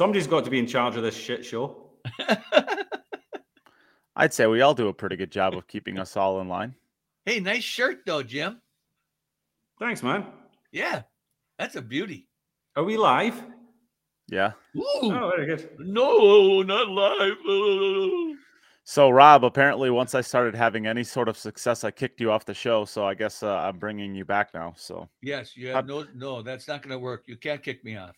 Somebody's got to be in charge of this shit show. I'd say we all do a pretty good job of keeping us all in line. Hey, nice shirt though, Jim. Thanks, man. Yeah, that's a beauty. Are we live? Yeah. Ooh, Oh, very good. no, not live. So Rob, apparently once I started having any sort of success, I kicked you off the show. So I guess uh, I'm bringing you back now. So Yes, you have no, no, that's not going to work. You can't kick me off.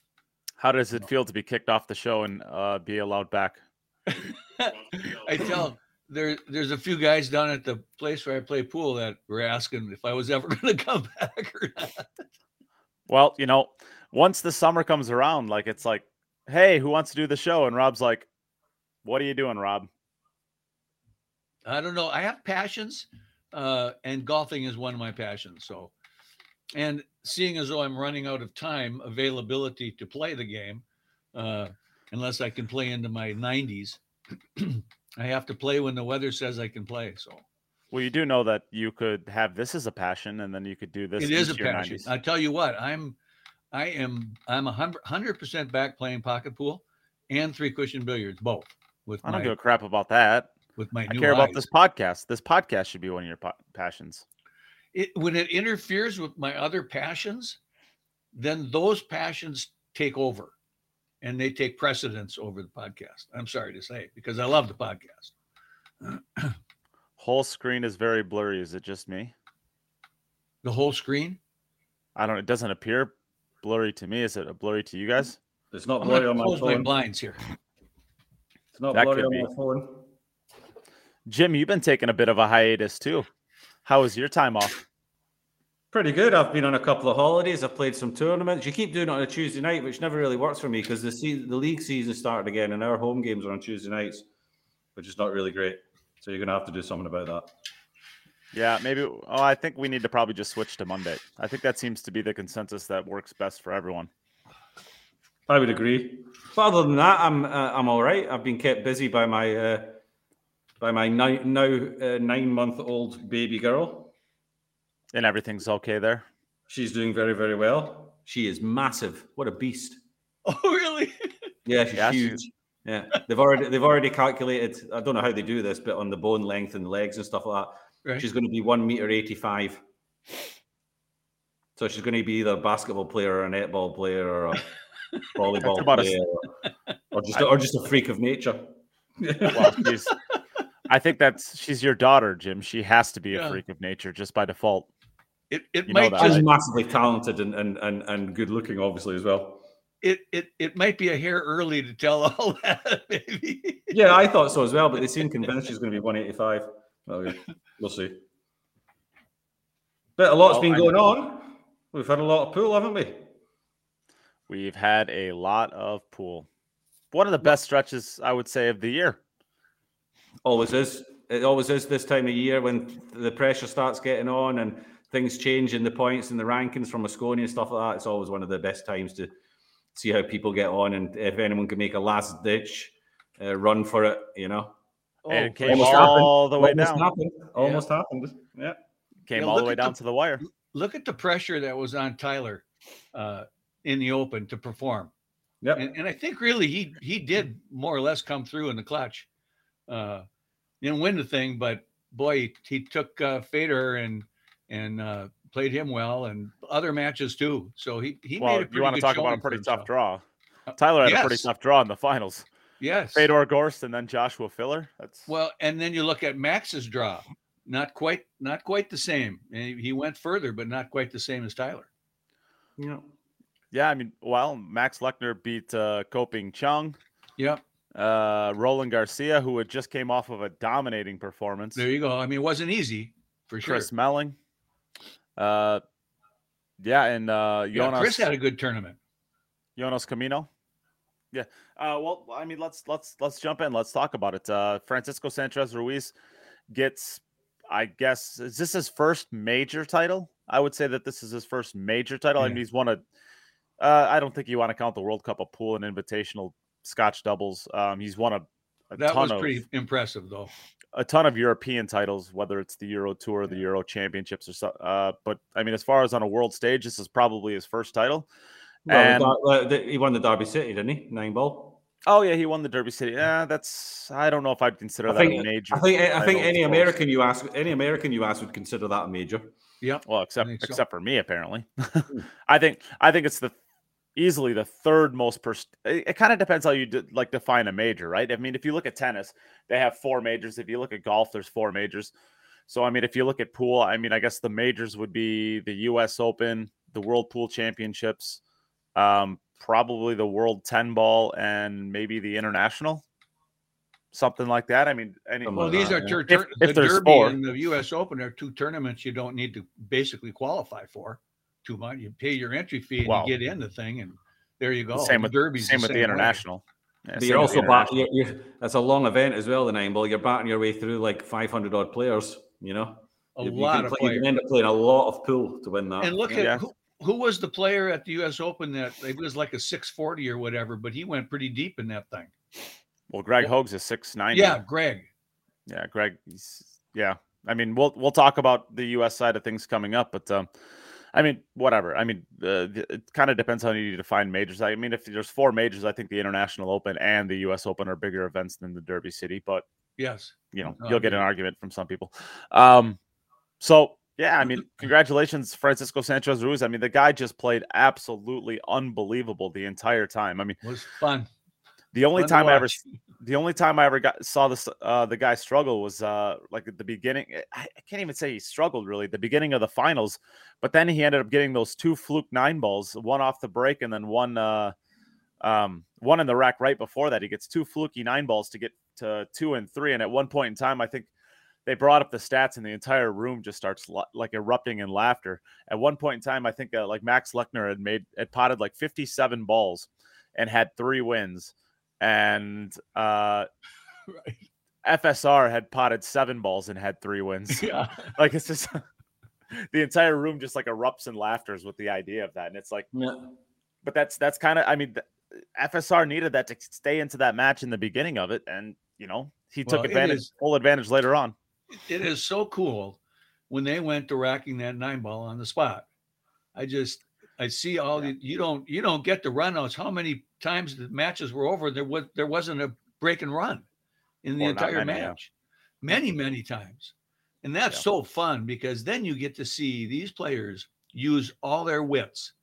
How does it feel to be kicked off the show and uh, be allowed back? I tell there, there's a few guys down at the place where I play pool that were asking if I was ever going to come back or not. Well, you know, once the summer comes around, like it's like, hey, who wants to do the show? And Rob's like, what are you doing, Rob? I don't know. I have passions, uh, and golfing is one of my passions. So, and seeing as though I'm running out of time availability to play the game, uh, unless I can play into my 90s, I have to play when the weather says I can play. So Well, you do know that you could have this as a passion, and then you could do this. it is a passion. 90s. I tell you what, I'm, I am, I'm a hundred percent back playing pocket pool and three cushion billiards, both with I don't my give a crap about that. with my I care about this podcast. This podcast should be one of your pa- passions. It when it interferes with my other passions, then those passions take over and they take precedence over the podcast. I'm sorry to say, because I love the podcast. Whole screen is very blurry. Is it just me? The whole screen. I don't. It doesn't appear blurry to me. Is it blurry to you guys? It's not I'm blurry on my close my phone. blinds here. It's not That blurry on be. my phone. Jim, you've been taking a bit of a hiatus too. How was your time off? Pretty good. I've been on a couple of holidays. I've played some tournaments. You keep doing it on a Tuesday night, which never really works for me because the se- the league season started again, and our home games are on Tuesday nights, which is not really great. So you're gonna have to do something about that. Yeah, maybe. Oh, I think we need to probably just switch to Monday. I think that seems to be the consensus that works best for everyone. I would agree. But other than that, I'm uh, I'm all right. I've been kept busy by my uh, by my ni- now uh, nine month old baby girl. And everything's okay there. She's doing very very well. She is massive. What a beast. Oh, really? Yeah, she's Yeah, she- huge. Yeah, they've already they've already calculated. I don't know how they do this, but on the bone length and the legs and stuff like that, Right. she's going to be one meter eighty five. So she's going to be either a basketball player or a netball player or a volleyball about a s- player, or, or just a, or just a freak of nature. Well, she's. I think that's she's your daughter, Jim. She has to be a Yeah. freak of nature just by default. It it You might that, just She's massively talented and, and and and good looking, obviously as well. it it it might be a hair early to tell all that. Maybe. Yeah, I thought so as well, but they seem convinced she's going to be one eighty five. Well, we'll see. But a lot's Well, been going on. We've had a lot of pool, haven't we? We've had a lot of pool. One of the best stretches, I would say, of the year. Always is. It always is this time of year when the pressure starts getting on and things change in the points and the rankings from Mosconi and stuff like that. It's always one of the best times to see how people get on and if anyone can make a last ditch uh, run for it, you know. and it Oh, came almost all the way Almost down. happened. Almost happened. Yeah. Came Yeah, all the way at the- down to the wire. look at the pressure that was on Tyler uh, in the open to perform. Yep. And, and I think really he he did more or less come through in the clutch. Uh, didn't win the thing, but boy, he, he took uh, Fedor and and uh, played him well, and other matches too. So he he Well, made a pretty you want to talk about a showing for pretty tough himself. draw. Uh, Tyler had a pretty tough draw in the finals. Yes. Fedor Gorst and then Joshua Filler. That's Well, and then you look at Max's draw. Not quite not quite the same. He, he went further, but not quite the same as Tyler. Yeah. yeah. I mean, well, Max Lechner beat uh, Ko Ping Chung, Yep. Uh, Roland Garcia, who had just came off of a dominating performance. There you go. I mean, it wasn't easy for sure. Chris Melling. Uh, yeah, and uh, Yeah, Jonas, Chris had a good tournament. Jonas Comino. Yeah. Uh, well, I mean, let's let's let's jump in. Let's talk about it. Uh, Francisco Sanchez Ruiz gets, I guess, is this his first major title? I would say that this is his first major title. I mean, he's won a. Uh, I don't think you want to count the World Cup of pool and invitational Scotch doubles. Um, he's won a, a That ton was of pretty impressive, though. a ton of European titles, whether it's the Euro Tour, the Euro Championships, or so. Uh, but I mean, as far as on a world stage, this is probably his first title. Well, And- the uh, the- he won the Derby City, didn't he? Nine ball. Oh yeah, he won the Derby City. Yeah, that's. I don't know if I'd consider I that think- a major. I think I think any close. American you ask any American you ask would consider that a major. Yeah. Well, except think so. except for me, apparently. I think I think it's the easily the third most. Pers- it it kind of depends how you de- like define a major, right? I mean, if you look at tennis, they have four majors. If you look at golf, there's four majors. So I mean, if you look at pool, I mean, I guess the majors would be the U.S. Open, the World Pool Championships, um, probably the World Ten Ball, and maybe the International, something like that. I mean, any, Well, these are tur- If- tur- if the Derby four. and the U.S. Open are two tournaments you don't need to basically qualify for too much. You pay your entry fee and Well, you get in the thing, and there you go. same The with Derby's same with same the. International. Yeah, But you're also bat- you're, you're, that's a long event as well, the nine ball. You're batting your way through like 500 odd players. You know, A You- you lot can of play- You players. can end up playing a lot of pool to win that. And look Yeah. at who, who was the player at the U.S. Open that it was like a 640 or whatever, but he went pretty deep in that thing. Well, Greg Hogue's is six nine. Yeah, Greg. yeah, Greg. He's, yeah, I mean, we'll we'll talk about the U.S. side of things coming up, but um, I mean, whatever. I mean, uh, it kind of depends on how you define majors. I mean, if there's four majors, I think the International Open and the U.S. Open are bigger events than the Derby City, but Yes. you know, No, you'll get an argument from some people. Um, so yeah, I mean, congratulations, Francisco Sanchez Ruiz. I mean, the guy just played absolutely unbelievable the entire time. I mean, It was fun. The only Fun time I ever the only time I ever got saw this uh the guy struggle was uh like at the beginning. eh, I, I can't even say he struggled really the beginning of the finals, but then he ended up getting those two fluke nine balls, one off the break and then one uh um one in the rack right before that. He gets two fluky nine balls to get to two and three. And at one point in time, I think they brought up the stats and the entire room just starts lo- like erupting in laughter. At one point in time, I think uh, like Max Lechner had made had potted like 57 balls and had three wins and uh Right. FSR had potted seven balls and had three wins. Yeah. like it's just the entire room just like erupts in laughters with the idea of that. And it's like, Yeah. but that's that's kind of I mean, FSR needed that to stay into that match in the beginning of it, and you know he took Well, it advantage, is- full advantage later on. it is so cool when they went to racking that nine ball on the spot. I just I see all the you don't you don't get the runouts. How many times the matches were over? There was there wasn't a break and run in the Or entire many, yeah. match. Many, mm-hmm. many times. And that's Yeah. so fun because then you get to see these players use all their wits,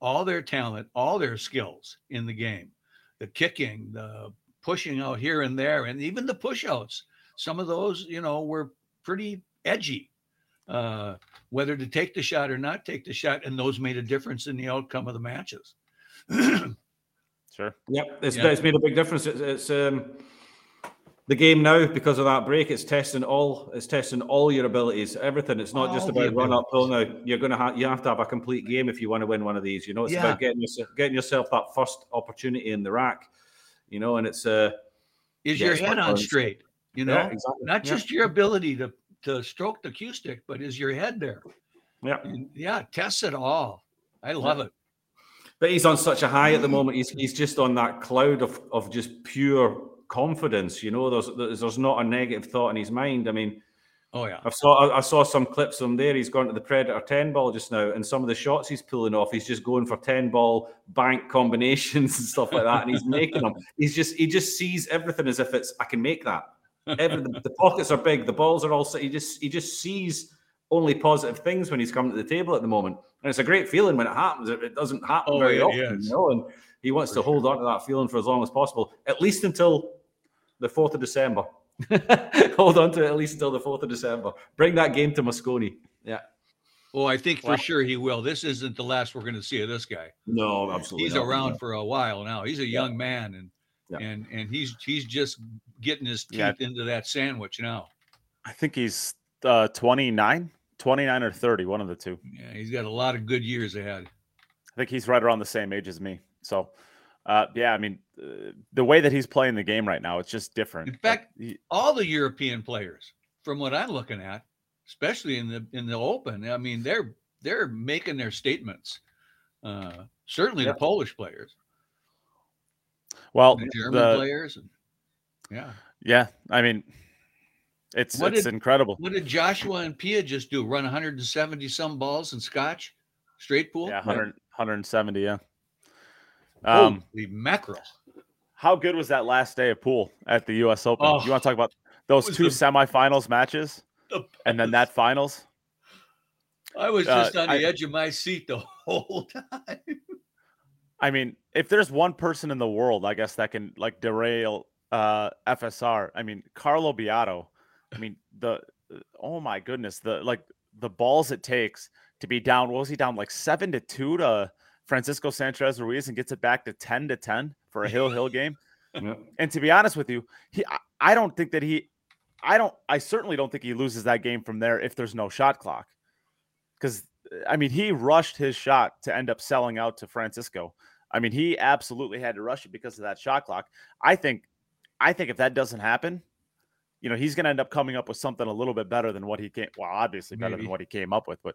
all their talent, all their skills in the game. The kicking, the pushing out here and there, and even the push outs. Some of those, you know, were pretty edgy. Uh, whether to take the shot or not take the shot, and those made a difference in the outcome of the matches. Sure. Yep, it's, Yeah. it's made a big difference. It's, it's um, the game now because of that break. It's testing all. It's testing all your abilities, everything. It's not just All the about run uphill now. You're gonna have you have to have a complete game if you want to win one of these. You know, it's Yeah. about getting yourself getting yourself that first opportunity in the rack. You know, and it's uh, Is Yeah, your head on straight? You know, yeah, exactly. not Yeah. just your ability to to stroke the cue stick, but is your head there? yeah. And yeah, tests it all. I love it. But he's on such a high at the moment. He's he's just on that cloud of of just pure confidence. You know, there's there's, there's not a negative thought in his mind. I mean, Oh yeah. I saw I- I saw some clips from there. He's gone to the Predator ten ball just now, and some of the shots he's pulling off, he's just going for ten ball bank combinations and stuff like that, and he's making them. He's just he just sees everything as if it's I can make that. Every, the, the pockets are big, the balls are all. He just he just sees only positive things when he's coming to the table at the moment, and it's a great feeling when it happens. It, it doesn't happen Oh, very it often, is. you know, and he wants For to hold on to that feeling for as long as possible, at least until the fourth of December. hold on to it at least until the fourth of December. Bring that game to Mosconi. Yeah. Oh, I think Well- for sure he will. This isn't the last we're going to see of this guy. No, absolutely. He's not. around for a while now. He's a Yeah. young man, and Yeah. and and he's he's just getting his teeth Yeah. into that sandwich now. I think he's uh 29, 29 or 30, one of the two. Yeah, he's got a lot of good years ahead. I think he's right around the same age as me. So, uh, yeah, I mean, uh, the way that he's playing the game right now, it's just different. In fact- he- all the European players, from what I'm looking at, especially in the in the Open, I mean they're they're making their statements. Uh, certainly Yeah. the Polish players, well, the German the- players, and, yeah. yeah, I mean, it's What it's did- incredible. What did Joshua and Pia just do? Run 170 some balls in Scotch, straight pool. Yeah, 100, 170, yeah. Um, Holy mackerel! How good was that last day of pool at the U.S. Open? Oh, you want to talk about those two the- semifinals matches The and then that finals? I was uh, just on I- the edge of my seat the whole time. I mean, if there's one person in the world, I guess that can like derail uh, FSR. I mean, Carlo Biado. I mean, the oh my goodness, the like the balls it takes to be down. What was he down like seven to two to Francisco Sanchez Ruiz and gets it back to ten to ten for a Hill Hill game. Yeah. And to be honest with you, he I, I don't think that he I don't I certainly don't think he loses that game from there if there's no shot clock. Cuz I mean, he rushed his shot to end up selling out to Francisco. I mean, he absolutely had to rush it because of that shot clock. I think I think if that doesn't happen, you know, he's going to end up coming up with something a little bit better than what he came well, obviously better Maybe. than what he came up with, but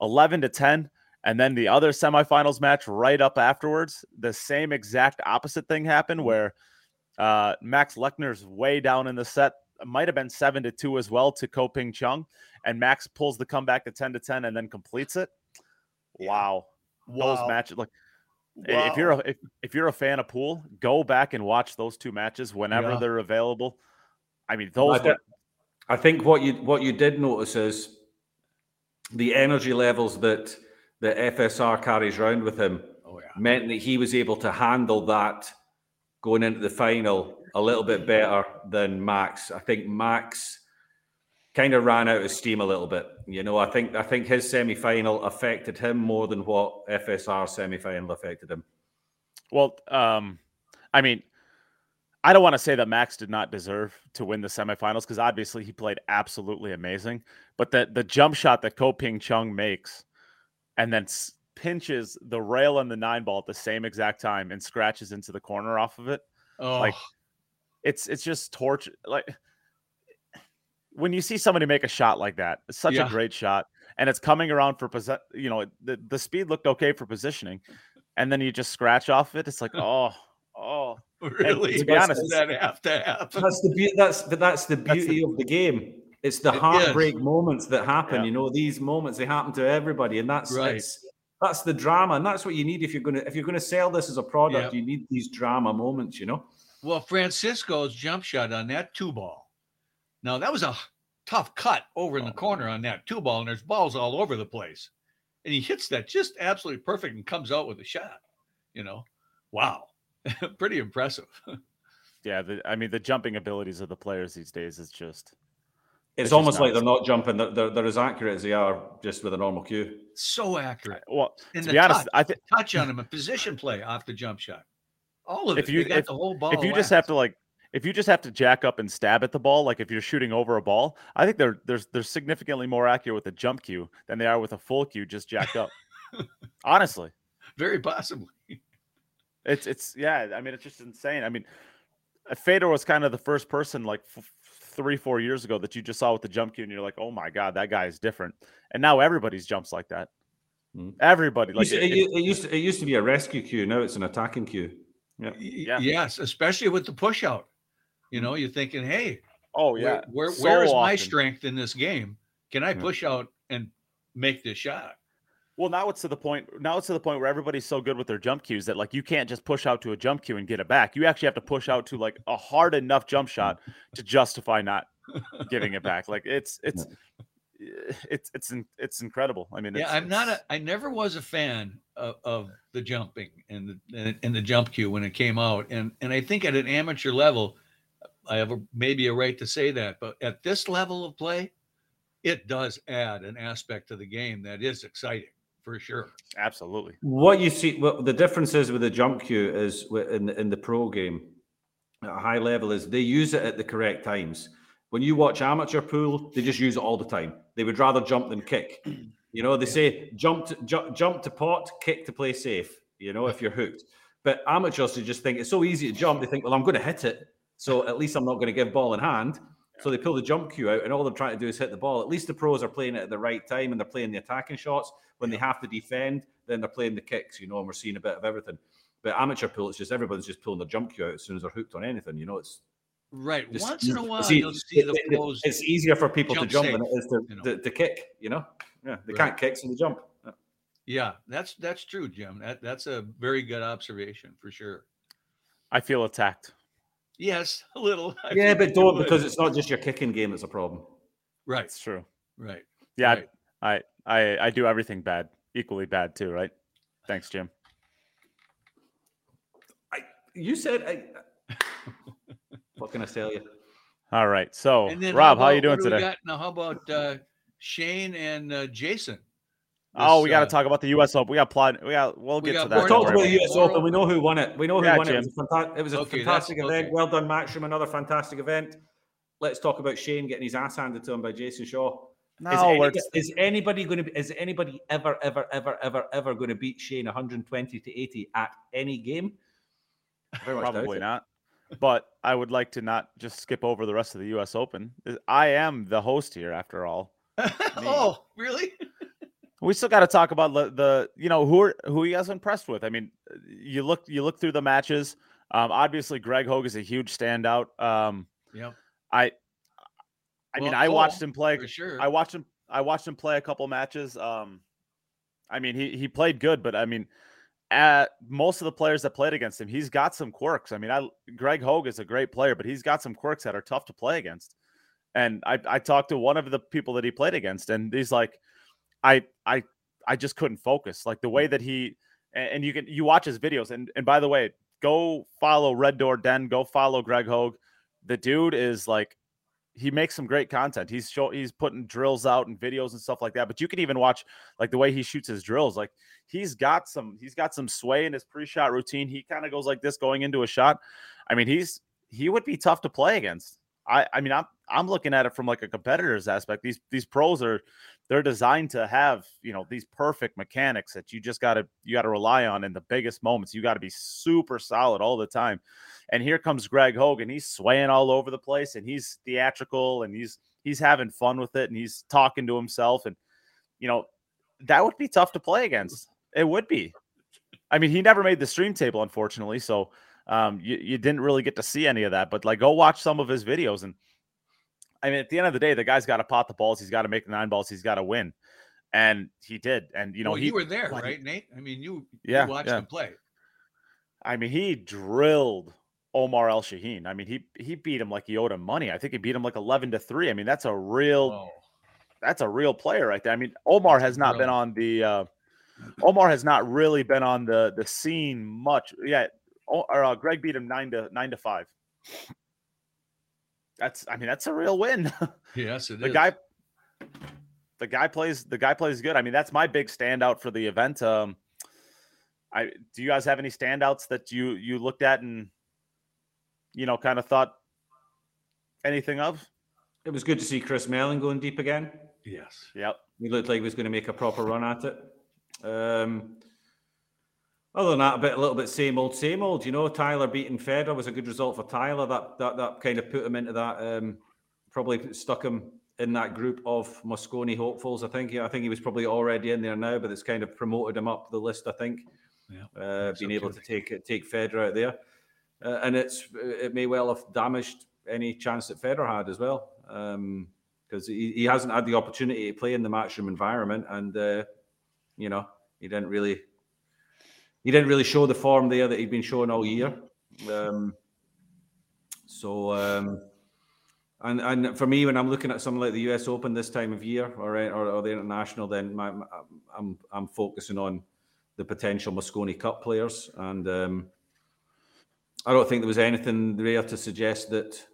11 to 10 and then the other semifinals match right up afterwards, the same exact opposite thing happened where uh, Max Lechner's way down in the set. Might have been seven to two as well to Ko Ping Chung, and Max pulls the comeback to ten to ten and then completes it. Wow, those matches! Like, i- if you're a, if, if you're a fan of pool, go back and watch those two matches whenever Yeah. they're available. I mean, those I, were, I think what you what you did notice is the energy levels that the FSR carries around with him Oh yeah. meant that he was able to handle that going into the final a little bit better than Max. I think Max kind of ran out of steam a little bit. You know, I think I think his semi final affected him more than what FSR semi final affected him. Well, um, I mean, I don't want to say that Max did not deserve to win the semifinals because obviously he played absolutely amazing. But the the jump shot that Ko Ping Chung makes, and then s- pinches the rail and the nine ball at the same exact time and scratches into the corner off of it. Oh, Like, it's it's just torture. Like when you see somebody make a shot like that, it's such Yeah. a great shot, and it's coming around for possess. You know, the the speed looked okay for positioning, and then you just scratch off it. It's like, oh, oh. really? to be honest, that have to happen? That's the be- that's but that's the That's the- beauty of the game. It's the It is. heartbreak moments that happen. Yeah. You know, these moments they happen to everybody, and that's Right. that's the drama, and that's what you need if you're gonna if you're gonna sell this as a product. Yep. You need these drama moments. You know, Well, Francisco's jump shot on that two ball. Now that was a tough cut over in the oh. corner on that two ball, and there's balls all over the place. And he hits that just absolutely perfect and comes out with a shot. You know, wow, pretty impressive. Yeah, the, I mean the jumping abilities of the players these days is just it's, just almost like they're not jumping. They're, they're, they're as accurate as they are just with a normal cue. So accurate. well. And to the be honest, touch, I think touch on him, a position play off the jump shot. All of If it. you- they got if- the whole ball. if you just have to like if you just have to jack up and stab at the ball, like if you're shooting over a ball, I think they're they're they're significantly more accurate with a jump cue than they are with a full cue just jacked up. Honestly, very possibly. it's it's yeah. I mean, it's just insane. I mean, uh, Fedor was kind of the first person like f- three four years ago that you just saw with the jump cue, and you're like, oh my god, that guy is different. And now everybody's jumps like that. Mm. Everybody like used, to, it- it, it used to, it used to be a rescue cue. Now it's an attacking cue. Yeah. Y- Yeah. Yes, especially with the push out. You know, you're thinking, hey, oh yeah, where, so where is my strength in this game? Can I push out and make this shot? Well, now it's to the point. Now it's to the point where everybody's so good with their jump cues that like you can't just push out to a jump cue and get it back. You actually have to push out to like a hard enough jump shot to justify not giving it back. Like it's it's it's it's it's incredible. I mean, Yeah, I'm not a. I never was a fan of, of the jumping and the and, and the jump cue when it came out, and and I think at an amateur level, I have a, maybe a right to say that, but at this level of play, it does add an aspect to the game that is exciting for sure. absolutely. What you see, what the difference is with the jump cue is in the, in the pro game at a high level is they use it at the correct times. When you watch amateur pool, they just use it all the time. They would rather jump than kick. You know, they say jump to, ju- jump to pot, kick to play safe. You know, if you're hooked. But amateurs, they just think it's so easy to jump. They think, well, I'm going to hit it, so at least I'm not going to give ball in hand. So they pull the jump cue out, and all they're trying to do is hit the ball. At least the pros are playing it at the right time, and they're playing the attacking shots. When they have to defend, then they're playing the kicks. You know, and we're seeing a bit of everything. But amateur pool, it's just everybody's just pulling their jump cue out as soon as they're hooked on anything. You know, it's Right. just Once in a while, see, you'll see the it- it- pros. It's easier for people jump to jump safe, than it is to, you know. to, to kick. You know, yeah, they Right. can't kick, so they jump. Yeah. Yeah, that's that's true, Jim. That that's a very good observation for sure. I feel attacked. Yes, a little. I Yeah, but don't because it's not just your kicking game that's a problem. right, It's true. right. Yeah, right. I, I I do everything bad, equally bad too, right? Thanks, Jim. I you said I. what can I tell you? All right. So, And then Rob, how, are you doing what do we today? got? Now, how about uh, Shane and uh, Jason? Oh, This, we got to uh, talk about the U.S. Open. We got plot. We got. We'll We get got to that. We Borna talked about the. US Open. We know who won it. We know who Yeah, won it. It was, a fanta- it was a Okay, fantastic event. okay. Well done, Matchroom. Another fantastic event. Let's talk about Shane getting his ass handed to him by Jason Shaw. No, is, we're- anybody, is anybody going to be? Is anybody ever, ever, ever, ever, ever going to beat Shane 120 to 80 at any game? Very much doubt probably not. But I would like to not just skip over the rest of the U.S. Open. I am the host here, after all. oh, really? We still got to talk about the, the you know who are who he has impressed with. I mean, you look you look through the matches. Um, obviously, Greg Hogue is a huge standout. Um, Yep, I, I mean, Well, I watched him play. sure. I watched him. I watched him play a couple matches. Um, I mean, he he played good, but I mean, at most of the players that played against him, he's got some quirks. I mean, I Greg Hogue is a great player, but he's got some quirks that are tough to play against. And I I talked to one of the people that he played against, and he's like, I I I just couldn't focus. Like the way that he and, you can you watch his videos, and and by the way, go follow Red Door Den, go follow Greg Hogue. The dude is like he makes some great content. He's show he's putting drills out and videos and stuff like that. But you can even watch like the way he shoots his drills. Like he's got some he's got some sway in his pre-shot routine. He kind of goes like this going into a shot. I mean, he's he would be tough to play against. I I mean, I'm I'm looking at it from like a competitor's aspect. These these pros are they're designed to have, you know, these perfect mechanics that you just got to you got to rely on in the biggest moments. You got to be super solid all the time. And here comes Greg Hogan. He's swaying all over the place and he's theatrical and he's he's having fun with it and he's talking to himself and you know, that would be tough to play against. It would be. I mean, he never made the stream table unfortunately, so um you, you didn't really get to see any of that, but like go watch some of his videos and I mean, at the end of the day, the guy's got to pot the balls. He's got to make the nine balls. He's got to win, and he did. And you know, well, he you were there, he- right, Nate? I mean, you, Yeah, you watched yeah. him play. I mean, he drilled Omar El Shaheen. I mean, he he beat him like he owed him money. I think he beat him like eleven to three. I mean, that's a real Oh, that's a real player right there. I mean, Omar has not been on the uh, Omar has not really been on the the scene much. Yeah, or, uh, Greg beat him nine to nine to five. That's I mean that's a real win. yes, it is. the guy the guy plays the guy plays good. I mean, that's my big standout for the event. Um I do you guys have any standouts that you you looked at and you know kind of thought anything of? It was good to see Chris Melling going deep again. Yes. Yep. He looked like he was going to make a proper run at it. Um, other than that, a bit, a little bit same old, same old. You know, Tyler beating Fedor was a good result for Tyler. That that that kind of put him into that. Um, probably stuck him in that group of Mosconi hopefuls. I think. I think he was probably already in there now, but it's kind of promoted him up the list. I think. Yeah, Uh, being able to take take Fedor out there, uh, and it's it may well have damaged any chance that Fedor had as well. Because he, he hasn't had the opportunity to play in the matchroom environment, and uh, you know he didn't really he didn't really show the form there that he'd been showing all year. Um, so, um, and and for me, when I'm looking at something like the U.S. Open this time of year, or or, or the international, then my, my- I'm I'm focusing on the potential Mosconi Cup players, and um, I don't think there was anything there to suggest that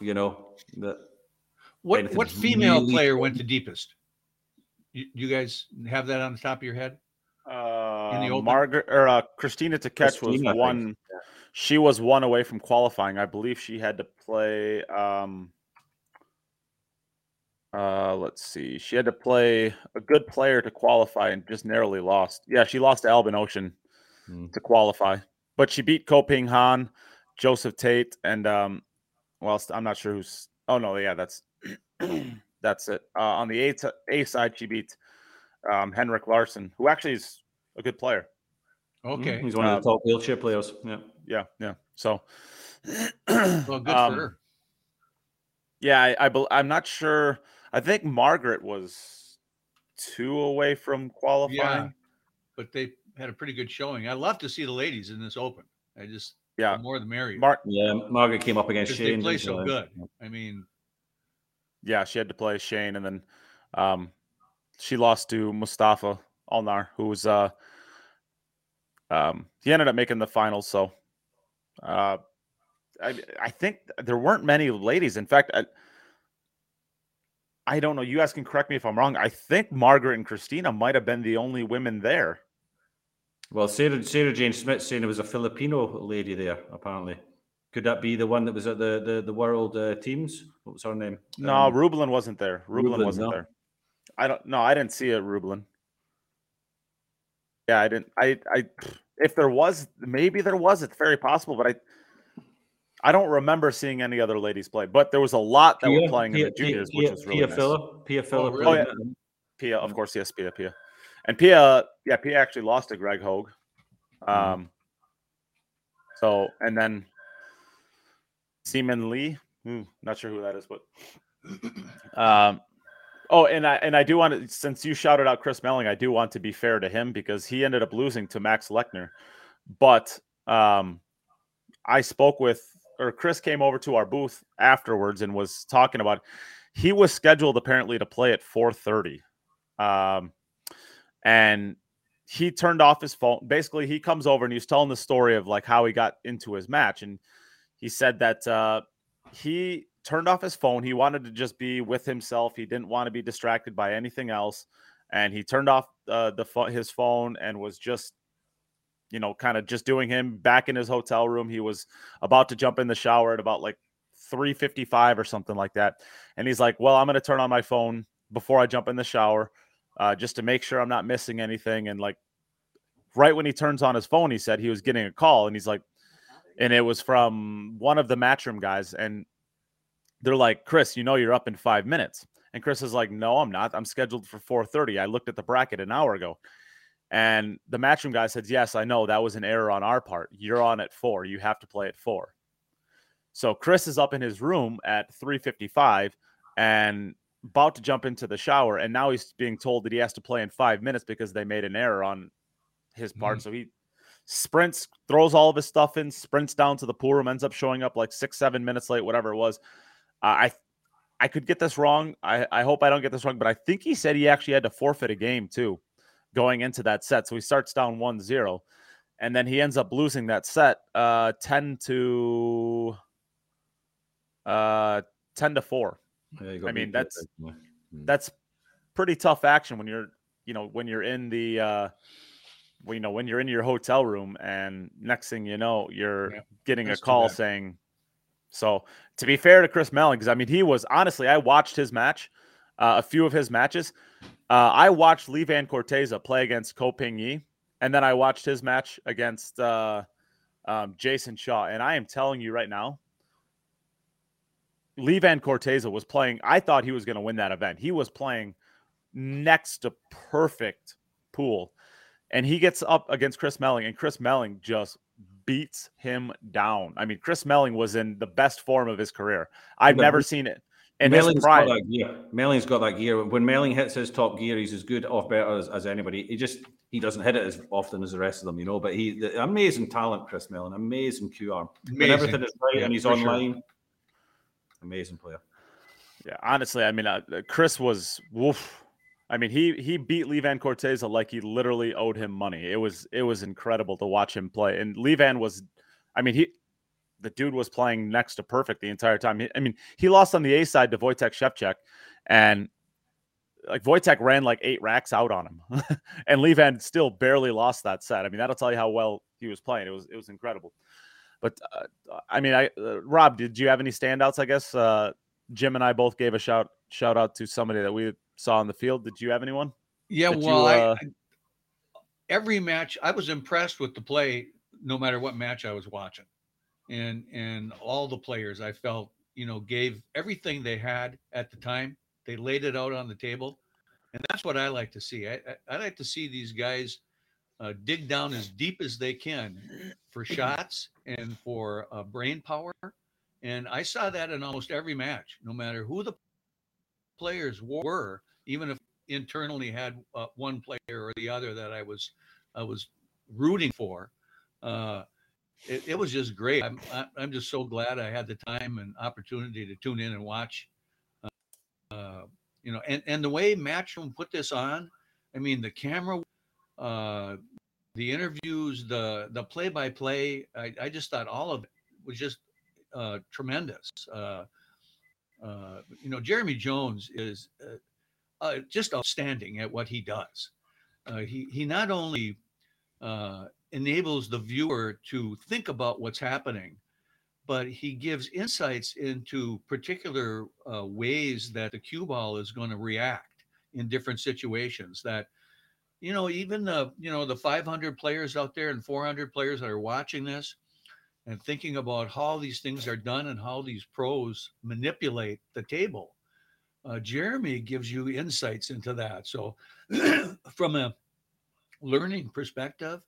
you know that What what female really player went the deepest? You, you guys have that on the top of your head? Uh, Open? Margaret or uh, Kristina Tkach was think. one. She was one away from qualifying. I believe she had to play. Um, uh, let's see. She had to play a good player to qualify and just narrowly lost. Yeah, she lost to Albin Ouschan Hmm. to qualify, but she beat Ko Ping Han, Joseph Tate, and um, well, I'm not sure who's. Oh no, yeah, that's that's it. Uh, on the A, t- A side, she beat um, Henrik Larson, who actually is a good player. Okay. he's one of the top wheelchair players. Yeah. Yeah, yeah. So, Well, good um, for her. Yeah, I, I bel- I'm not sure. I think Margaret was two away from qualifying. But they had a pretty good showing. I love to see the ladies in this open. I just Yeah. The more the merrier. Mark. Yeah, Margaret came up against because Shane. they play so she? good. I mean, Yeah, she had to play Shane, and then um, she lost to Mustafa Alnar, who was uh, um, he ended up making the finals. So uh, I I think there weren't many ladies. In fact, I, I don't know. You guys can correct me if I'm wrong. I think Margaret and Kristina might have been the only women there. Well, Sarah, Sarah Jane Smith saying there was a Filipino lady there. Apparently, could that be the one that was at the the, the World uh, Teams? What was her name? No, Um, Rubilen wasn't there. Rubilen, Rubilen, wasn't no. there. I don't. No, I didn't see a Rubilen. Yeah, I didn't. I. I. If there was, maybe there was. It's very possible, but I. I don't remember seeing any other ladies play. But there was a lot that were playing Pia- in the juniors, Pia, which was really Pia nice. Filler, Pia Filler. really? Oh, in it. Pia, of course, yes, Pia, Pia, and Pia. Yeah, Pia actually lost to Greg Hogue. Um. So and then Seaman Lee. Hmm, not sure who that is, but um. Oh, and I and I do want to since you shouted out Chris Melling, I do want to be fair to him because he ended up losing to Max Lechner. But um I spoke with or Chris came over to our booth afterwards and was talking about he was scheduled apparently to play at 4:30. Um and he turned off his phone. Basically, he comes over and he's telling the story of like how he got into his match and he said that uh he turned off his phone. He wanted to just be with himself. He didn't want to be distracted by anything else, and he turned off uh, the his phone and was just, you know, kind of just doing him back in his hotel room. He was about to jump in the shower at about like three fifty five or something like that, and he's like, "Well, I'm going to turn on my phone before I jump in the shower, uh, just to make sure I'm not missing anything." And like, right when he turns on his phone, he said he was getting a call, and he's like, and it was from one of the matchroom guys, and they're like, Chris, you know you're up in five minutes. And Chris is like, No, I'm not. I'm scheduled for 4:30. I looked at the bracket an hour ago. And the matchroom guy says, Yes, I know that was an error on our part. You're on at four. You have to play at four. So Chris is up in his room at 355 and about to jump into the shower. And now he's being told that he has to play in five minutes because they made an error on his part. Mm-hmm. So he sprints, throws all of his stuff in, sprints down to the pool room, ends up showing up like six, seven minutes late, whatever it was. Uh, I I could get this wrong. I, I hope I don't get this wrong, but I think he said he actually had to forfeit a game too going into that set. So he starts down 1 0, and then he ends up losing that set uh, 10 to uh, 10 to 4. Yeah, I mean, that's- by- That's pretty tough action when you're, you know, when you're in the, uh, well, you know, when you're in your hotel room and next thing you know, you're Yeah, getting a call saying, so to be fair to Chris Melling, because I mean, he was honestly, I watched his match, uh, a few of his matches. Uh, I watched Lee Vann Corteza play against Ko Ping Yi, and then I watched his match against uh, um, Jason Shaw. And I am telling you right now, Lee Vann Corteza was playing. I thought he was going to win that event. He was playing next to perfect pool. And he gets up against Chris Melling, and Chris Melling just beats him down. I mean, Chris Melling was in the best form of his career. I've but never he- seen it. And his Melling's got prime, that gear. Melling's got that gear. When Melling hits his top gear, he's as good off better as, as anybody. He just he doesn't hit it as often as the rest of them, you know. But he the amazing talent, Chris Melling, amazing cue arm. When Amazing. everything is right Yeah, and he's for sure. online. Amazing player. Yeah, honestly, I mean, uh, Chris was woof. I mean, he he beat Lee Vann Corteza like he literally owed him money. It was it was incredible to watch him play. And Lee Vann was, I mean, he the dude was playing next to perfect the entire time. He- I mean, he lost on the A side to Wojtek Szewczyk, and like Wojtek ran like eight racks out on him, and Lee Vann still barely lost that set. I mean, that'll tell you how well he was playing. It was it was incredible. But uh, I mean, I uh, Rob, did you have any standouts? I guess uh, Jim and I both gave a shout shout out to somebody that we saw on the field. Did you have anyone? Yeah, you, well, I- uh, I, every match I was impressed with the play, no matter what match I was watching, and and all the players I felt you know gave everything they had at the time. They laid it out on the table, and that's what I like to see. I I, I like to see these guys uh, dig down as deep as they can for shots and for uh, brain power. And I saw that in almost every match, no matter who the players were, even if internally had uh, one player or the other that I was I was rooting for. Uh, it, it was just great. I'm I'm just so glad I had the time and opportunity to tune in and watch. Uh, uh, you know, and and the way Matchroom put this on, I mean, the camera, uh, the interviews, the the play by play. I just thought all of it was just uh, tremendous. Uh, uh, you know, Jeremy Jones is uh, just outstanding at what he does. Uh, he he not only uh, enables the viewer to think about what's happening, but he gives insights into particular uh, ways that the cue ball is going to react in different situations. That you know, even the you know the 500 players out there and 400 players that are watching this and thinking about how these things are done and how these pros manipulate the table. Uh, Jeremy gives you insights into that. So, from a learning perspective,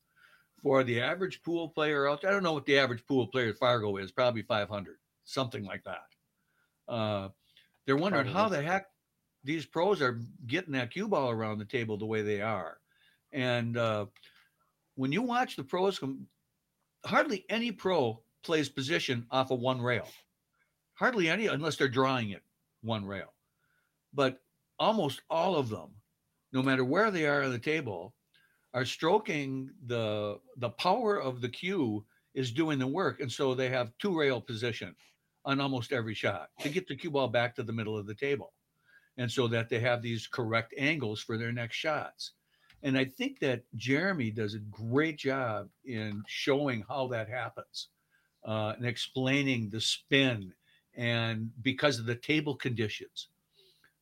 for the average pool player out there, I don't know what the average pool player at Fargo is, probably 500, something like that. Uh, they're wondering how the heck these pros are getting that cue ball around the table the way they are. And uh, when you watch the pros hardly any pro plays position off of one rail. Hardly any, unless they're drawing it one rail. But almost all of them, no matter where they are on the table, are stroking the the power of the cue is doing the work, and so they have two rail position on almost every shot to get the cue ball back to the middle of the table, and so that they have these correct angles for their next shots. And I think that Jeremy does a great job in showing how that happens uh, and explaining the spin and because of the table conditions,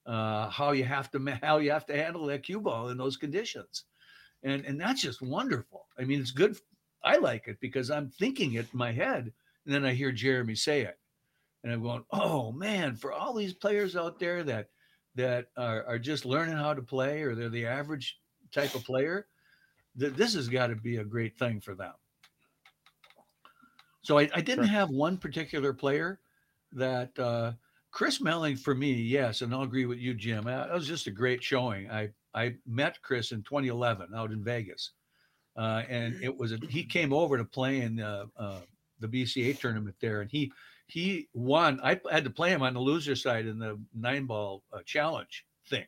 uh, how you have to how you have to handle that cue ball in those conditions, and and that's just wonderful. I mean, it's good. I like it because I'm thinking it in my head, and then I hear Jeremy say it, and I'm going, "Oh man!" For all these players out there that that are, are just learning how to play, or they're the average type of player, that this has got to be a great thing for them. So I, I didn't sure. have one particular player that uh, Chris Melling for me, yes, and I'll agree with you, Jim. That was just a great showing. I I met Chris in 2011 out in Vegas, uh, and it was a, he came over to play in uh, uh, the BCA tournament there, and he he won. I had to play him on the loser side in the nine ball uh, challenge thing,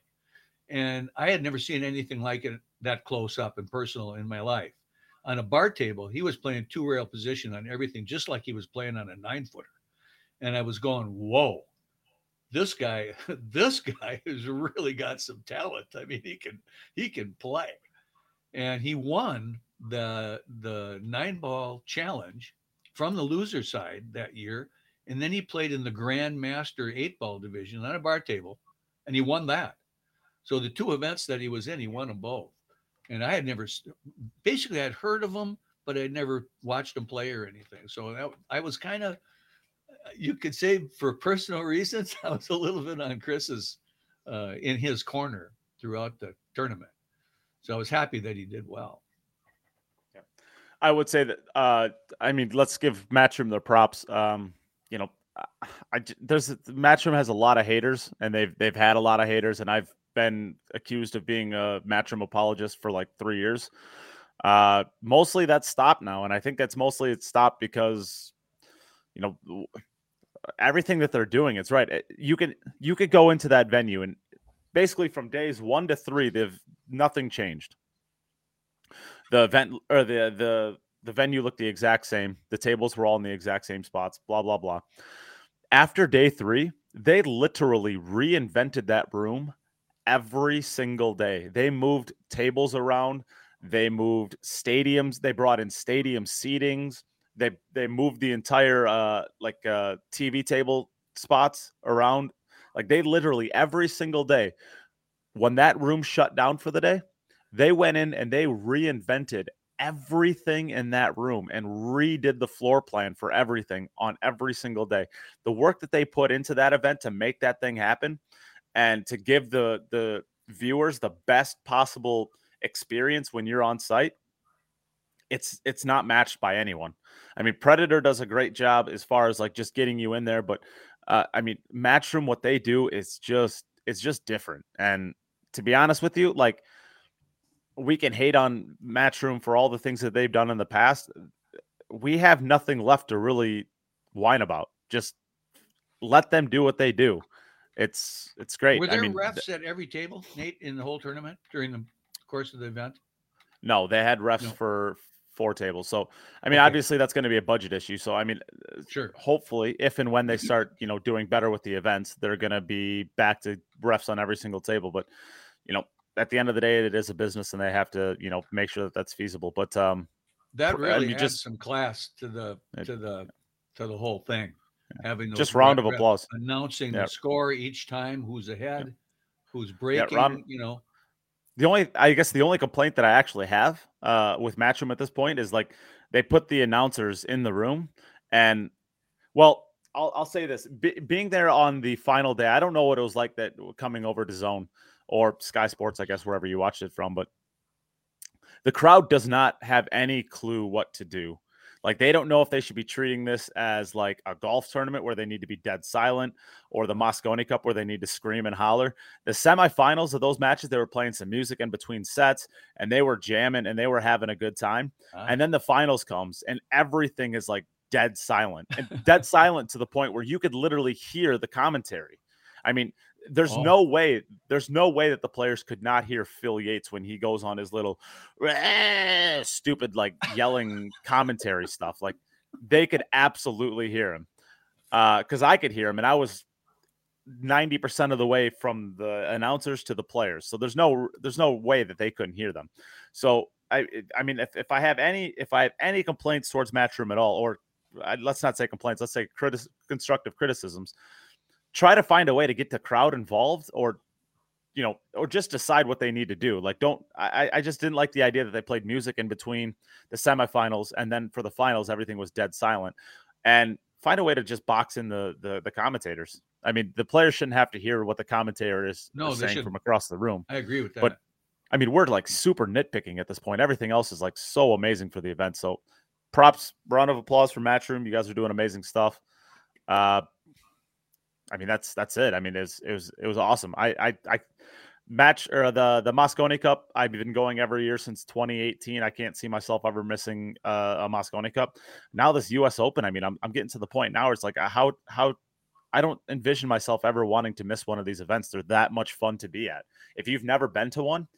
and I had never seen anything like it that close up and personal in my life. On a bar table, he was playing two rail position on everything, just like he was playing on a nine footer. And I was going, whoa, this guy, this guy has really got some talent. I mean, he can he can play. And he won the the nine ball challenge from the loser side that year. And then he played in the Grandmaster eight ball division on a bar table, and he won that. So the two events that he was in, he won them both. And I had never, basically, I'd heard of him, but I'd never watched him play or anything. So that, I was kind of, you could say for personal reasons, I was a little bit on Chris's, uh, in his corner throughout the tournament. So I was happy that he did well. Yeah. I would say that, uh, I mean, let's give Matchroom their props. Um, you know, I, there's Matchroom has a lot of haters, and they've they've had a lot of haters, and I've been accused of being a Matchroom apologist for like three years. Uh, mostly that's stopped now, and I think that's mostly it's stopped because you know everything that they're doing. It's right. Eh, you can you could go into that venue and basically from days one to three, they've nothing changed. The event or the the the venue looked the exact same. The tables were all in the exact same spots. Blah blah blah. After day three, they literally reinvented that room every single day. They moved tables around, they moved stadiums, they brought in stadium seatings, they they moved the entire uh like uh TV table spots around. Like they literally every single day when that room shut down for the day, they went in and they reinvented everything in that room and redid the floor plan for everything on every single day. The work that they put into that event to make that thing happen and to give the the viewers the best possible experience when you're on site it's it's not matched by anyone i mean predator does a great job as far as like just getting you in there but uh, i mean matchroom what they do is just it's just different and to be honest with you like we can hate on matchroom for all the things that they've done in the past we have nothing left to really whine about. Just let them do what they do. It's it's great. Were there I mean, refs at every table, Nate, in the whole tournament during the course of the event? no, they had refs No. for four tables. So I mean, Okay. obviously that's going to be a budget issue. So I mean, Sure. hopefully, if and when they start, you know, doing better with the events, they're going to be back to refs on every single table. But you know, at the end of the day, it is a business, and they have to, you know, make sure that that's feasible. But um, That Pr- I really mean, adds just- some class to the to the to the whole thing. Having those just round of applause. announcing Yeah. the score each time, who's ahead, who's breaking. round- you know, The only, I guess, the only complaint that I actually have uh, with Matchroom at this point is like they put the announcers in the room, and well, I'll, I'll say this: Be, being there on the final day, I don't know what it was like that coming over to Zone or Sky Sports, I guess, wherever you watched it from, but the crowd does not have any clue what to do. Like they don't know if they should be treating this as like a golf tournament where they need to be dead silent or the Mosconi Cup where they need to scream and holler. The semifinals of those matches, they were playing some music in between sets and they were jamming and they were having a good time. Ah. And then the finals comes and everything is like dead silent and dead silent to the point where you could literally hear the commentary. I mean, there's Oh. no way, there's no way that the players could not hear Phil Yates when he goes on his little stupid like yelling commentary stuff. Like they could absolutely hear him. Uh, because I could hear him and I was 90% of the way from the announcers to the players. So there's no there's no way that they couldn't hear them. So I I mean if, if I have any if I have any complaints towards Matchroom at all, or I, let's not say complaints, let's say critis- constructive criticisms, try to find a way to get the crowd involved or you know, or just decide what they need to do. Like, don't I? I just didn't like the idea that they played music in between the semifinals and then for the finals, everything was dead silent. And find a way to just box in the the, the commentators. I mean, the players shouldn't have to hear what the commentator is, No, is saying shouldn't. from across the room. I agree with that. But- I mean, we're like super nitpicking at this point. Everything else is like so amazing for the event. So, props, round of applause for Matchroom. You guys are doing amazing stuff. Uh, I mean, that's that's it. I mean, it was it was it was awesome. I I, I match or the the Mosconi Cup. I've been going every year since 2018. I can't see myself ever missing uh, a Mosconi Cup. Now this U.S. Open. I mean, I'm I'm getting to the point now. Where it's like uh, how how I don't envision myself ever wanting to miss one of these events. They're that much fun to be at. If you've never been to one,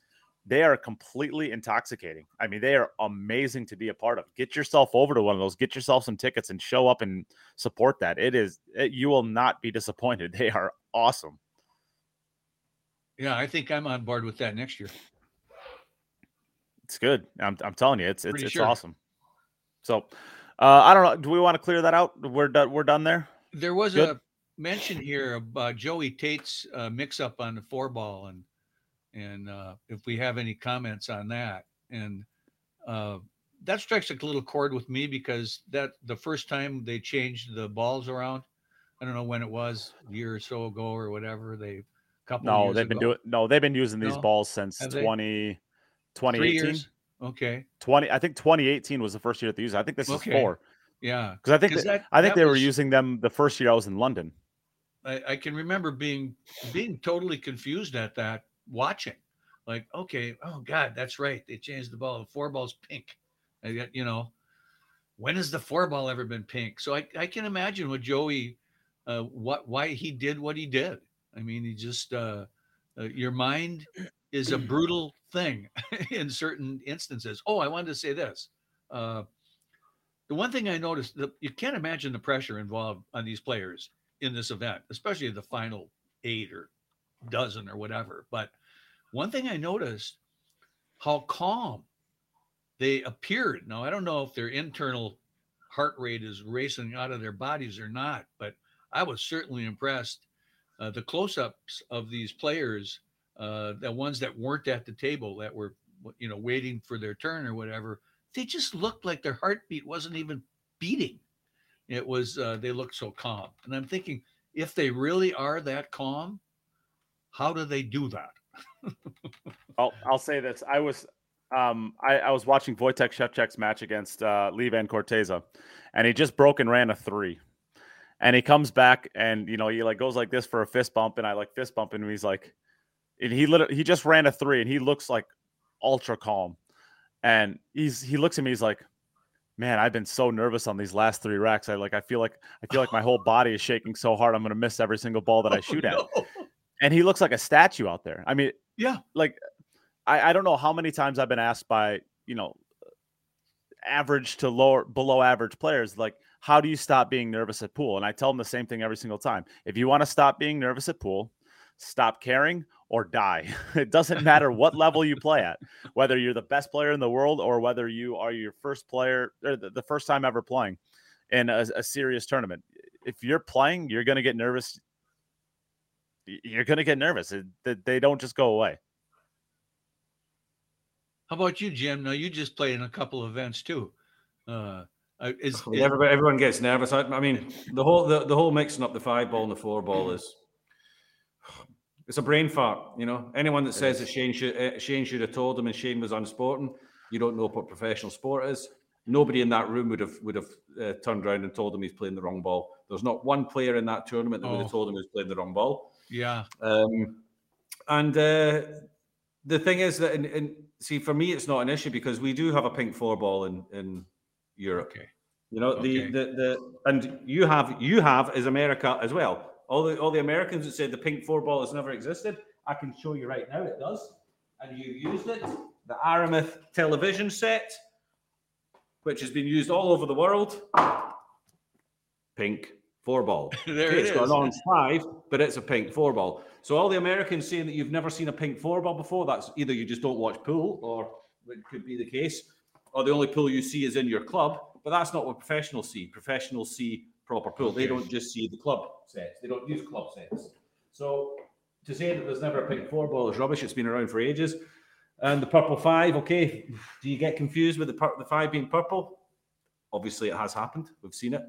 they are completely intoxicating. I mean, they are amazing to be a part of. Get yourself over to one of those, get yourself some tickets and show up and support that. It is, it, you will not be disappointed. They are awesome. yeah, I think I'm on board with that next year. It's good. I'm, I'm telling you, it's, it's, Pretty it's sure. awesome. So, uh, I don't know. Do we want to clear that out? We're done. We're done there. There was Good. a mention here about Joey Tate's uh, mix up on the four ball and and uh, if we have any comments on that and uh, that strikes a little chord with me because that the first time they changed the balls around, I don't know when it was, a year or so ago or whatever. They couple No, they've been ago. doing, no, they've been using these No? balls since Have 20, 2018. Okay, 20, I think 2018 was the first year that they used it. I think this Okay. is four. yeah. Because I think that, that- I think they were using them the first year I was in London. I, I can remember being being totally confused at that watching. Like, okay, oh God, that's right. They changed the ball. The four ball's pink. I got, you know, when has the four ball ever been pink? So I, I can imagine what Joey, uh, what why he did what he did. I mean, he just uh, uh, your mind is a brutal thing in certain instances. Oh, I wanted to say this. Uh, the one thing I noticed, that you can't imagine the pressure involved on these players in this event, especially the final eight or dozen or whatever. But one thing I noticed, how calm they appeared. Now I don't know if their internal heart rate is racing out of their bodies or not, but I was certainly impressed. Uh, the close-ups of these players, uh, the ones that weren't at the table, that were you know waiting for their turn or whatever, they just looked like their heartbeat wasn't even beating. It was uh, they looked so calm, and I'm thinking if they really are that calm, how do they do that? I'll I'll say this. I was um I, I was watching Wojtek Szewczyk's match against uh Lee Vann Corteza, and he just broke and ran a three. And he comes back and you know he like goes like this for a fist bump, and I like fist bump and he's like, and he literally he just ran a three, and he looks like ultra calm, and he's he looks at me, he's like, Man, I've been so nervous on these last three racks. I like I feel like I feel like my whole body is shaking so hard I'm gonna miss every single ball that I Oh, shoot at. And he looks like a statue out there. I mean, Yeah. like I, I don't know how many times I've been asked by, you know, average to lower below average players, like, how do you stop being nervous at pool? And I tell them the same thing every single time. If you want to stop being nervous at pool, stop caring or die. It doesn't matter what level you play at, whether you're the best player in the world or whether you are your first player or the, the first time ever playing in a, a serious tournament. If you're playing, you're going to get nervous. Y- You're going to get nervous. It- they- They don't just go away. How about you, Jim? Now you just played in a couple of events too. Uh, is, is- Everybody, everyone gets nervous. I, I mean, the whole the, the whole mixing up the five ball and the four ball is it's a brain fart. You know, anyone that says that Shane should uh, Shane should have told him and Shane was unsporting, you don't know what professional sport is. Nobody in that room would have would have uh, turned around and told him he's playing the wrong ball. There's not one player in that tournament that would Oh. have told him he was playing the wrong ball. Yeah, Um, and uh, the thing is that, in, in, see, for me, it's not an issue because we do have a pink four ball in in Europe. okay. You know, the, Okay. the the and you have you have is America as well. All the all the Americans that said the pink four ball has never existed, I can show you right now it does. And you used it, the Aramith television set, which has been used all over the world. Pink four ball. There Okay, it it's got an orange five, but it's a pink four ball. So all the Americans saying that you've never seen a pink four ball before, that's either you just don't watch pool, or it could be the case, or the only pool you see is in your club. But that's not what professionals see. Professionals see proper pool. They don't just see the club sets. They don't use club sets. So to say that there's never a pink four ball is rubbish. It's been around for ages. And the purple five, okay. Do you get confused with the pur- the five being purple? Obviously, it has happened. We've seen it.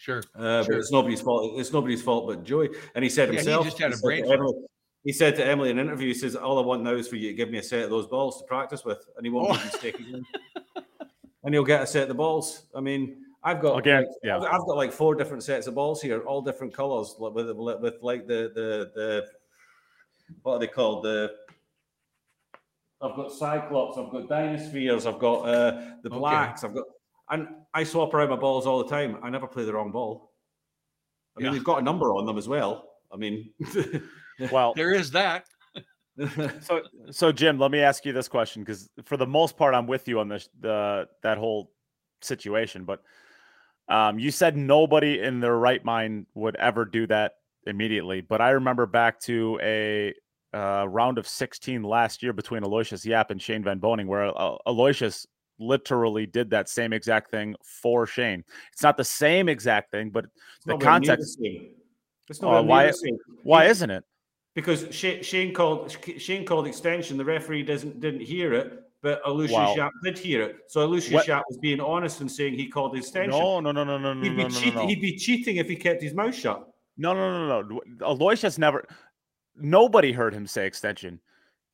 Sure. Uh, Sure. But it's nobody's fault. It's nobody's fault but Joey. And he said Yeah, he himself. just had a brain to fart. Emily- he said to Emily in an interview, he says, "All I want now is for you to give me a set of those balls to practice with, and he won't Oh. make a mistake again. and he'll get a set of the balls. I mean, I've got Again, like, yeah. I've, I've got like four different sets of balls here, all different colors, with with, with like the the the what are they called? The I've got Cyclops, I've got Dynospheres, I've got uh, the Okay. blacks, I've got, and I swap around my balls all the time. I never play the wrong ball. I mean, Yeah. they've got a number on them as well. I mean, Well, There is that. so so Jim, let me ask you this question because for the most part, I'm with you on this the that whole situation. But um, you said nobody in their right mind would ever do that immediately. But I remember back to a uh, round of 16 last year between Aloysius Yap and Shane Van Boening, where uh, Aloysius literally did that same exact thing for Shane. It's not the same exact thing, but the context. It's Oh, nowhere why- the same. Why isn't it? Because Shane, called Shane called extension. The referee doesn't didn't hear it, but Aloysius Wow. Yap did hear it. So Aloysius What- Yap was being honest and saying he called extension. No, no, no, no, no, no, he'd be no, no, cheating. no. He'd be cheating if he kept his mouth shut. No, no, no, no. Aloysius never. Nobody heard him say extension.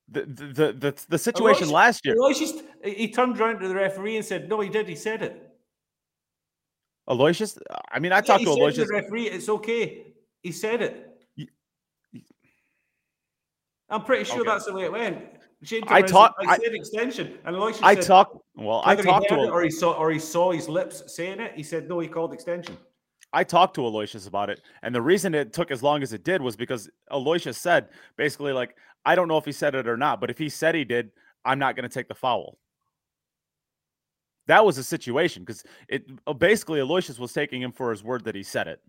The the the the, situation Aloysius- last year. Aloysius, he turned around to the referee and said, "No, he did. He said it." Aloysius. I mean, I Yeah, talked to Aloysius. the referee, "It's okay." He said it. I'm pretty sure Okay. that's the way it went. Shane I around and said, talk- I, said extension, and Aloysius I talked. Well, I talked to. it or he saw or he saw his lips saying it, he said no. He called extension. I talked to Aloysius about it, and the reason it took as long as it did was because Aloysius said basically like, I don't know if he said it or not, but if he said he did, I'm not going to take the foul. That was a situation because it uh, basically Aloysius was taking him for his word that he said it.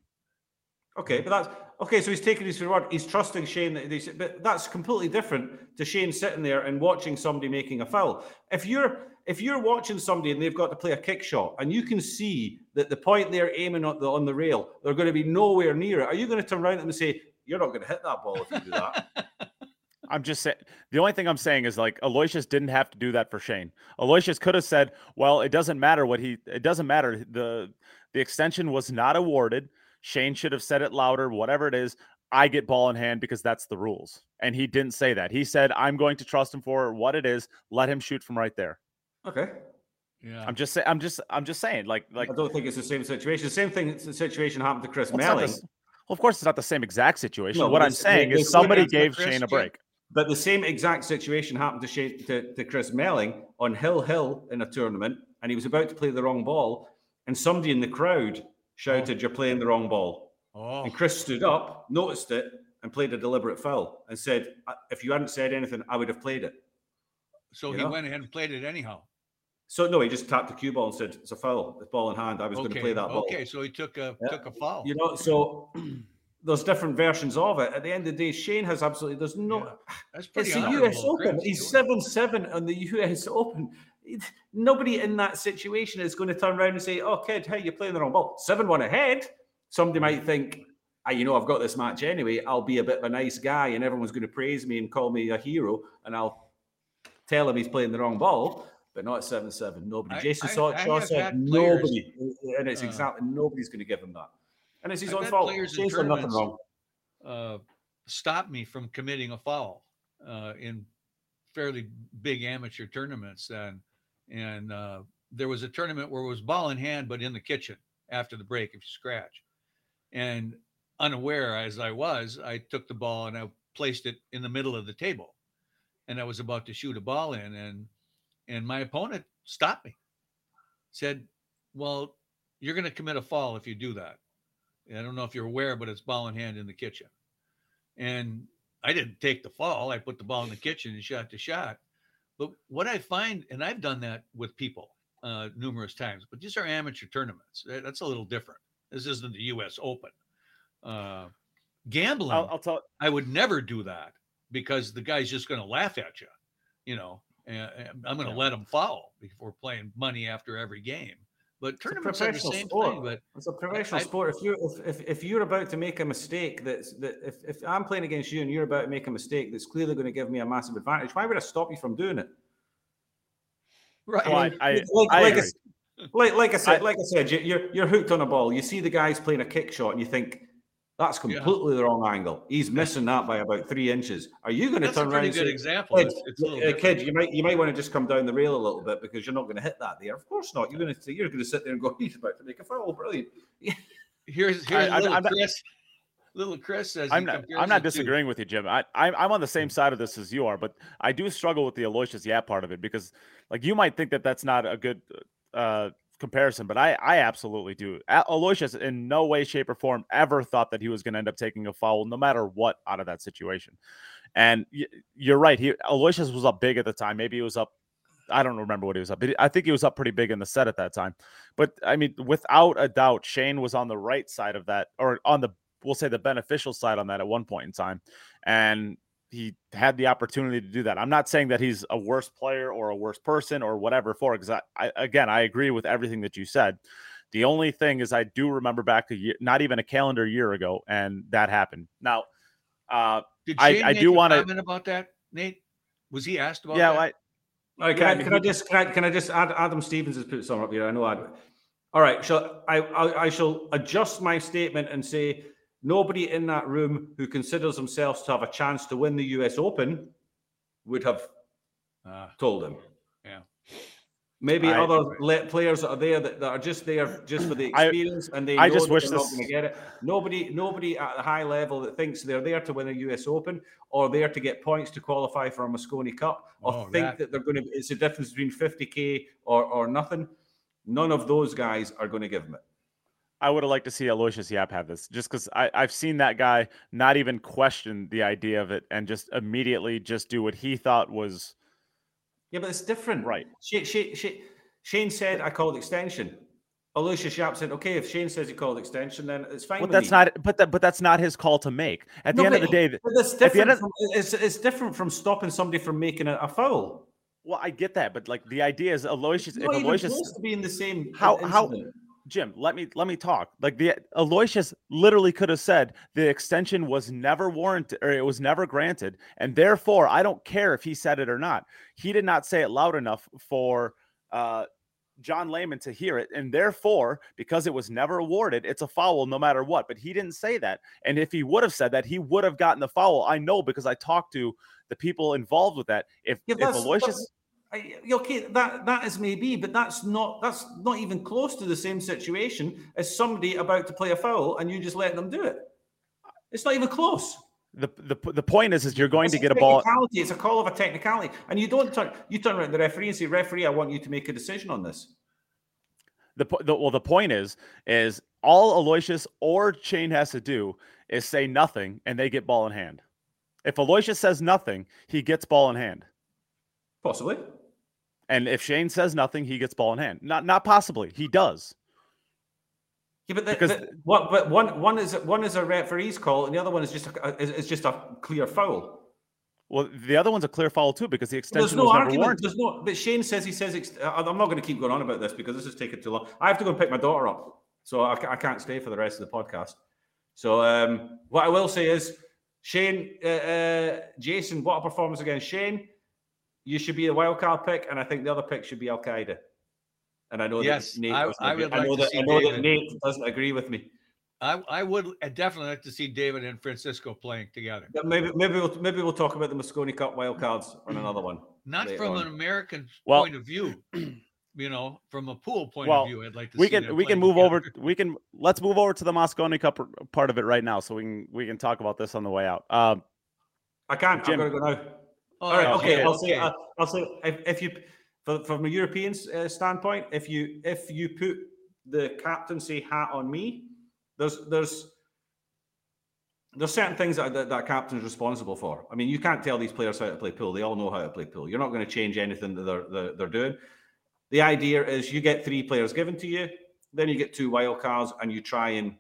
Okay, but that's okay. So he's taking his word. He's trusting Shane that they. said- But that's completely different to Shane sitting there and watching somebody making a foul. If you're if you're watching somebody and they've got to play a kick shot and you can see that the point they're aiming at the on the rail, they're going to be nowhere near it. Are you going to turn around and say, "You're not going to hit that ball if you do that"? I'm just saying. The only thing I'm saying is like Aloysius didn't have to do that for Shane. Aloysius could have said, "Well, it doesn't matter what he. It doesn't matter. the The extension was not awarded. Shane should have said it louder. Whatever it is, I get ball in hand because that's the rules." And he didn't say that. He said, "I'm going to trust him for what it is. Let him shoot from right there." okay. Yeah. I'm just saying. I'm just. I'm just saying. Like. Like. I don't think it's the same situation. The same thing. The situation happened to Chris well, it's not the Melling. well, of course, it's not the same exact situation. No, what I'm saying is somebody gave Chris Shane a break. But the same exact situation happened to, Shane, to, to Chris Melling on Hill Hill in a tournament and he was about to play the wrong ball, and somebody in the crowd shouted, "You're playing the wrong ball." Oh, And Chris stood up, noticed it, and played a deliberate foul, and said, "If you hadn't said anything, I would have played it." so you he know? went ahead and played it anyhow. So no, he just tapped the cue ball and said, "It's a foul. It's ball in hand. I was going to play that ball." okay, so he took a Yeah. took a foul. You know, so there's different versions of it. At the end of the day, Shane has absolutely. There's no. Yeah. That's pretty It's the US Open. He's seven seven on the US Open. Nobody in that situation is going to turn around and say, "Oh, kid, hey, you're playing the wrong ball." Seven one ahead. Somebody might think, ah, "You know, I've got this match anyway. I'll be a bit of a nice guy, and everyone's going to praise me and call me a hero, and I'll tell him he's playing the wrong ball." But not seven seven. Nobody. I- Jason I- Shaw, I said had players, nobody, and it's uh, exactly nobody's going to give him that, and it's his I've own fault. players in done nothing tournaments- wrong. uh, stop me from committing a foul uh, in fairly big amateur tournaments. And and uh, there was a tournament where it was ball in hand, but in the kitchen after the break if you scratch. And unaware as I was, I took the ball and I placed it in the middle of the table, and I was about to shoot a ball in, and and my opponent stopped me, said, "Well, you're going to commit a fall if you do that." I don't know if you're aware, but it's ball in hand in the kitchen. And I didn't take the fall. I put the ball in the kitchen and shot the shot. But what I find, and I've done that with people uh, numerous times, but these are amateur tournaments. That's a little different. This isn't the U.S. Open. Uh, gambling, I'll, I'll tell. I would never do that because the guy's just going to laugh at you. You know, and, I'm going to Yeah. let him foul before playing money after every game. But It's a tournaments are the professional same sport. thing. But It's a professional I- sport. If you if, if if you're about to make a mistake that's that if, if I'm playing against you and you're about to make a mistake that's clearly going to give me a massive advantage, why would I stop you from doing it? right, Well, I, I, like, I like, I, agree. s- like, like I said, I- like I said, you're you're hooked on a ball. You see the guys playing a kick shot, and you think that's Yeah. completely the wrong angle. He's missing that by about three inches. Are you going to that's turn around pretty and good say, example. Kid, It's, it's a uh, kid, you might you might want to just come down the rail a little bit because you're not going to hit that there. Of course not. You're going to you're going to sit there and go, he's about to make a foul. Brilliant. Here's here's I- I'm- little I'm not- Chris. Little Chris says I'm not. I'm not it to- disagreeing with you, Jim. I, I'm I'm on the same side of this as you are, but I do struggle with the Aloysius Yap part of it because, like, you might think that that's not a good uh, comparison, but I I absolutely do. Aloysius, in no way, shape, or form, ever thought that he was going to end up taking a foul, no matter what, out of that situation. And you're right. He Aloysius was up big at the time. Maybe he was up. I don't remember what he was up, but I think he was up pretty big in the set at that time. But I mean, without a doubt, Shane was on the right side of that, or on the we'll say the beneficial side on that at one point in time, and he had the opportunity to do that. I'm not saying that he's a worse player or a worse person or whatever for because I, I again I agree with everything that you said. The only thing is I do remember back a year, not even a calendar year ago, and that happened. Now, uh, Did I- Shane I make do wanna- comment about that, Nate. Was he asked about yeah, that? I, All right, can, Yeah, I, I can I just can I, can I just add Adam Stevens has put some up here. I know. I'd, all right, shall I, I I shall adjust my statement and say nobody in that room who considers themselves to have a chance to win the U.S. Open would have Ah, told him. Yeah. Maybe I- other le- players that are there that, that are just there just for the I- experience and they I know just wish they're not going to get it. Nobody, nobody at the high level that thinks they're there to win a US Open or there to get points to qualify for a Mosconi Cup or Oh, think that- that they're going to. It's a difference between 50k or or nothing. None of those guys are going to give them it. I would have liked to see Aloysius Yap have this, just because I've seen that guy not even question the idea of it and just immediately just do what he thought was Yeah, but it's different. Right. Shane, Shane, Shane, Shane said I called extension. Aloysius Yap said, "Okay, if Shane says he called extension, then it's fine." But that's me." not. But that. But that's not his call to make. At the No, end of the day, that's At the different. of- From, it's, it's different from stopping somebody from making a, a foul. well, I get that. But like the idea is Aloysius. It's If not even Aloysius, close to being the same. How- in- how- incident. Jim, let me let me talk. Like the Aloysius literally could have said the extension was never warranted or it was never granted, and therefore I don't care if he said it or not. He did not say it loud enough for uh, John Lehman to hear it, and therefore because it was never awarded, it's a foul no matter what. But he didn't say that, and if he would have said that, he would have gotten the foul. I know because I talked to the people involved with that. If Yeah, if Aloysius I- okay, that that is maybe, but that's not that's not even close to the same situation as somebody about to play a foul and you just letting them do it. It's not even close. the, the the point is is you're going It's to get a ball. It's a call of a technicality, and you don't turn you turn around the referee and say, "Referee, I want you to make a decision on this." The, the well, the point is, is all Aloysius or Shane has to do is say nothing, and they get ball in hand. If Aloysius says nothing, he gets ball in hand. Possibly. And if Shane says nothing, he gets ball in hand. Not not possibly. He does. Yeah, but the, because the, what? But one one is one is a referee's call, and the other one is just a, is, is just a clear foul. Well, the other one's a clear foul too because the extension There's no was argument. never warranted. There's no. But Shane says he says. Ex- I'm not going to keep going on about this because this is taking too long. I have to go and pick my daughter up, so I, I can't stay for the rest of the podcast. So um, what I will say is, Shane, uh, uh, Jason, what a performance against Shane. You should be a wild card pick, and I think the other pick should be Alcaide. And I know yes, that Nate I, I would like I know, that, I know that Nate doesn't agree with me. I, I would definitely like to see David and Francisco playing together. But maybe maybe we'll maybe we'll talk about the Mosconi Cup wildcards on another one. Not from on. an American Well- point of view, you know, from a pool point Well, of view. I'd like to we see can we can playing move over. We can let's move over to the Mosconi Cup part of it right now, so we can we can talk about this on the way out. Um, I can't. Jim. I'm going to go now. All right. right, Okay. okay, I'll say. okay. I'll, say if, if you, from a European uh, standpoint, if you if you put the captaincy hat on me, there's there's there's certain things that, that that captain's responsible for. I mean, you can't tell these players how to play pool. They all know how to play pool. You're not going to change anything that they're, they're they're doing. The idea is you get three players given to you, then you get two wild cards, and you try and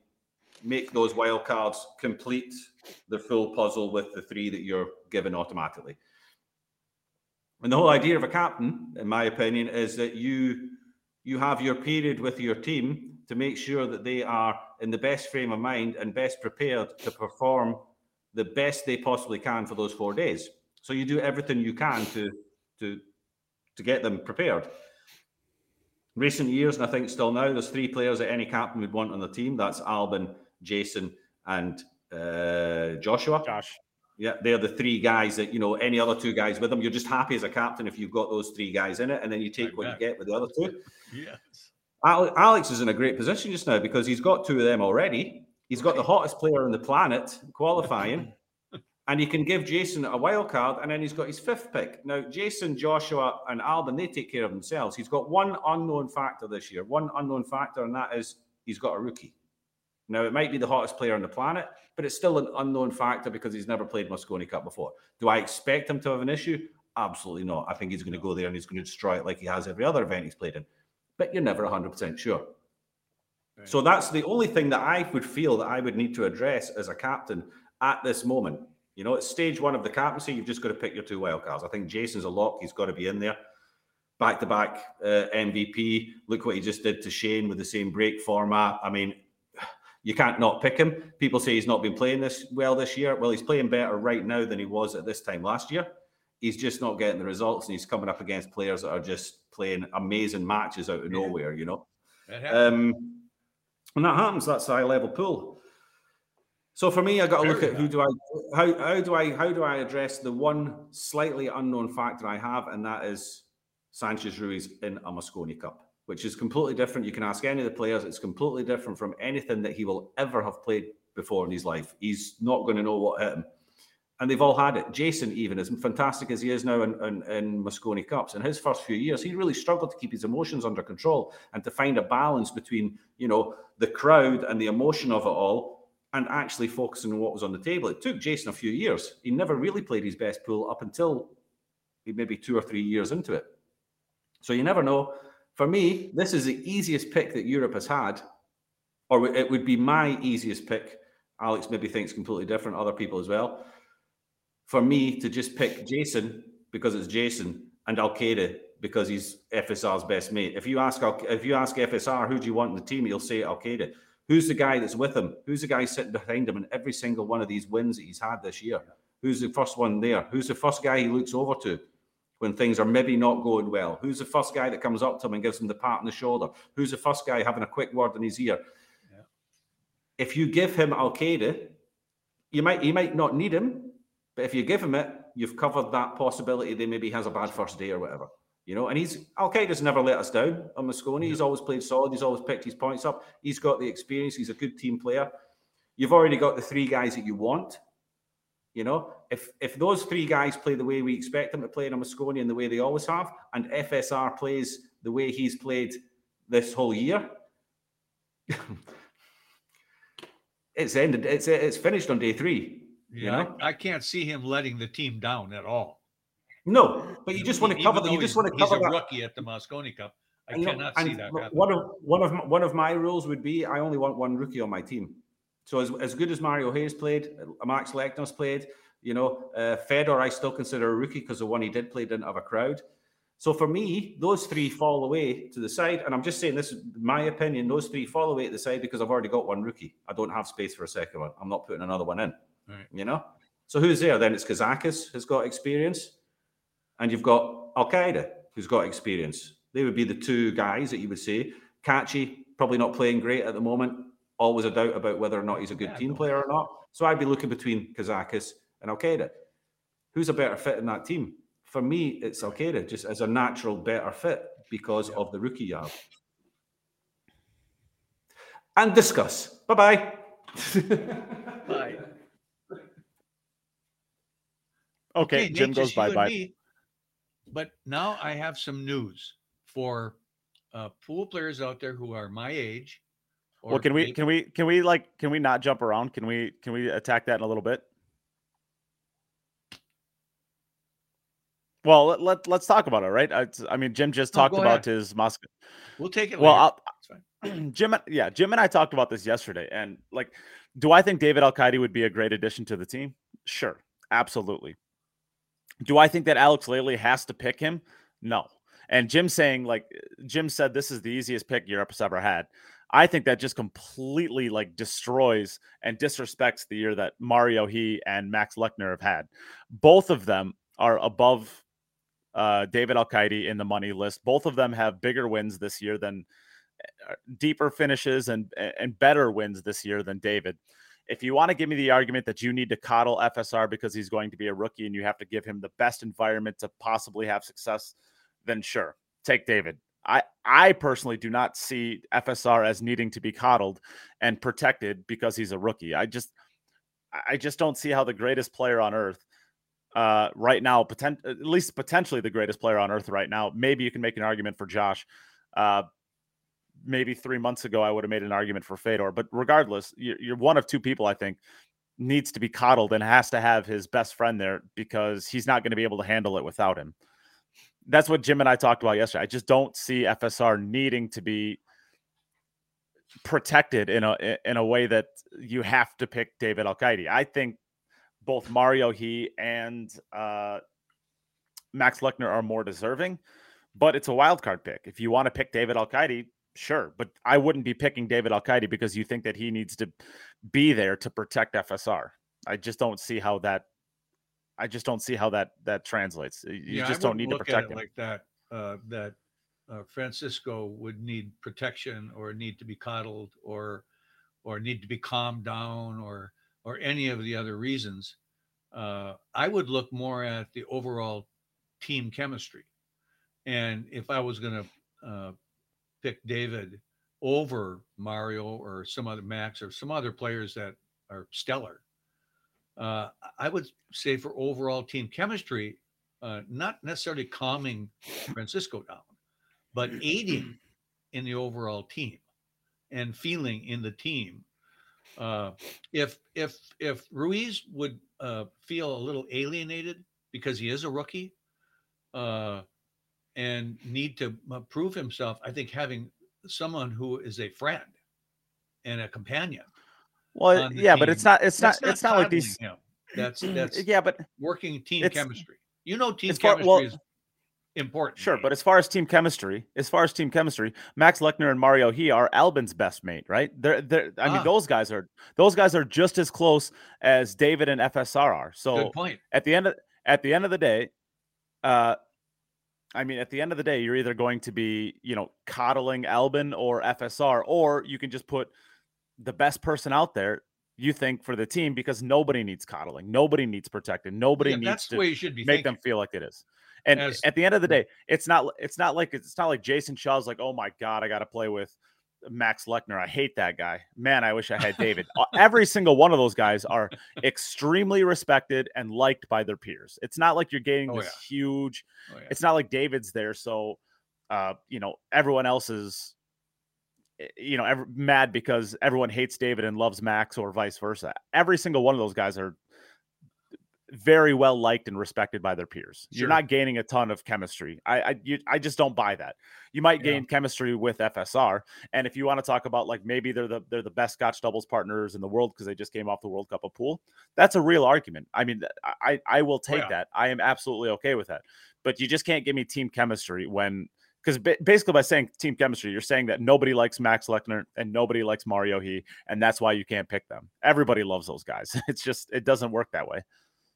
make those wild cards complete the full puzzle with the three that you're given automatically. And the whole idea of a captain, in my opinion, is that you you have your period with your team to make sure that they are in the best frame of mind and best prepared to perform the best they possibly can for those four days. So you do everything you can to to to get them prepared. Recent years, and I think still now, there's three players that any captain would want on the team. That's Albin, Jason, and uh, Joshua. Josh, Yeah, they're the three guys that you know. Any other two guys with them, you're just happy as a captain if you've got those three guys in it, and then you take Right what back. you get with the other two. Yes. Alex is in a great position just now because he's got two of them already. He's got the hottest player on the planet qualifying, and he can give Jason a wild card, and then he's got his fifth pick. Now, Jason, Joshua, and Albin they take care of themselves. He's got one unknown factor this year, one unknown factor, and that is he's got a rookie. Now, it might be the hottest player on the planet, but it's still an unknown factor because he's never played Mosconi Cup before. Do I expect him to have an issue? Absolutely not. I think he's going to go there and he's going to destroy it like he has every other event he's played in. But you're never 100% sure. Right. So that's the only thing that I would feel that I would need to address as a captain at this moment. You know, it's stage one of the captaincy. You've just got to pick your two wild cards. I think Jason's a lock. He's got to be in there. Back to back uh, MVP. Look what he just did to Shane with the same break format. I mean, you can't not pick him. People say he's not been playing this well this year. Well, he's playing better right now than he was at this time last year. He's just not getting the results, and he's coming up against players that are just playing amazing matches out of Yeah. nowhere. You know. Um, when that happens, that's a high level pool. So for me, I got to look at who do I how how do I how do I address the one slightly unknown factor I have, and that is Sanchez Ruiz in a Mosconi Cup, which is completely different. You can ask any of the players; it's completely different from anything that he will ever have played before in his life. He's not going to know what hit him, and they've all had it. Jason, even as fantastic as he is now in, in, in Mosconi Cups, in his first few years, he really struggled to keep his emotions under control and to find a balance between you know the crowd and the emotion of it all and actually focusing on what was on the table. It took Jason a few years. He never really played his best pool up until maybe two or three years into it. So you never know. For me, this is the easiest pick that Europe has had, or it would be my easiest pick. Alex maybe thinks completely different, other people as well. For me to just pick Jason because it's Jason and Alcaide because he's FSR's best mate. If you ask if you ask FSR who do you want in the team, he'll say Alcaide. Who's the guy that's with him? Who's the guy sitting behind him in every single one of these wins that he's had this year? Who's the first one there? Who's the first guy he looks over to when things are maybe not going well? Who's the first guy that comes up to him and gives him the pat on the shoulder? Who's the first guy having a quick word in his ear? Yeah. If you give him Alcaide, you might he might not need him, but if you give him it, you've covered that possibility that maybe he has a bad first day or whatever. You know, and he's Alcaide's never let us down on Mosconi. He's always played solid. He's always picked his points up. He's got the experience. He's a good team player. You've already got the three guys that you want. You know, if if those three guys play the way we expect them to play in a Mosconi and the way they always have, and FSR plays the way he's played this whole year, it's ended. It's it's finished on day three. Yeah, you know? I, I can't see him letting the team down at all. No, but you just want to cover. though You just want to cover He's a that. rookie at the Mosconi Cup. I And cannot and see that happening. One of one of one of my, one of my rules would be I only want one rookie on my team. So as, as good as Mario He's played, uh, Max Lechner's played, you know, uh, Fedor I still consider a rookie because the one he did play didn't have a crowd. So for me, those three fall away to the side, and I'm just saying this is my opinion. Those three fall away to the side because I've already got one rookie. I don't have space for a second one. I'm not putting another one in. Right. You know. So who's there? Then it's Kazakis has got experience, and you've got Alcaide who's got experience. They would be the two guys that you would say. Kaci probably not playing great at the moment. Always a doubt about whether or not he's a good Yeah, team player or not. So I'd be looking between Kazakis and Alcaide. Who's a better fit in that team? For me, it's Alcaide, just as a natural better fit because of the rookie you have. And discuss. Bye bye. Bye. Okay, Jim Nate, goes bye-bye. But now I have some news for uh, pool players out there who are my age. Well, can we can we can we like can we not jump around? Can we can we attack that in a little bit? Well, let, let let's talk about it, right? I, I mean, Jim just No, talked about ahead. his Moscow. We'll take it. Well, later. I'll, fine. Jim, yeah, Jim and I talked about this yesterday, and like, do I think David Alcaide would be a great addition to the team? Sure, absolutely. Do I think that Alex Lely has to pick him? No. And Jim saying like Jim said, this is the easiest pick Europe's ever had. I think that just completely like destroys and disrespects the year that Mario He and Max Lechner have had. Both of them are above uh, David Alcaide in the money list. Both of them have bigger wins this year than uh, deeper finishes and and better wins this year than David. If you want to give me the argument that you need to coddle FSR because he's going to be a rookie and you have to give him the best environment to possibly have success, then sure, take David. I I personally do not see FSR as needing to be coddled and protected because he's a rookie. I just I just don't see how the greatest player on earth uh, right now, potent, at least potentially the greatest player on earth right now. Maybe you can make an argument for Josh. Uh, maybe three months ago, I would have made an argument for Fedor. But regardless, you're, you're one of two people I think needs to be coddled and has to have his best friend there because he's not going to be able to handle it without him. That's what Jim and I talked about yesterday. I just don't see FSR needing to be protected in a in a way that you have to pick David Alcaide. I think both Mario He and uh, Max Lechner are more deserving, but it's a wild card pick. If you want to pick David Alcaide, sure, but I wouldn't be picking David Alcaide because you think that he needs to be there to protect FSR. I just don't see how that. I just don't see how that that translates. You Yeah, just don't need to protect him. like that. Uh, that uh, Francisco would need protection or need to be coddled or or need to be calmed down or or any of the other reasons. Uh, I would look more at the overall team chemistry, and if I was going to uh, pick David over Mario or some other Max or some other players that are stellar, uh, I would say for overall team chemistry, uh, not necessarily calming Francisco down, but aiding in the overall team and feeling in the team. Uh, if if if Ruiz would uh, feel a little alienated because he is a rookie uh, and need to uh, prove himself, I think having someone who is a friend and a companion. Well, yeah, but it's not. It's not. It's not like these. him. That's that's Yeah, but working team chemistry. You know, team far- chemistry well, is important. Sure, but as far as team chemistry, as far as team chemistry, Max Lechner and Mario He are Albin's best mate, right? They're, they're I mean, Ah. those guys are those guys are just as close as David and FSR are. So good point. at the end of at the end of the day, uh, I mean, at the end of the day, you're either going to be, you know, coddling Albin or FSR, or you can just put the best person out there you think for the team because nobody needs coddling, nobody needs protecting, nobody Yeah, needs that's to the way you should be make thinking. them feel like it is. And As- at the end of the day, it's not it's not like it's not like Jason Shaw's like, oh my god, I got to play with Max Lechner. I hate that guy. Man, I wish I had David. Every single one of those guys are extremely respected and liked by their peers. It's not like you're getting Oh, this huge. Oh, yeah. It's not like David's there, so uh, you know everyone else is you know, ever, mad because everyone hates David and loves Max or vice versa. Every single one of those guys are very well liked and respected by their peers. Sure. You're not gaining a ton of chemistry. I I, you, I just don't buy that. You might Yeah. gain chemistry with FSR, and if you want to talk about like maybe they're the they're the best Scotch doubles partners in the world because they just came off the World Cup of pool. That's a real argument. I mean, I I will oh, take Oh, yeah. that. I am absolutely okay with that. But you just can't give me team chemistry when because basically by saying team chemistry, you're saying that nobody likes Max Lechner and nobody likes Mario He, and that's why you can't pick them. Everybody loves those guys. It's just it doesn't work that way.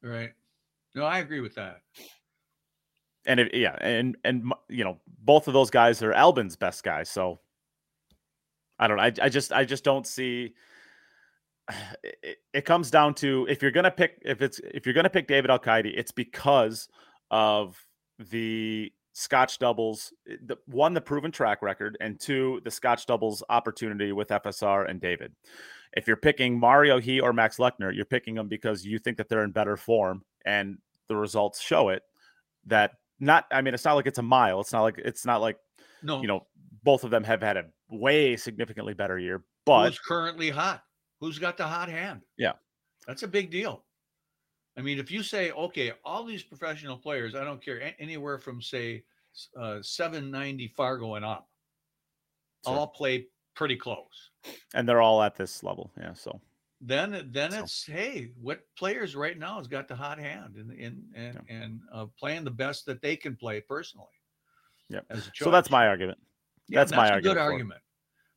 Right. No, I agree with that. and it, yeah, and and you know, both of those guys are Albin's best guys. So I don't know. I, I just I just don't see. It, it comes down to if you're gonna pick if it's if you're gonna pick David Alcaide, it's because of the Scotch doubles. eh, The one, the proven track record, and two, the Scotch doubles opportunity with FSR and David. If you're picking Mario He or Max Lechner, you're picking them because you think that they're in better form, and the results show it. That not, I mean, it's not like it's a mile. It's not like it's not like No, you know both of them have had a way significantly better year, but who's currently hot? Who's got the hot hand? Yeah. That's a big deal. I mean, if you say, okay, all these professional players, I don't care anywhere from say uh, 790 Fargo and up, Sure. all play pretty close. and they're all at this level. Yeah, so Then, then So- it's hey, what players right now has got the hot hand and and and and uh, playing the best that they can play personally. A so that's my argument. Yeah, that's my a argument good argument.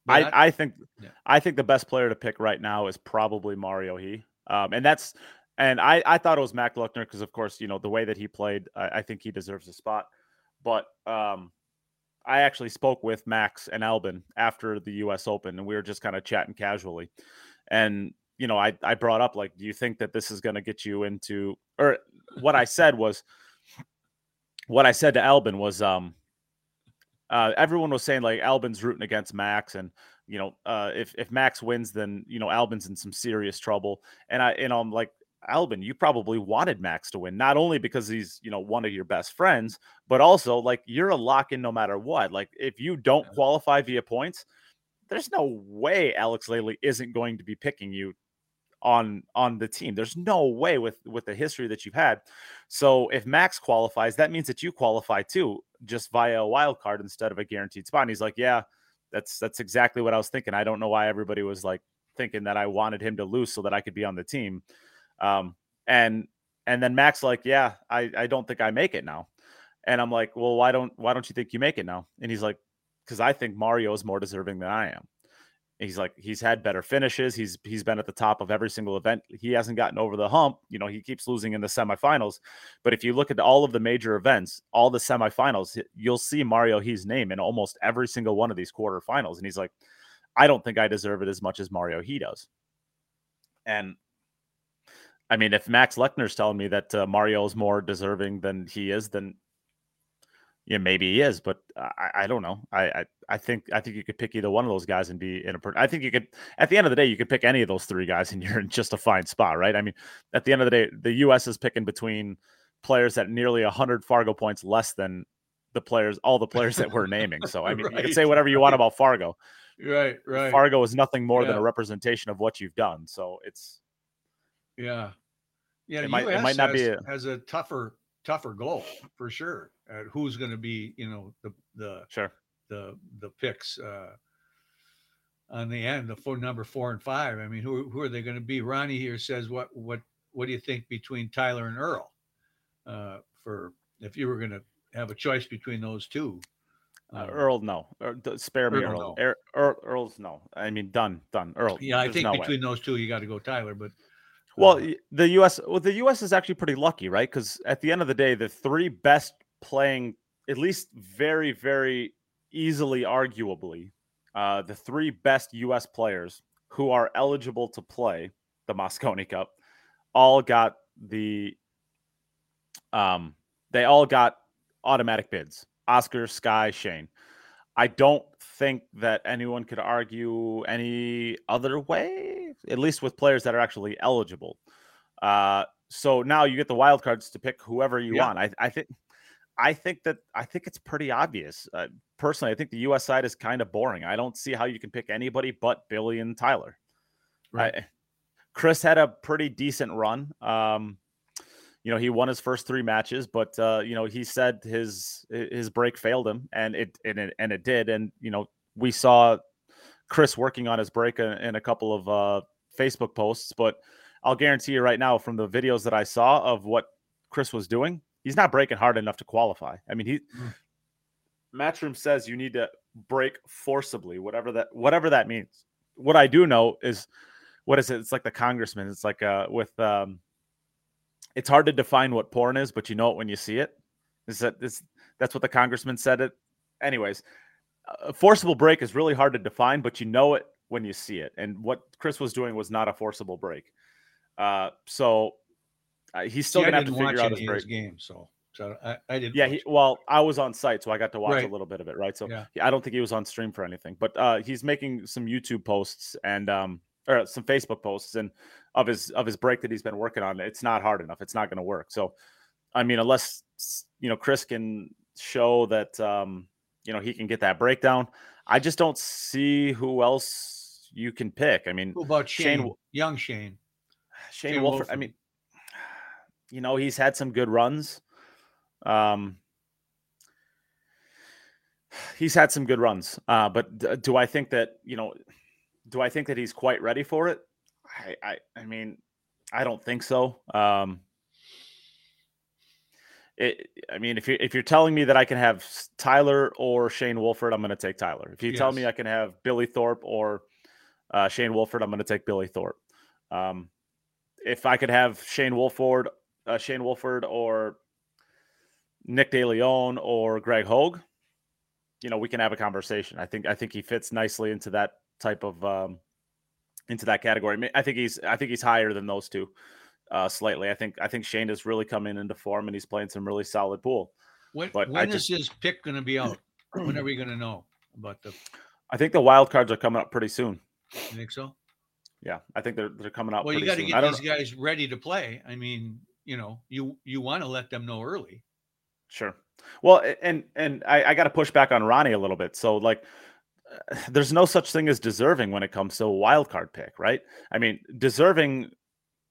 But I, I think Yeah. I think the best player to pick right now is probably Mario He, um, and that's and I I thought it was Max Lechner because of course you know the way that he played I, I think he deserves a spot, but um, I actually spoke with Max and Albin after the U.S. Open and we were just kind of chatting casually, and you know I I brought up like do you think that this is going to get you into or what I said was what I said to Albin was um uh, everyone was saying like Albin's rooting against Max, and you know, uh, if if Max wins, then you know Albin's in some serious trouble. And I, know, I'm like Albin, you probably wanted Max to win, not only because he's you know one of your best friends, but also like you're a lock in no matter what. Like if you don't qualify via points, there's no way Alex Lely isn't going to be picking you on on the team. There's no way with with the history that you've had. So if Max qualifies, that means that you qualify too, just via a wild card instead of a guaranteed spot. And he's like, yeah, that's that's exactly what I was thinking. I don't know why everybody was like thinking that I wanted him to lose so that I could be on the team. Um, and and then Max like, yeah, I I don't think I make it now. And I'm like, well, why don't why don't you think you make it now? And he's like, because I think Mario is more deserving than I am. He's like he's had better finishes. He's he's been at the top of every single event. He hasn't gotten over the hump. You know, he keeps losing in the semifinals. But if you look at all of the major events, all the semifinals, you'll see Mario He's name in almost every single one of these quarterfinals. And he's like, I don't think I deserve it as much as Mario He does. And I mean, if Max Lechner's telling me that uh, Mario is more deserving than he is, then yeah, maybe he is, but I, I don't know. I, I I think I think you could pick either one of those guys and be in a. I think you could. At the end of the day, you could pick any of those three guys, and you're in just a fine spot, right? I mean, at the end of the day, the U.S. is picking between players at nearly hundred Fargo points less than the players, all the players that we're naming. So I mean, you can say whatever you want about Fargo. Right, right. Fargo is nothing more than a representation of what you've done. So it's Yeah. Yeah. It might- it might not has, be a- has a tougher, tougher goal for sure. At who's going to be, you know, the, the, sure. the, the picks, uh, on the end, the four number four and five. I mean, who, who are they going to be? Ronnie here says, what, what, what do you think between Tyler and Earl? Uh, for if you were going to have a choice between those two, Uh, Um, Earl, no. Er, spare me, Earl, Earl. no. Er, Earl. Earl's no. I mean, done, done. Earl. yeah, I think no way. between those two, you got to go Tyler, but Well, the U.S. Well, the U.S. is actually pretty lucky, right? Because at the end of the day, the three best playing, at least very, very easily, arguably, uh, the three best U.S. players who are eligible to play the Mosconi Cup, all got the, um, they all got automatic bids. Oscar, Sky, Shane. I don't think that anyone could argue any other way, at least with players that are actually eligible. Uh, so now you get the wild cards to pick whoever you Yeah. want. I, I think, I think that I think it's pretty obvious. Uh, personally, I think the U.S. side is kind of boring. I don't see how you can pick anybody but Billy and Tyler. Right. I, Chris had a pretty decent run. Um, you know, he won his first three matches, but uh, you know, he said his his break failed him, and it and it and it did. And you know, we saw Chris working on his break in, in a couple of uh, Facebook posts, but I'll guarantee you right now, from the videos that I saw of what Chris was doing, he's not breaking hard enough to qualify. I mean, he Mm. Matchroom says you need to break forcibly, whatever that whatever that means. What I do know is what is it? It's like the congressman. It's like uh with um it's hard to define what porn is, but you know it when you see it. Is that this that's what the congressman said it. Anyways, a forcible break is really hard to define, but you know it when you see it. And what Chris was doing was not a forcible break. Uh so uh, he's still gonna have to figure out his break. his games, so so I, I didn't. Yeah, he, well, I was on site, so I got to watch Right. a little bit of it, right? So Yeah. I don't think he was on stream for anything, but uh, he's making some YouTube posts and um, or some Facebook posts and of his of his break that he's been working on. It's not hard enough. It's not going to work. So, I mean, unless you know Chris can show that um, you know he can get that breakdown, I just don't see who else you can pick. I mean, Who about Shane Shane? young Shane. Shane, Shane Wolford, I mean, you know, he's had some good runs. Um, he's had some good runs. Uh, but d- do I think that you know? Do I think that he's quite ready for it? I, I, I mean, I don't think so. Um, it, I mean, if you if you're telling me that I can have Tyler or Shane Wolford, I'm going to take Tyler. If you tell me I can have Billy Thorpe or uh, Shane Wolford, I'm going to take Billy Thorpe. Um, if I could have Shane Wolford, uh, Shane Wolford, or Nick DeLeon or Greg Hogue, you know, we can have a conversation. I think I think he fits nicely into that type of um, into that category. I, mean, I think he's I think he's higher than those two uh, slightly. I think I think Shane is really coming into form and he's playing some really solid pool. When But I when is just- his pick going to be out? when are we going to know about the? I think the wild cards are coming up pretty soon. You think so? Yeah, I think they're they're coming out. Well, you got to get these guys ready to play. I mean, you know, you you want to let them know early. Sure. Well, and and I, I got to push back on Ronnie a little bit. So like, there's no such thing as deserving when it comes to a wild card pick, right? I mean, deserving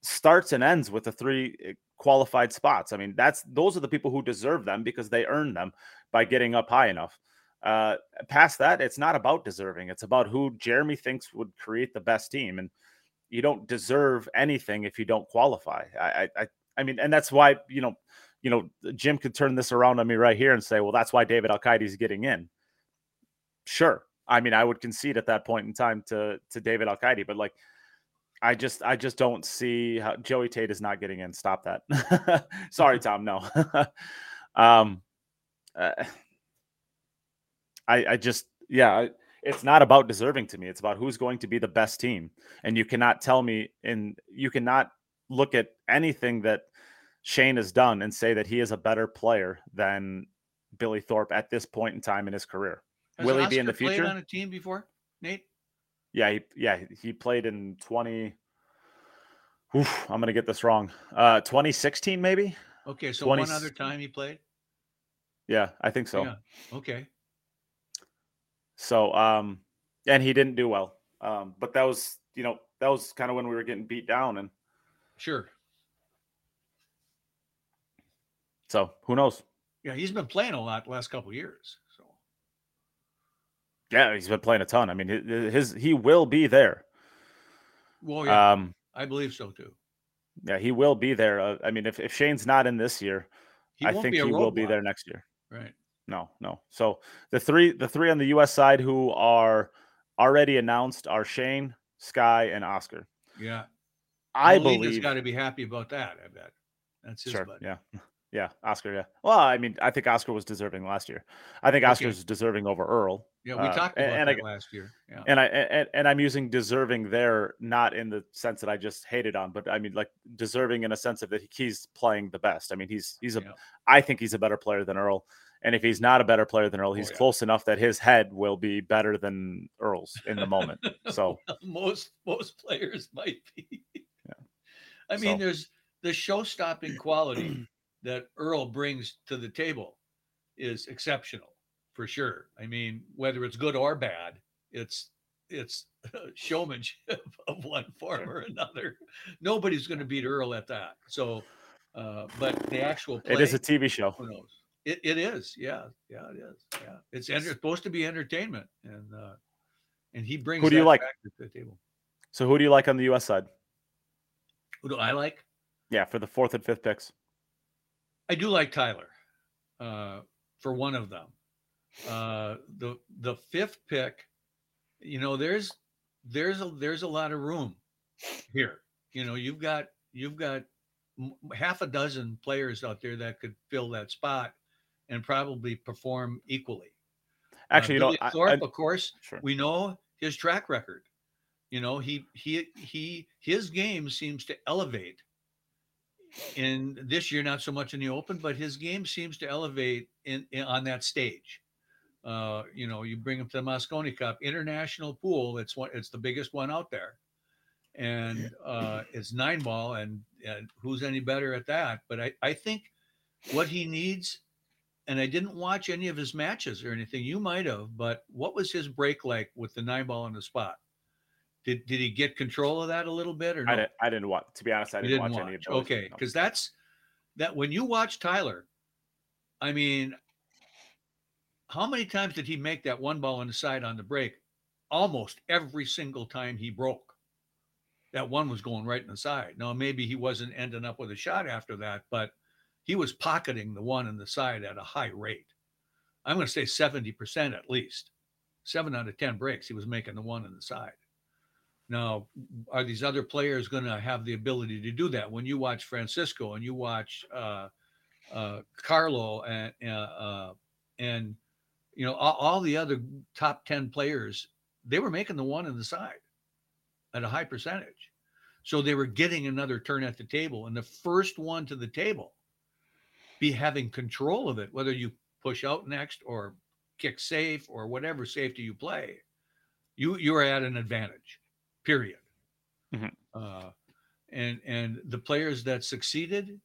starts and ends with the three uh, qualified spots. I mean, that's those are the people who deserve them because they earned them by getting up high enough. Uh, past that, it's not about deserving. It's about who Jeremy thinks would create the best team, and you don't deserve anything if you don't qualify. I, I, I, mean, and that's why you know you know, Jim could turn this around on me right here and say, well, that's why David Al is getting in. Sure. I mean, I would concede at that point in time to to David Al but like I just I just don't see how Joey Tate is not getting in. Stop that. Sorry, Tom. No. um uh, I I just yeah, it's not about deserving to me. It's about who's going to be the best team. And you cannot tell me and you cannot look at anything that Shane has done and say that he is a better player than Billy Thorpe at this point in time in his career. Has Will he be in the Oscar played future? on a team before, Nate? Yeah, he, yeah, he played in 20 Oof, I'm to get this wrong. Uh 2016 maybe? Okay, so 20 one other time he played. Yeah, I think so. Yeah. Okay. So um and he didn't do well. Um but that was, you know, that was kind of when we were getting beat down and Sure. so who knows? Yeah, he's been playing a lot the last couple of years. So Yeah, he's been playing a ton. I mean, his, his he will be there. well, yeah, Um I believe so too. yeah, he will be there. Uh, I mean, if, if Shane's not in this year, He I think he will be there next year. Right. No, no. So the three the three on the US side who are already announced are Shane, Sky, and Oscar. Yeah. I Molina's believe got to be happy about that. I bet. That's his sure. buddy. Yeah. Yeah, Oscar, yeah. Well, I mean, I think Oscar was deserving last year. I think Okay. Oscar's deserving over Earl. Yeah, we Uh, talked about and I- that last year. Yeah. And I and, and I'm using deserving there not in the sense that I just hated on, but I mean like deserving in a sense of that he's playing the best. I mean, he's he's a Yeah. I think he's a better player than Earl. And if he's not a better player than Earl, he's Oh, yeah. close enough that his head will be better than Earl's in the moment. So most most players might be. Yeah. I mean, So- there's the show-stopping quality that Earl brings to the table. is exceptional for sure. I mean, whether it's good or bad, it's it's showmanship of one form or another. Nobody's going to beat Earl at that. So, uh, but the actual play, It is a TV show. who knows? It, it is, yeah, yeah, it is, yeah. It's enter- supposed to be entertainment, and uh, and he brings. Who do you like? to the table? So who do you like on the U.S. side? Who do I like? Yeah, for the fourth and fifth picks. I do like Tyler uh, for one of them. Uh, the the fifth pick, you know, there's there's a there's a lot of room here. You know, you've got you've got half a dozen players out there that could fill that spot and probably perform equally. Uh, Actually, you know, Billy I- Thorpe, I- of course, sure. we know his track record. You know, he he he his game seems to elevate. In this year, not so much in the open, but his game seems to elevate in, in on that stage. Uh, you know, you bring him to the Mosconi Cup international pool. It's one. It's the biggest one out there, and uh, it's nine ball. And, and who's any better at that? But I I think what he needs and I didn't watch any of his matches or anything. You might have, but what was his break like with the nine ball on the spot? Did did he get control of that a little bit or no? I didn't. I didn't watch. To be honest, I You didn't, watch, any of those. Okay, no. because that's that when you watch Tyler, I mean, how many times did he make that one ball on the side on the break? Almost every single time he broke. That one was going right in the side. Now maybe he wasn't ending up with a shot after that, but he was pocketing the one in the side at a high rate. I'm going to say 70% at least. Seven out of 10 breaks, he was making the one in the side. Now, are these other players going to have the ability to do that? When you watch Francisco and you watch uh, uh, Carlo and uh, uh, and you know all, all the other top ten players, they were making the one in the side at a high percentage, so they were getting another turn at the table, and the first one to the table be having control of it, whether you push out next or kick safe or whatever safety you play, you you are at an advantage period. Mhm. Uh, and and the players that succeeded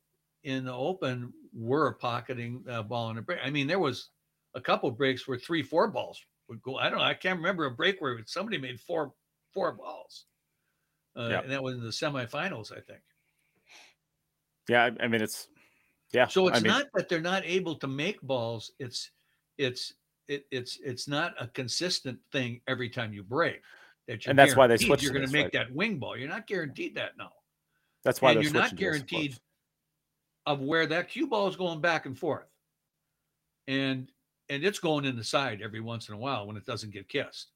in the open were pocketing the ball in a break. I mean, there was a couple breaks where three, four balls would go. I don't know. I can't remember a break where somebody made four four balls. Uh, Yeah. And that was in the semifinals, I think. Yeah, I, I mean it's yeah. So it's I mean, not that they're not able to make balls. It's it's it, it's it's not a consistent thing every time you break. That And that's why they switched You're going to make that wing ball. You're not guaranteed that now, that's why and you're not switching to this approach. guaranteed of where that cue ball is going back and forth, and and it's going in the side every once in a while when it doesn't get kissed.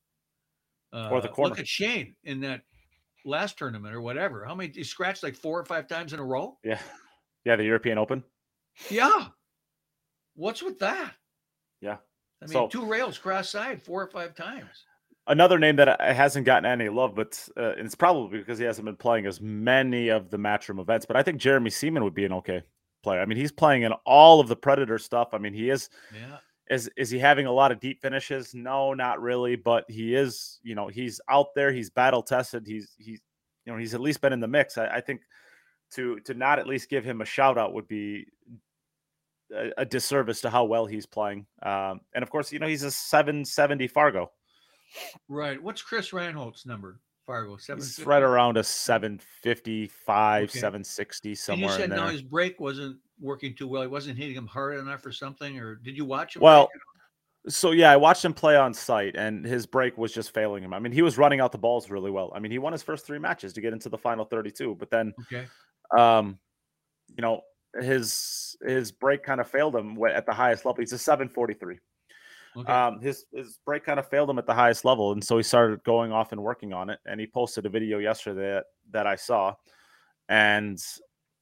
Uh, Or the corner. Look at Shane in that last tournament or whatever. How many he scratched like four or five times in a row? Yeah, yeah. The European Open. Yeah. What's with that? Yeah. I mean, So- two rails cross side four or five times. Another name that hasn't gotten any love, but uh, it's probably because he hasn't been playing as many of the matchroom events. But I think Jeremy Seaman would be an okay player. I mean, he's playing in all of the Predator stuff. I mean, he is Yeah. is is he having a lot of deep finishes? No, not really. But he is, you know, he's out there. He's battle tested. He's he's you know he's at least been in the mix. I, I think to to not at least give him a shout out would be a, a disservice to how well he's playing. Um, and of course, you know, he's a 770 Fargo. Right. What's Chris Reinhold's number? Fargo seven. He's right around a 755, Okay. 760 And you somewhere said in there. no, his break wasn't working too well. He wasn't hitting him hard enough or something. Or did you watch him? Well. So yeah, I watched him play on site, and his break was just failing him. I mean, he was running out the balls really well. I mean, he won his first three matches to get into the final thirty-two, but then, okay. Um, you know, his his break kind of failed him at the highest level. He's a seven forty-three. Okay. Um, his his break kind of failed him at the highest level, and so he started going off and working on it. And he posted a video yesterday that, that I saw, and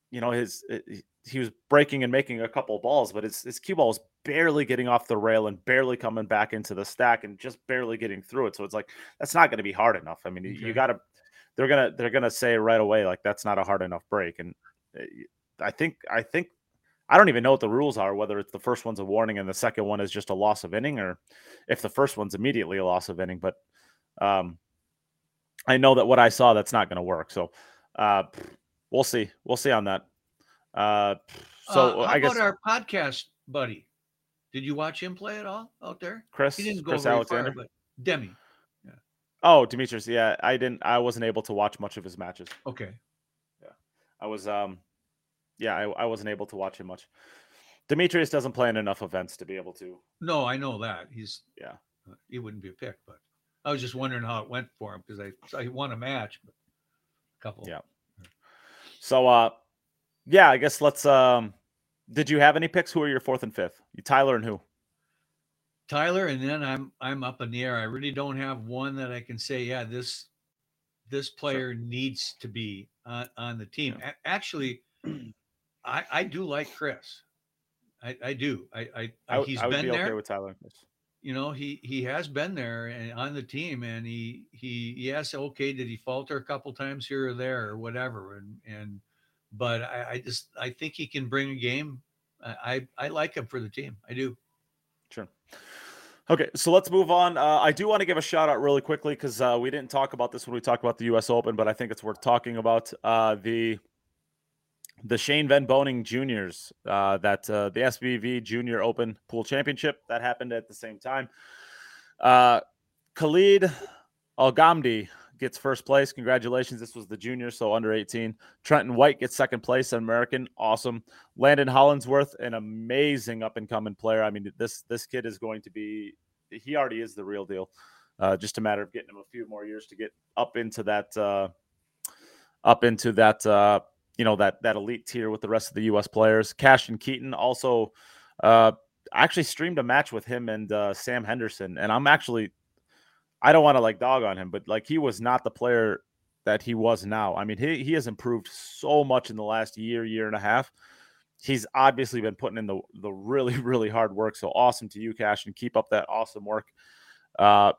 you know his it- he- he was breaking and making a couple balls, but his his cue ball was barely getting off the rail and barely coming back into the stack and just barely getting through it. So it's like that's not going to be hard enough. I mean, Okay. you got to they're gonna they're gonna say right away like that's not a hard enough break. And uh, I think I think I don't even know what the rules are, whether it's the first one's a warning and the second one is just a loss of inning, or if the first one's immediately a loss of inning. But um, I know that what I saw that's not going to work. So uh, we'll see. We'll see on that. Uh, so Uh, how I guess about our podcast buddy? Did you watch him play at all out there? Chris, He didn't go Chris very Alexander. far, but Demi. Oh, Demetrius. Yeah, I didn't. I wasn't able to watch much of his matches. Okay. Yeah, I was, um, yeah, I, I wasn't able to watch him much. Demetrius doesn't play in enough events to be able to. No, I know that. He's Yeah. uh, he wouldn't be a pick, but I was just wondering how it went for him because I saw he won a match, but a couple. Yeah. So, uh, yeah, I guess let's. Um, did you have any picks? Who are your fourth and fifth? You, Tyler and who? Tyler, and then I'm I'm up in the air. I really don't have one that I can say, yeah, this this player needs to be on, on the team. A- actually, I I do like Chris. I, I do. I he's I would been be there. okay with Tyler. you know, he he has been there and on the team, and he he yes, okay, did he falter a couple times here or there or whatever, and and but I, I just I think he can bring a game. I I, I like him for the team. I do. Okay, so let's move on. Uh, I do want to give a shout out really quickly because uh, we didn't talk about this when we talked about the U.S. Open, but I think it's worth talking about uh, the the Shane Van Boening Juniors uh, that uh, the SBV Junior Open Pool Championship that happened at the same time. Uh, Khalid Algamdi gets first place. Congratulations! This was the junior, so under 18. Trenton White gets second place, an American. Awesome. Landon Hollingsworth, an amazing up and coming player. I mean, this this kid is going to be. He already is the real deal. Uh, just a matter of getting him a few more years to get up into that, uh, up into that, uh, you know, that that elite tier with the rest of the U.S. players. Cash and Keaton also. Uh, actually streamed a match with him and uh, Sam Henderson, and I'm actually. I don't want to like dog on him, but like he was not the player that he was now. I mean, he he has improved so much in the last year, year and a half. He's obviously been putting in the the really, really hard work. So awesome to you, Cash, and keep up that awesome work. Uh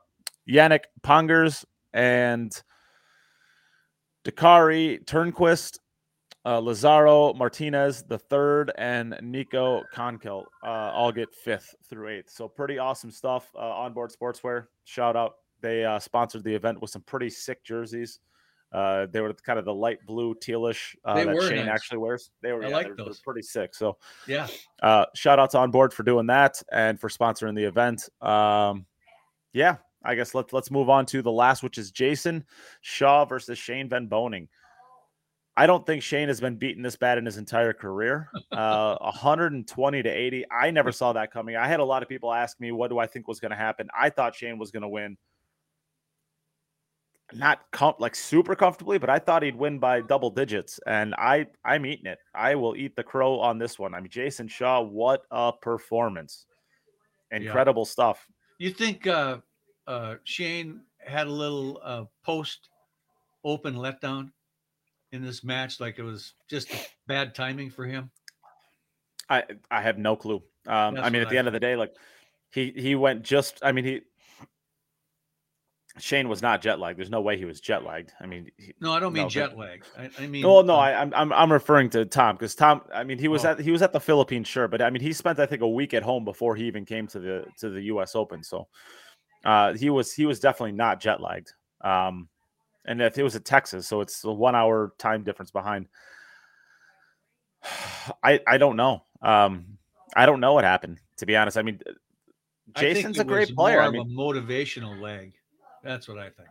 Yannick Pongers and Dakari Turnquist, uh, Lazaro Martinez, the third, and Nico Conkel uh, all get fifth through eighth. So pretty awesome stuff. Uh, onboard Sportswear, shout out. They uh, sponsored the event with some pretty sick jerseys. Uh, they were kind of the light blue tealish uh, that Shane nice. actually wears. They were, I yeah, like they're, they're those. pretty sick. So Yeah. uh, shout out to Onboard for doing that and for sponsoring the event. Um, yeah, I guess let's let's move on to the last, which is Jason Shaw versus Shane Van Boening. I don't think Shane has been beaten this bad in his entire career. Uh, 120 to 80. I never saw that coming. I had a lot of people ask me, what do I think was going to happen? I thought Shane was going to win. Not com- like super comfortably, but I thought he'd win by double digits, and I I'm eating it. I will eat the crow on this one. I mean, Jason Shaw, what a performance! Incredible stuff. You think uh, uh, Shane had a little uh, post open letdown in this match? Like it was just bad timing for him? I I have no clue. Um, I mean, at the I end of the day, like he he went just. I mean, he Shane was not jet lagged. There's no way he was jet lagged. I mean, he, No, I don't mean No, jet lag. I, I mean, oh no, um, I, I'm I'm I'm referring to Tom because Tom. I mean, he was Oh. at he was at the Philippines, sure, but I mean, he spent I think a week at home before he even came to the to the U.S. Open. So, uh, he was he was definitely not jet lagged. Um, and if it was at Texas, so it's a one hour time difference behind. I I don't know. Um, I don't know what happened to be honest. I mean, Jason's a great player. I of mean, a motivational leg. That's what I think.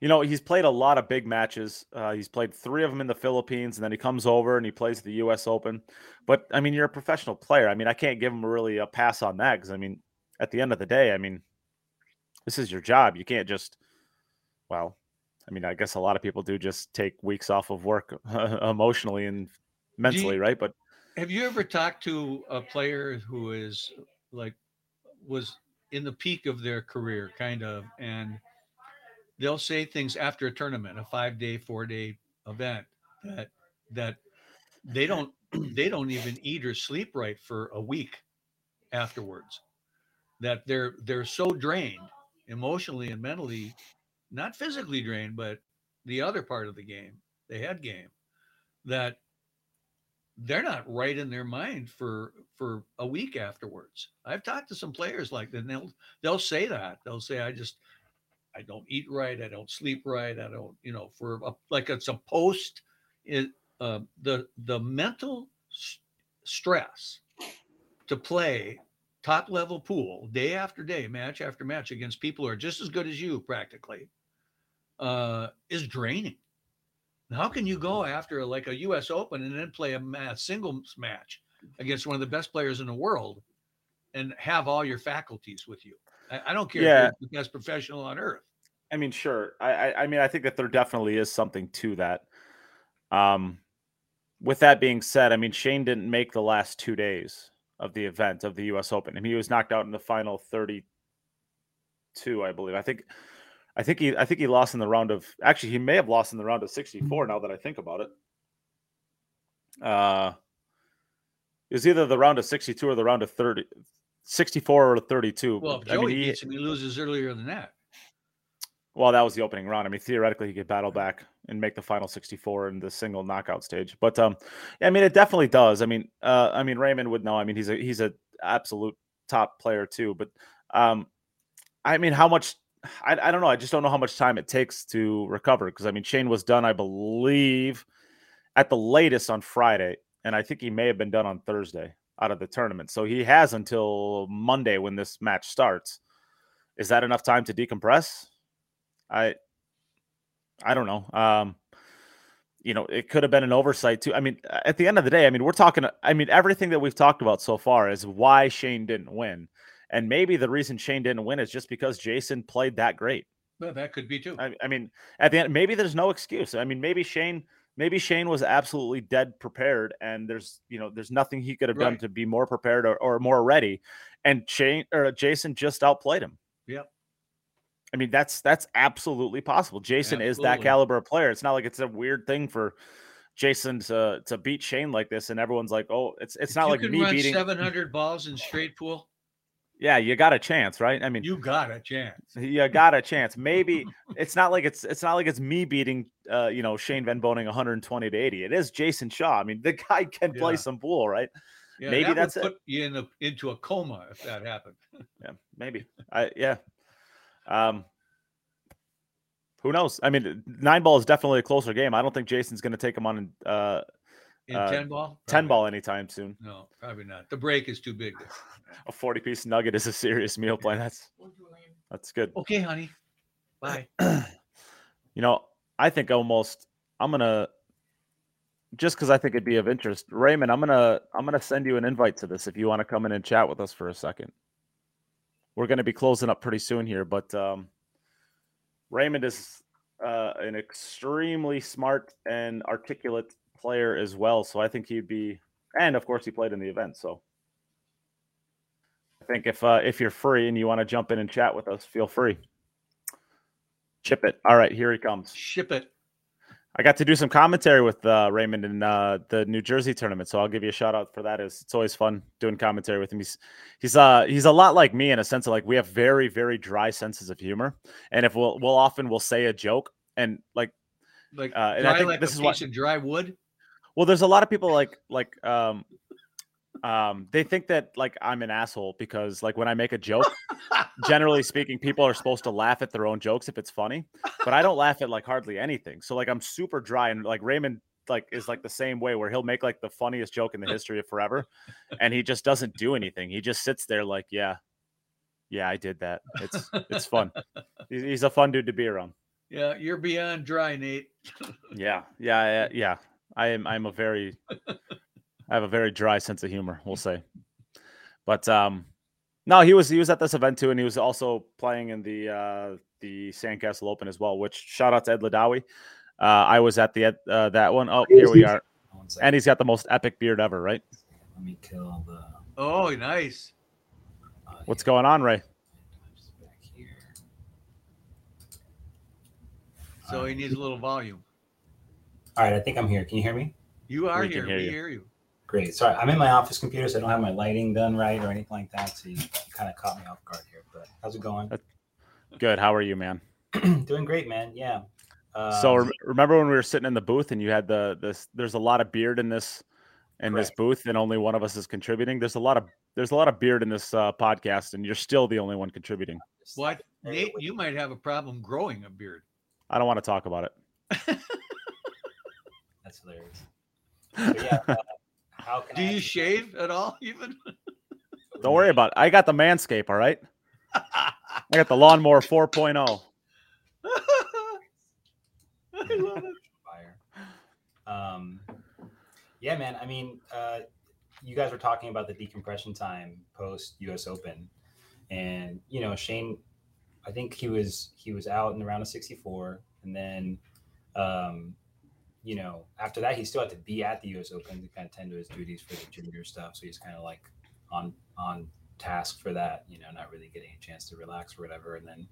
you know, he's played a lot of big matches. Uh, he's played three of them in the Philippines, and then he comes over and he plays the U.S. Open. But I mean, you're a professional player. I mean, I can't give him really a pass on that because I mean, at the end of the day, I mean, this is your job. You can't just, well, I mean, I guess a lot of people do just take weeks off of work emotionally and mentally, right? But Have you ever talked to a player who is like was in the peak of their career, kind of, and they'll say things after a tournament, a five day, four day event that that they don't they don't even eat or sleep right for a week afterwards. That they're they're so drained emotionally and mentally, not physically drained, but the other part of the game, the head game, that they're not right in their mind for for a week afterwards. I've talked to some players like that, and they'll they'll say that they'll say, "I just I don't eat right, I don't sleep right, I don't you know for a, like it's a post it uh, the the mental s- stress to play top level pool day after day, match after match against people who are just as good as you practically uh, is draining. How can you go after like a U.S. Open and then play a ma- singles match against one of the best players in the world and have all your faculties with you? I, I don't care Yeah. if you're the best professional on earth. I mean, sure. I, I I mean, I think that there definitely is something to that. Um, with that being said, I mean, Shane didn't make the last two days of the event of the U.S. Open. I mean, he was knocked out in the final thirty-two, I believe. I think, I think he, I think he lost in the round of. Actually, he may have lost in the round of sixty-four. Now that I think about it, uh, it was either the round of sixty-two or the round of 30, 64 or thirty-two. Well, if I mean, he, beats him, he loses earlier than that. Well, that was the opening round. I mean, theoretically, he could battle back and make the final 64 in the single knockout stage. But um, I mean, it definitely does. I mean, uh, I mean, Raymond would know. I mean, he's a he's a absolute top player too. But um, I mean, how much? I, I don't know. I just don't know how much time it takes to recover. Because I mean, Shane was done, I believe, at the latest on Friday, and I think he may have been done on Thursday out of the tournament. So he has until Monday when this match starts. Is that enough time to decompress? I I don't know. Um you know, it could have been an oversight too. I mean, at the end of the day, I mean, we're talking I mean, everything that we've talked about so far is why Shane didn't win. And maybe the reason Shane didn't win is just because Jason played that great. Well, that could be too. I, I mean, at the end, maybe there's no excuse. I mean, maybe Shane, maybe Shane was absolutely dead prepared, and there's, you know, there's nothing he could have done to be more prepared or, or more ready. And Shane or Jason just outplayed him. Yep. I mean, that's that's absolutely possible. Jason is that caliber of player. It's not like it's a weird thing for Jason to to beat Shane like this, and everyone's like, "Oh, it's it's If not you like can me run beating." 700 balls in straight pool. Yeah, you got a chance, right? I mean, You got a chance. you got a chance. Maybe it's not like it's it's not like it's me beating uh you know Shane Van Boening 120 to 80. It is Jason Shaw. I mean, the guy can play Yeah. some pool, right? Yeah, Maybe that that's it. put you in a, into a coma if that happened. Yeah, maybe. I yeah. Um who knows? I mean, nine ball is definitely a closer game. I don't think Jason's going to take him on in uh, In Uh, 10 ball? 10 ball anytime soon. No, probably not. The break is too big. A 40 piece nugget is a serious meal plan. That's that's good. Okay, honey. Bye. You know, I think almost I'm gonna just because I think it'd be of interest. Raymond, I'm gonna I'm gonna send you an invite to this if you want to come in and chat with us for a second. We're gonna be closing up pretty soon here, but um, Raymond is uh, an extremely smart and articulate player as well. So I think he'd be, and of course he played in the event. So I think if uh, if you're free and you want to jump in and chat with us, feel free. Chip it. All right, here he comes. Ship it. I got to do some commentary with uh, Raymond in uh, the New Jersey tournament, so I'll give you a shout out for that. It's, it's always fun doing commentary with him. He's he's uh he's a lot like me in a sense of like we have very very dry senses of humor, and if we'll we'll often we'll say a joke and like Like Uh, and I think like this a is what- dry wood. well, there's a lot of people like like um um they think that like I'm an asshole because like when I make a joke, generally speaking, people are supposed to laugh at their own jokes if it's funny, but I don't laugh at like hardly anything. So like I'm super dry and like Raymond like is like the same way where he'll make like the funniest joke in the history of forever and he just doesn't do anything. He just sits there like, yeah. Yeah, I did that. It's it's fun. He's, a fun dude to be around. Yeah, you're beyond dry, Nate. Yeah, yeah, yeah, yeah. I am. I'm a very. I have a very dry sense of humor. We'll say, but um, no, he was he was at this event too, and he was also playing in the uh the Sandcastle Open as well. Which shout out to Ed Ladawi. Uh, I was at the uh, that one. Oh, here we are, and he's got the most epic beard ever, right? Let me kill the. Oh, nice. Uh, What's going on, Ray? Just back here. So he needs a little volume. All right, I think I'm here. Can you hear me? You are We here. hear we you. hear you. Great. Sorry, I'm in my office computer, so I don't have my lighting done right or anything like that. So you, you kind of caught me off guard here. But how's it going? Good. How are you, man? Doing great, man. Yeah. so Um, rem- remember when we were sitting in the booth and you had the this? There's a lot of beard in this in this booth, and only one of us is contributing. There's a lot of there's a lot of beard in this uh, podcast, and you're still the only one contributing. What? Nate, you might have a problem growing a beard. I don't want to talk about it. That's hilarious. So, yeah. Uh, how can Do I you answer- shave at all, even? Don't worry about it. I got the manscape, all right? I got the lawnmower oh. 4.0. I love it. Fire. Um, yeah, man. I mean, uh, you guys were talking about the decompression time post U.S. Open, and you know Shane. I think he was he was out in the round of 64, and then, um, you know, after that he still had to be at the U.S. Open to kind of tend to his duties for the junior stuff. So he's kind of like on on task for that. You know, not really getting a chance to relax or whatever. And then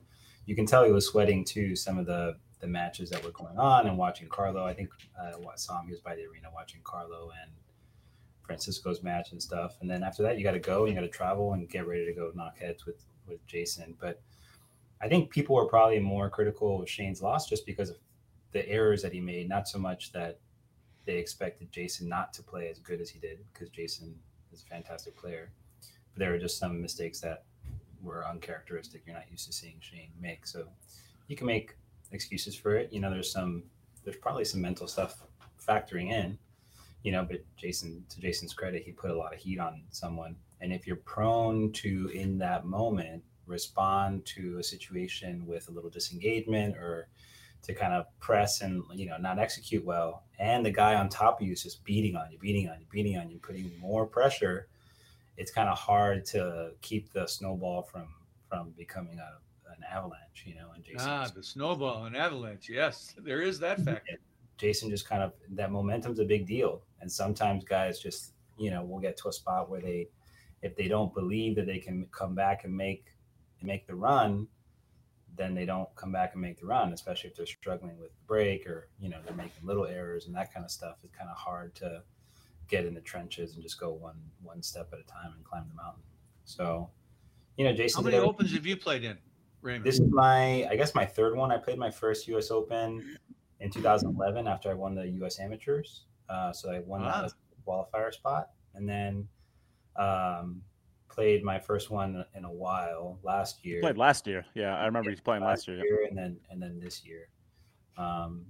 you can tell he was sweating too. Some of the the matches that were going on and watching Carlo. I think uh, I saw him. He was by the arena watching Carlo and Francisco's match and stuff. And then after that, you got to go. You got to travel and get ready to go knock heads with with Jason. But I think people were probably more critical of Shane's loss just because of the errors that he made. Not so much that they expected Jason not to play as good as he did, because Jason is a fantastic player. But there were just some mistakes that were uncharacteristic. You're not used to seeing Shane make. So you can make excuses for it. You know, there's some there's probably some mental stuff factoring in, you know, but Jason to Jason's credit, he put a lot of heat on someone. And if you're prone to in that moment respond to a situation with a little disengagement or to kind of press and you know not execute well and the guy on top of you is just beating on you beating on you beating on you putting more pressure it's kind of hard to keep the snowball from from becoming a an avalanche, you know. And Jason ah, the snowball and avalanche. Yes, there is that factor. Jason just kind of that momentum's a big deal, and sometimes guys just you know will get to a spot where they, if they don't believe that they can come back and make and make the run, then they don't come back and make the run, especially if they're struggling with the break or you know they're making little errors and that kind of stuff. It's kind of hard to get in the trenches and just go one one step at a time and climb the mountain. So, you know, Jason. How many opens have you played in? Raymond? This is my, I guess, my third one. I played my first U.S. Open in 2011 after I won the U.S. Amateurs. Uh, so I won that qualifier spot, and then um, played my first one in a while last year. You played last year, yeah. I remember yeah, you playing last, year, year yeah. and then and then this year. Um,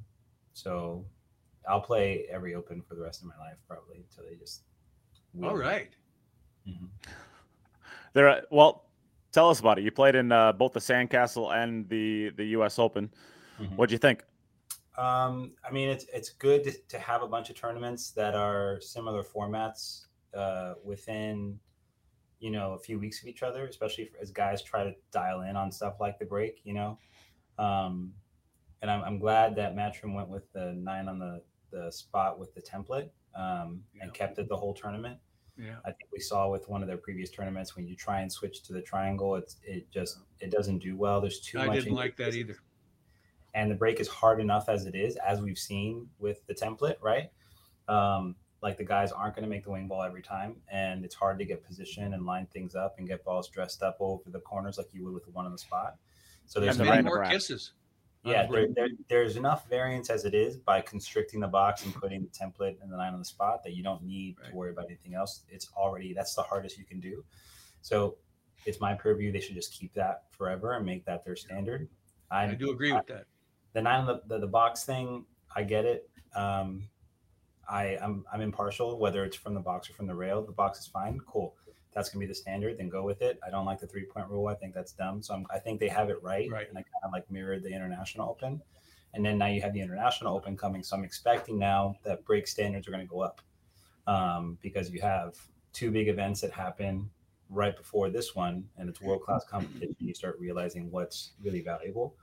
so I'll play every Open for the rest of my life probably until they just. All right. Mm-hmm. There, are, well, tell us about it. You played in uh, both the Sandcastle and the the U.S. Open. Mm-hmm. What do you think? Um, I mean, it's it's good to, to, have a bunch of tournaments that are similar formats uh, within, you know, a few weeks of each other, especially for, as guys try to dial in on stuff like the break. You know, um, and I'm, I'm glad that Matchroom went with the nine on the the spot with the template um, yeah. and kept it the whole tournament. Yeah. I think we saw with one of their previous tournaments when you try and switch to the triangle, it's it just it doesn't do well. There's too I much. I didn't like that either. And the break is hard enough as it is, as we've seen with the template, right? Um, like the guys aren't going to make the wing ball every time, and it's hard to get position and line things up and get balls dressed up over the corners like you would with the one on the spot. So there's many more kisses yeah, there, there, there's enough variance as it is by constricting the box and putting the template and the line on the spot that you don't need right. to worry about anything else. It's already that's the hardest you can do. So it's my purview. They should just keep that forever and make that their standard. I'm, i do agree I, with that. The nine on the, the, the box thing, I get it. Um, I I'm I'm impartial whether it's from the box or from the rail. The box is fine, cool that's going to be the standard, then go with it. I don't like the three point rule. I think that's dumb. So I'm, i think they have it right. Right. And I kind of like mirrored the international open. And then now you have the international open coming. So I'm expecting now that break standards are going to go up um, because you have two big events that happen right before this one and it's world class competition. You start realizing what's really valuable.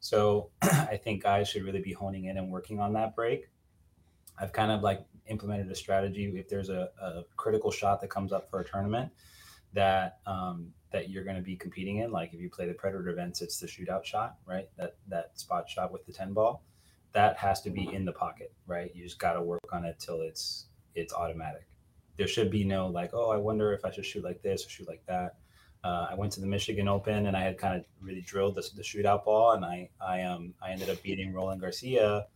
So I think guys should really be honing in and working on that break. I've kind of like implemented a strategy if there's a, a critical shot that comes up for a tournament that um, that you're going to be competing in. Like if you play the Predator events, it's the shootout shot, right? That that spot shot with the ten ball, that has to be in the pocket, right? You just got to work on it till it's it's automatic. There should be no like, oh, I wonder if I should shoot like this or shoot like that. Uh, I went to the Michigan Open and I had kind of really drilled the, the shootout ball, and I I um I ended up beating Roland Garcia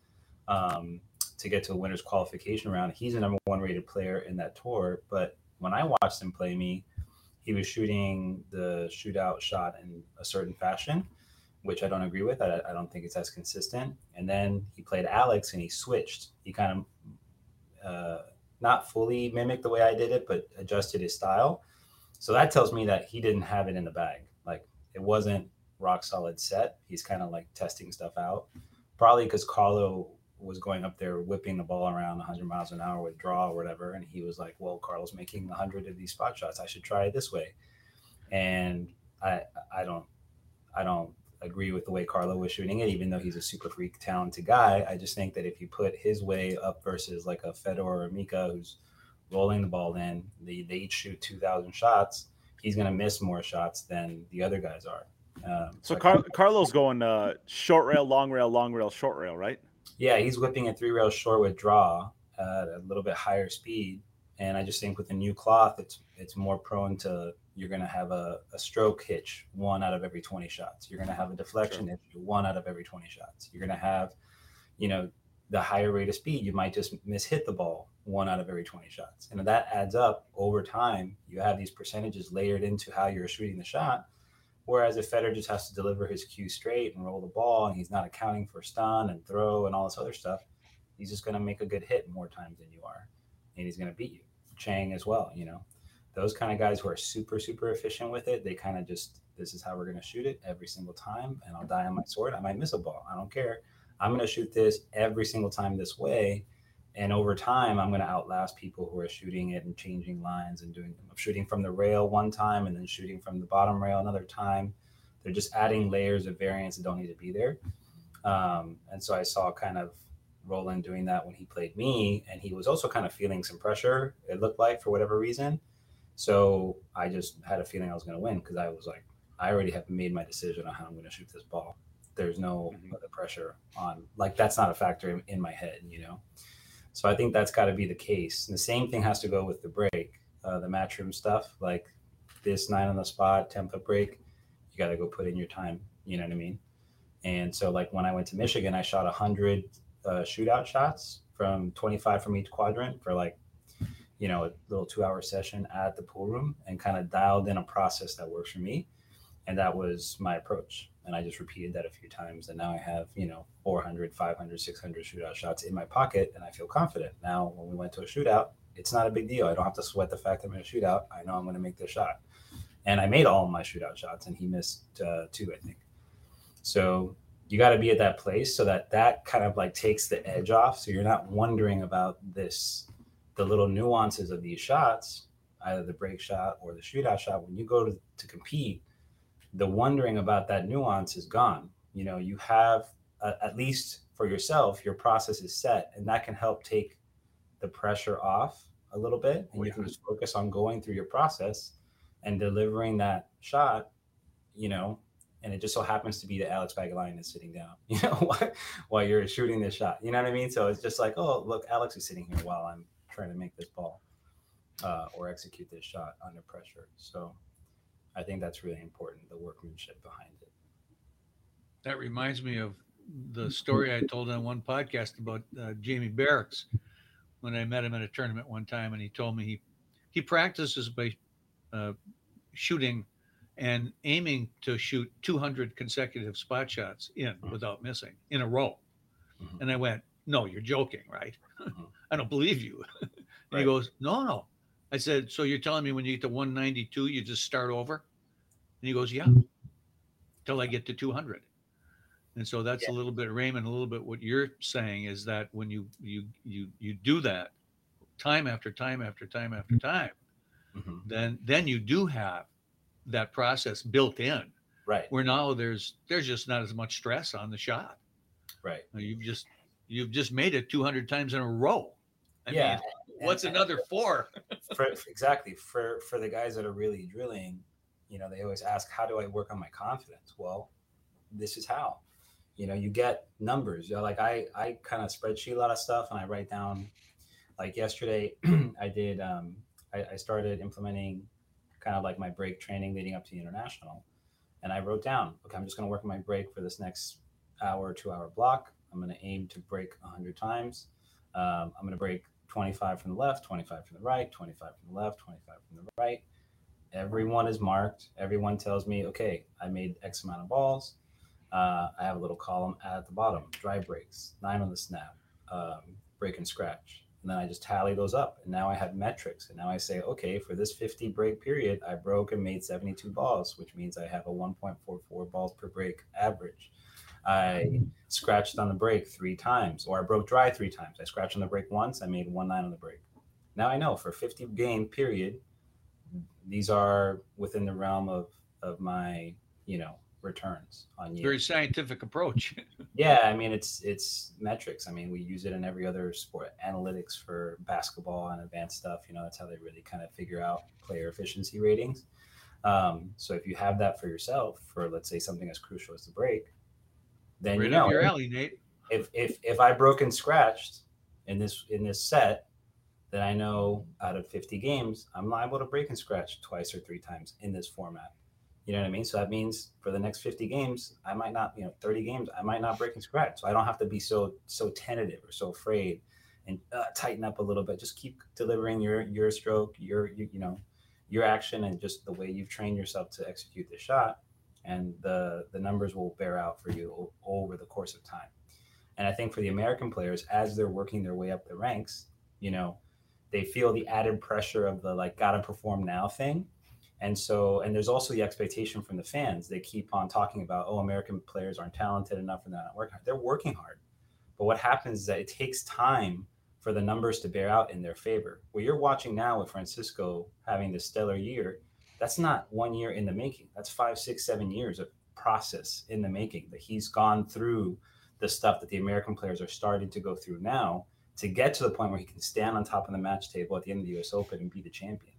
um, to get to a winners qualification round. He's a number one rated player in that tour. But when I watched him play me, he was shooting the shootout shot in a certain fashion, which I don't agree with. I, I don't think it's as consistent. And then he played Alex and he switched. He kind of uh, not fully mimicked the way I did it, but adjusted his style. So that tells me that he didn't have it in the bag. Like it wasn't rock solid set. He's kind of like testing stuff out. Probably because Carlo was going up there whipping the ball around 100 miles an hour with draw or whatever, and he was like, "Well, Carlo's making 100 of these spot shots. I should try it this way." And I I don't I don't agree with the way Carlo was shooting it, even though he's a super freak talented guy. I just think that if you put his way up versus like a Fedor or Mika who's rolling the ball in, they, they each shoot 2,000 shots, he's going to miss more shots than the other guys are. Um, so Car- Carlo's going uh, short rail, long rail, long rail, short rail, right? Yeah, he's whipping a three rail short with draw at a little bit higher speed. And I just think with a new cloth, it's it's more prone to you're going to have a, a stroke hitch one out of every 20 shots. You're going to have a deflection sure. hitch one out of every 20 shots. You're going to have, you know, the higher rate of speed, you might just miss hit the ball one out of every 20 shots. And that adds up over time. You have these percentages layered into how you're shooting the shot. Whereas if Fedor just has to deliver his cue straight and roll the ball and he's not accounting for stun and throw and all this other stuff, he's just going to make a good hit more times than you are. And he's going to beat you. Chang as well, you know. Those kind of guys who are super super efficient with it they kind of just this is how we're going to shoot it every single time and i'll die on my sword. I might miss a ball. I don't care. I'm going to shoot this every single time this way and over time i'm going to outlast people who are shooting it and changing lines and doing them. shooting from the rail one time and then shooting from the bottom rail another time they're just adding layers of variance that don't need to be there um, and so i saw kind of roland doing that when he played me and he was also kind of feeling some pressure it looked like for whatever reason so I just had a feeling I was going to win because I was like, I already have made my decision on how I'm going to shoot this ball. There's no mm-hmm. other pressure on, like, that's not a factor in, in my head, you know? So I think that's got to be the case. And the same thing has to go with the break, uh, the matchroom stuff, like this nine on the spot, 10 foot break. You got to go put in your time. You know what I mean? And so, like, when I went to Michigan, I shot 100 uh, shootout shots from 25 from each quadrant for like you know, a little two hour session at the pool room and kind of dialed in a process that works for me. And that was my approach. And I just repeated that a few times. And now I have, you know, 400, 500, 600 shootout shots in my pocket. And I feel confident. Now, when we went to a shootout, it's not a big deal. I don't have to sweat the fact that I'm in a shootout. I know I'm going to make the shot. And I made all my shootout shots, and he missed uh, two, I think. So you got to be at that place so that that kind of like takes the edge off. So you're not wondering about this the little nuances of these shots, either the break shot or the shootout shot, when you go to, to compete, the wondering about that nuance is gone. You know, you have uh, at least for yourself, your process is set, and that can help take the pressure off a little bit, and oh, you can just focus on going through your process and delivering that shot. You know, and it just so happens to be that Alex Pagulayan is sitting down, you know, while, while you're shooting this shot. You know what I mean? So it's just like, oh, look, Alex is sitting here while I'm trying to make this ball uh, or execute this shot under pressure. So I think that's really important, the workmanship behind it. That reminds me of the story I told on one podcast about uh, Jamie Barracks when I met him at a tournament one time, and he told me he he practices by uh, shooting and aiming to shoot 200 consecutive spot shots in mm-hmm. without missing in a row. Mm-hmm. And I went, "No, you're joking, right?" Mm-hmm. I don't believe you. and right. he goes, No, no. I said, So you're telling me when you get to 192, you just start over? And he goes, Yeah, till I get to 200. And so that's yeah. a little bit, Raymond, a little bit what you're saying is that when you you you you do that time after time after time after time, mm-hmm. then then you do have that process built in. Right. Where now there's there's just not as much stress on the shot. Right. You've just you've just made it 200 times in a row. I yeah. Mean, what's and, another four? for, exactly. For for the guys that are really drilling, you know, they always ask, "How do I work on my confidence?" Well, this is how. You know, you get numbers. You know, like I I kind of spreadsheet a lot of stuff, and I write down. Like yesterday, I did. Um, I, I started implementing kind of like my break training leading up to the international, and I wrote down, okay, I'm just going to work on my break for this next hour, two hour block. I'm going to aim to break 100 times. Um, I'm going to break 25 from the left, 25 from the right, 25 from the left, 25 from the right. Everyone is marked. Everyone tells me, okay, I made X amount of balls. Uh, I have a little column at the bottom, dry breaks, nine on the snap, um, break and scratch. And then I just tally those up. And now I have metrics. And now I say, okay, for this 50 break period, I broke and made 72 balls, which means I have a 1.44 balls per break average. I scratched on the break three times, or I broke dry three times. I scratched on the break once, I made one nine on the break. Now I know for 50 game period, these are within the realm of of my, you know, returns on you. Very scientific approach. Yeah, I mean it's it's metrics. I mean we use it in every other sport, analytics for basketball and advanced stuff. You know that's how they really kind of figure out player efficiency ratings. Um, so if you have that for yourself, for let's say something as crucial as the break, then right you know your alley, Nate. if if if I broke and scratched in this in this set, then I know out of 50 games, I'm liable to break and scratch twice or three times in this format. You know what I mean? So that means for the next 50 games, I might not, you know, 30 games, I might not break and scratch. So I don't have to be so so tentative or so afraid and uh, tighten up a little bit. Just keep delivering your your stroke, your you, you know, your action and just the way you've trained yourself to execute the shot and the the numbers will bear out for you o- over the course of time. And I think for the American players, as they're working their way up the ranks, you know, they feel the added pressure of the like gotta perform now thing. And so, and there's also the expectation from the fans. They keep on talking about, oh, American players aren't talented enough and they're not working hard. They're working hard. But what happens is that it takes time for the numbers to bear out in their favor. What you're watching now with Francisco having this stellar year, that's not one year in the making. That's five, six, seven years of process in the making that he's gone through the stuff that the American players are starting to go through now to get to the point where he can stand on top of the match table at the end of the US Open and be the champion.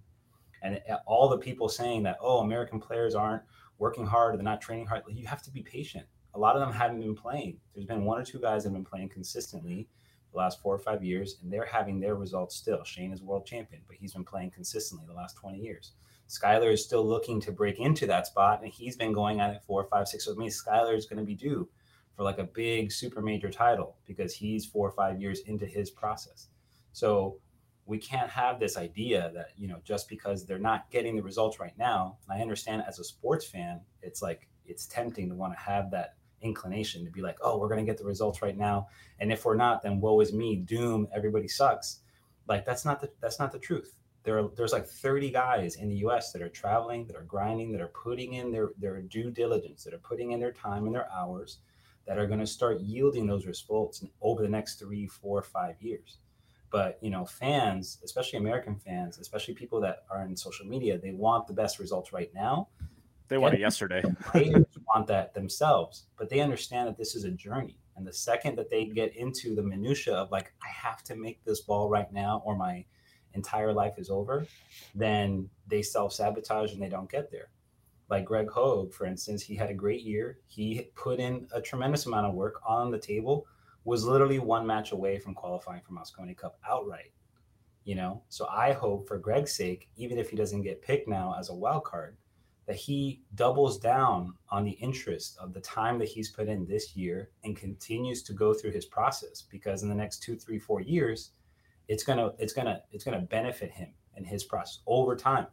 And uh, all the people saying that, oh, American players aren't working hard, or they're not training hard, you have to be patient. A lot of them haven't been playing. There's been one or two guys that have been playing consistently the last four or five years, and they're having their results still. Shane is world champion, but he's been playing consistently the last 20 years. Skyler is still looking to break into that spot, and he's been going at it four, five, six. So it means Skyler is going to be due for like a big super major title because he's four or five years into his process. So we can't have this idea that you know just because they're not getting the results right now. And I understand as a sports fan, it's like it's tempting to want to have that inclination to be like, oh, we're going to get the results right now, and if we're not, then woe is me, doom, everybody sucks. Like that's not the that's not the truth. There are, there's like 30 guys in the US that are traveling, that are grinding, that are putting in their, their due diligence, that are putting in their time and their hours, that are going to start yielding those results over the next three, four, five years. But you know, fans, especially American fans, especially people that are in social media, they want the best results right now. They want it yesterday. Players want that themselves, but they understand that this is a journey. And the second that they get into the minutia of like, I have to make this ball right now, or my entire life is over, then they self sabotage and they don't get there. Like Greg Hogue, for instance, he had a great year. He put in a tremendous amount of work on the table, was literally one match away from qualifying for Mosconi Cup outright. You know, so I hope for Greg's sake, even if he doesn't get picked now as a wild card, that he doubles down on the interest of the time that he's put in this year and continues to go through his process because in the next two, three, four years, it's gonna it's gonna it's gonna benefit him and his process over time.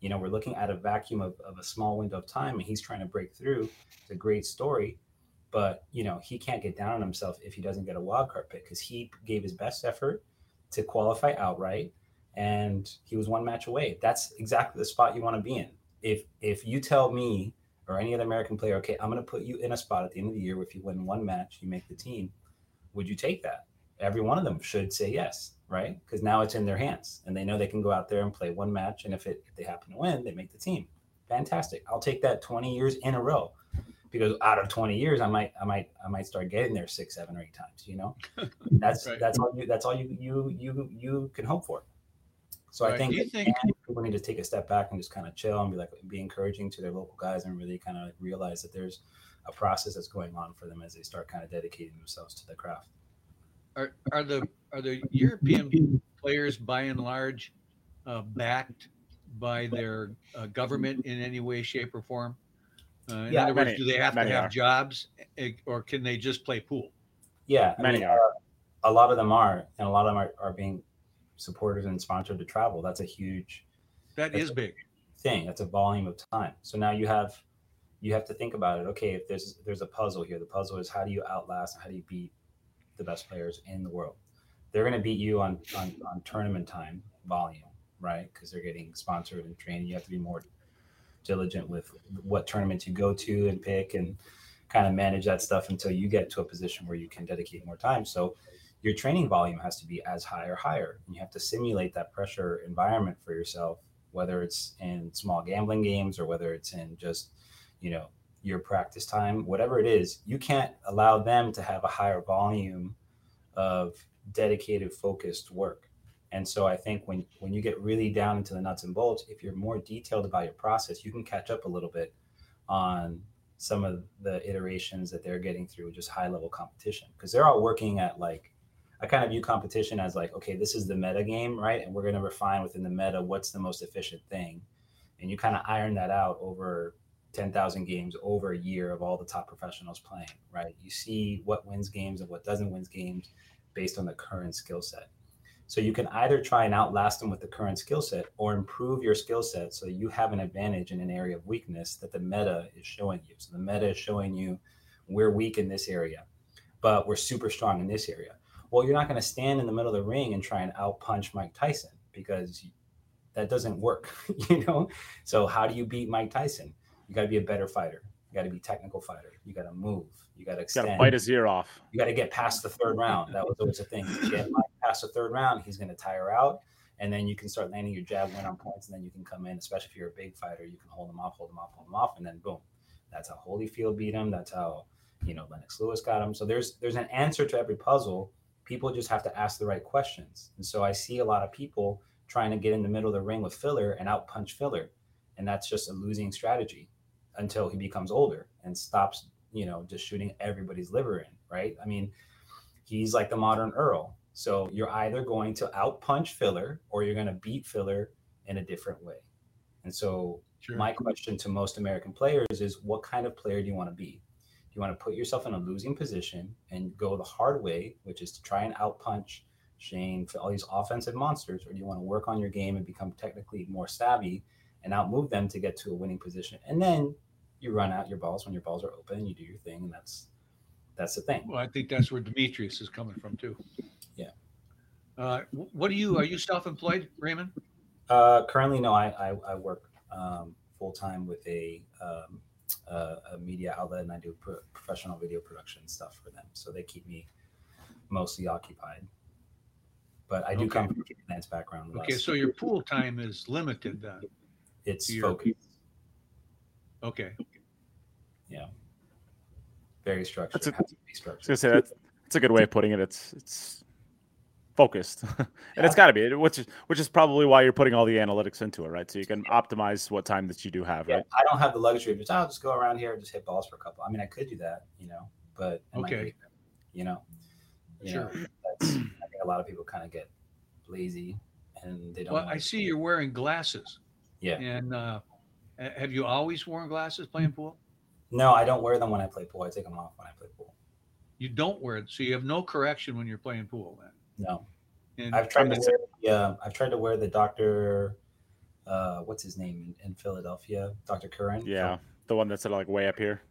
You know, we're looking at a vacuum of, of a small window of time and he's trying to break through. It's a great story, but you know, he can't get down on himself if he doesn't get a wild card pick because he gave his best effort to qualify outright and he was one match away. That's exactly the spot you want to be in. If if you tell me or any other American player, okay, I'm gonna put you in a spot at the end of the year where if you win one match, you make the team, would you take that? Every one of them should say yes right? Because now it's in their hands and they know they can go out there and play one match. And if it if they happen to win, they make the team. Fantastic. I'll take that 20 years in a row. Because out of 20 years, I might I might I might start getting there six, seven, or eight times, you know? That's Right. that's all you that's all you you you you can hope for. So I think, think- people need to take a step back and just kind of chill and be like be encouraging to their local guys and really kind of realize that there's a process that's going on for them as they start kind of dedicating themselves to the craft. Are are the are the European players by and large uh, backed by their uh, government in any way, shape, or form? Uh, in Yeah, other words, do they have to have are. jobs, eh, or can they just play pool? Yeah, I Many mean, are. a lot of them are, and a lot of them are, are being supported and sponsored to travel. That's a huge That's big. thing. That's a volume of time. So now you have you have to think about it. Okay, if there's there's a puzzle here, the puzzle is how do you outlast and how do you beat the best players in the world? they're going to beat you on, on on tournament time volume, right? Because they're getting sponsored and trained. You have to be more diligent with what tournaments you go to and pick and kind of manage that stuff until you get to a position where you can dedicate more time. So your training volume has to be as high or higher. And you have to simulate that pressure environment for yourself, whether it's in small gambling games or whether it's in just, you know, your practice time, whatever it is, you can't allow them to have a higher volume of dedicated, focused work. And so I think when when you get really down into the nuts and bolts, if you're more detailed about your process, you can catch up a little bit on some of the iterations that they're getting through just high level competition because they're all working at like I kind of view competition as like, okay, this is the meta game, right? And we're going to refine within the meta what's the most efficient thing. And you kind of iron that out over 10,000 games over a year of all the top professionals playing, right? You see what wins games and what doesn't win games based on the current skill set. So you can either try and outlast them with the current skill set or improve your skill set so you have an advantage in an area of weakness that the meta is showing you. So the meta is showing you we're weak in this area, but we're super strong in this area. Well, you're not going to stand in the middle of the ring and try and outpunch Mike Tyson because that doesn't work, you know? So how do you beat Mike Tyson? You got to be a better fighter. You got to be technical fighter. You got to move. You got to extend. Got to bite his ear off. You got to get past the third round. That was always a thing. Get past the third round, he's going to tire out, and then you can start landing your jab win on points, and then you can come in. Especially if you're a big fighter, you can hold him off, hold him off, hold him off, and then boom. That's how Holyfield beat him. That's how you know Lennox Lewis got him. So there's there's an answer to every puzzle. People just have to ask the right questions. And so I see a lot of people trying to get in the middle of the ring with Fedor and out punch Fedor, and that's just a losing strategy until he becomes older and stops, you know, just shooting everybody's liver in, right? I mean, he's like the modern Earl. So you're either going to outpunch Fedor or you're going to beat Fedor in a different way. And so sure. my question to most American players is what kind of player do you want to be? Do you want to put yourself in a losing position and go the hard way, which is to try and outpunch Shane for all these offensive monsters, or do you want to work on your game and become technically more savvy and outmove them to get to a winning position? And then you run out your balls when your balls are open, you do your thing, and that's that's the thing. Well, I think that's where Demetrius is coming from too. Yeah. Uh, what are you? Are you self-employed, Raymond? Uh, currently, no. I I, I work um, full time with a, um, a, a media outlet, and I do pro- professional video production stuff for them. So they keep me mostly occupied. But I do okay. come from a finance background. Okay, so your pool time is limited then. It's focused. Okay. Yeah. Very structured. That's a, structured. I was gonna say that's, that's a good way of putting it. It's it's focused, and yeah. it's got to be, which is which is probably why you're putting all the analytics into it, right? So you can optimize what time that you do have, yeah, right? I don't have the luxury of just oh, I'll just go around here and just hit balls for a couple. I mean, I could do that, you know, but okay, you know, you sure. know, that's, I think a lot of people kind of get lazy and they don't. Well, I see you're wearing glasses. Yeah, and uh, have you always worn glasses playing pool? No, I don't wear them when I play pool. I take them off when I play pool. You don't wear it, so you have no correction when you're playing pool. Then no. And I've tried to wear. The, uh, I've tried to wear the doctor. Uh, what's his name in, in Philadelphia? Doctor Curran. Yeah, the one that's like way up here.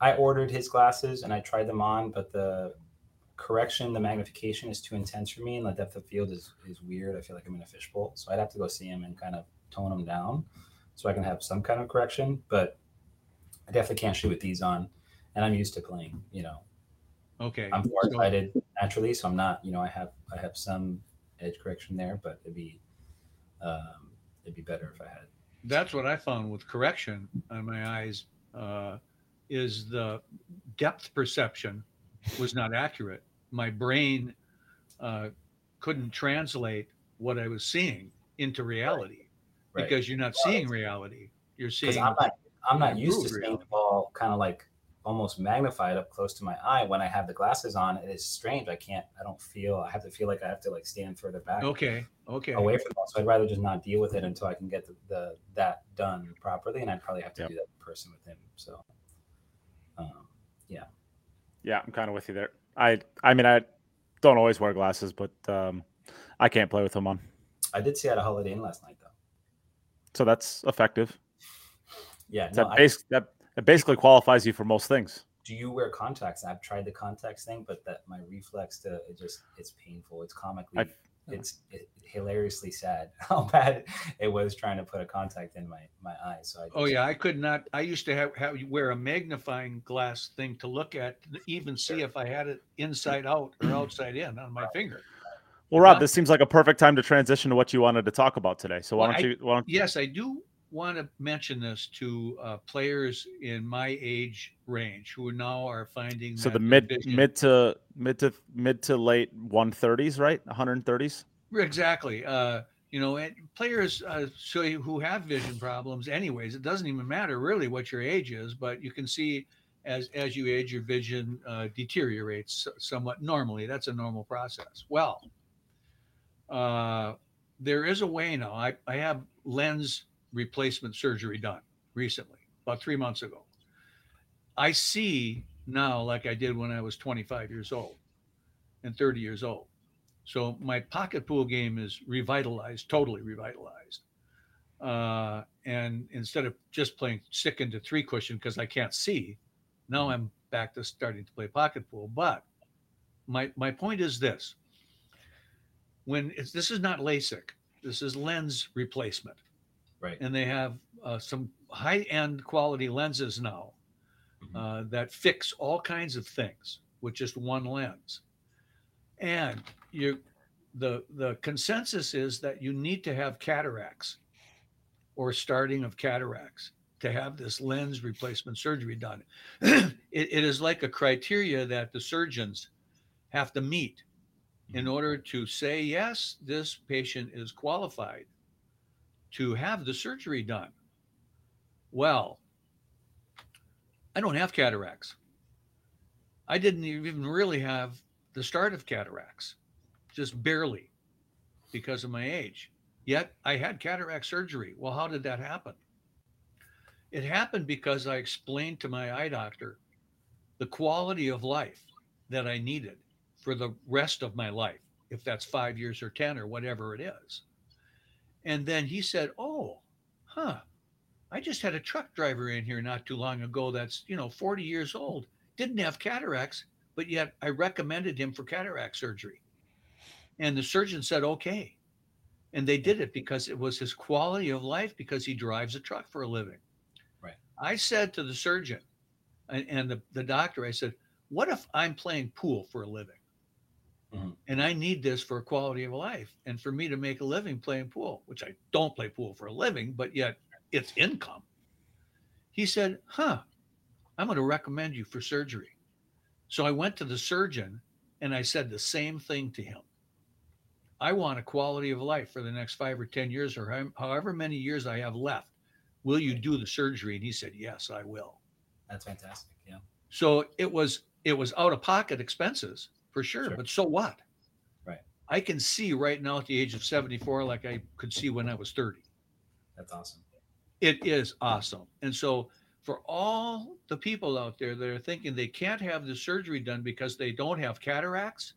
I ordered his glasses and I tried them on, but the correction, the magnification is too intense for me, and the depth of field is is weird. I feel like I'm in a fishbowl, so I'd have to go see him and kind of tone them down, so I can have some kind of correction. But I definitely can't shoot with these on, and I'm used to playing. You know, okay, I'm farsighted so, naturally, so I'm not. You know, I have I have some edge correction there, but it'd be um, it'd be better if I had. That's what I found with correction on my eyes uh, is the depth perception was not accurate. My brain uh, couldn't translate what I was seeing into reality right. because you're not seeing reality. You're seeing. I'm not, I'm not used to seeing the ball kind of like almost magnified up close to my eye when I have the glasses on. It is strange. I can't. I don't feel. I have to feel like I have to like stand further back. Okay. Okay. Away from the ball. So I'd rather just not deal with it until I can get the, the that done properly, and I'd probably have to yep. do that in person with him. So, um, yeah. Yeah, I'm kind of with you there. I I mean I don't always wear glasses, but um, I can't play with them on. I did see at a Holiday Inn last night though. So that's effective. Yeah, no, that, base, I, that that basically qualifies you for most things. do you wear contacts? I've tried the contacts thing, but that my reflex to it just it's painful. It's comically, I've- it's it, hilariously sad how bad it was trying to put a contact in my my eye. So I Oh yeah, I could not. I used to have, have you wear a magnifying glass thing to look at, even see if I had it inside out or outside in on my finger. Well, Rob, Huh? this seems like a perfect time to transition to what you wanted to talk about today. So why Well, don't you? Why don't, Yes, I do want to mention this to uh, players in my age range who now are finding so the mid vision- mid to mid to mid to late 130s, right? 130s. exactly. Uh, you know, and players uh, so who have vision problems, anyways, it doesn't even matter really what your age is, but you can see as as you age, your vision uh, deteriorates somewhat normally. That's a normal process. Well, uh, there is a way now. I, I have lens replacement surgery done recently, about three months ago. I see now like I did when I was 25 years old and 30 years old. So my pocket pool game is revitalized, totally revitalized. Uh, and instead of just playing stick into three cushion because I can't see, now I'm back to starting to play pocket pool. But my my point is this: when it's this is not LASIK, this is lens replacement, right. and they have uh, some high end quality lenses now uh, that fix all kinds of things with just one lens. And you, the the consensus is that you need to have cataracts or starting of cataracts to have this lens replacement surgery done. it, it is like a criteria that the surgeons have to meet in mm-hmm. order to say yes, this patient is qualified to have the surgery done. Well, I don't have cataracts. I didn't even really have the start of cataracts, just barely because of my age. Yet I had cataract surgery. Well, how did that happen? It happened because I explained to my eye doctor the quality of life that I needed for the rest of my life, if that's five years or 10 or whatever it is. And then he said, Oh, huh. I just had a truck driver in here not too long ago that's, you know, 40 years old, didn't have cataracts, but yet I recommended him for cataract surgery. And the surgeon said, okay. And they did it because it was his quality of life because he drives a truck for a living. Right. I said to the surgeon and, and the, the doctor, I said, what if I'm playing pool for a living? Mhm. And I need this for a quality of life and for me to make a living playing pool, which I don't play pool for a living, but yet it's income. He said, huh, I'm going to recommend you for surgery. So I went to the surgeon and I said the same thing to him. I want a quality of life for the next five or 10 years or however many years I have left. Will you do the surgery? And he said, Yes, I will. That's fantastic. Yeah. So it was it was out of pocket expenses for sure, Sure. but so what? Right. I can see right now at the age of 74 like I could see when I was 30. That's awesome. It is awesome. And so for all the people out there that are thinking they can't have the surgery done because they don't have cataracts,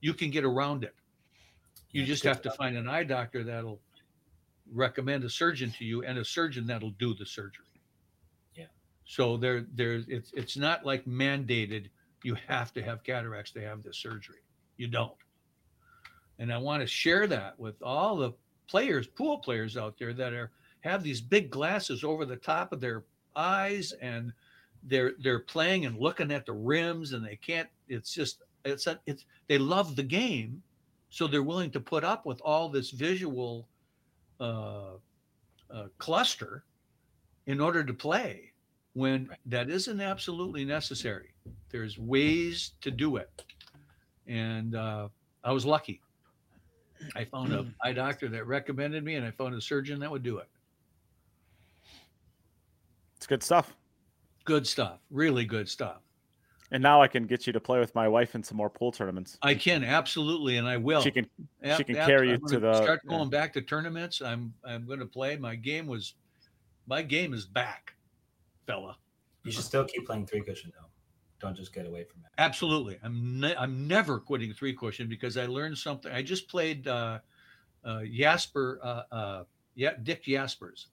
you can get around it. You Yeah, just have to find an eye doctor that'll recommend a surgeon to you and a surgeon that'll do the surgery. Yeah. So there there it's it's not like mandated you have to have cataracts to have this surgery. You don't. And I want to share that with all the players, pool players out there that are have these big glasses over the top of their eyes and they're they're playing and looking at the rims and they can't it's just it's a, it's they love the game so they're willing to put up with all this visual uh, uh, cluster in order to play when that isn't absolutely necessary there's ways to do it and uh, i was lucky i found a eye doctor that recommended me and i found a surgeon that would do it It's good stuff. good stuff really good stuff And now I can get you to play with my wife in some more pool tournaments. i can absolutely and i will She can Yep, she can yep, carry you to the- start yeah. going back to tournaments. I'm I'm going to play. My game was, my game is back, fella. You should still keep playing three cushion though. Don't just get away from it. Absolutely. I'm ne- I'm never quitting three cushion because I learned something. I just played uh, uh, Jasper, uh, uh, yeah, Dick Jaspers.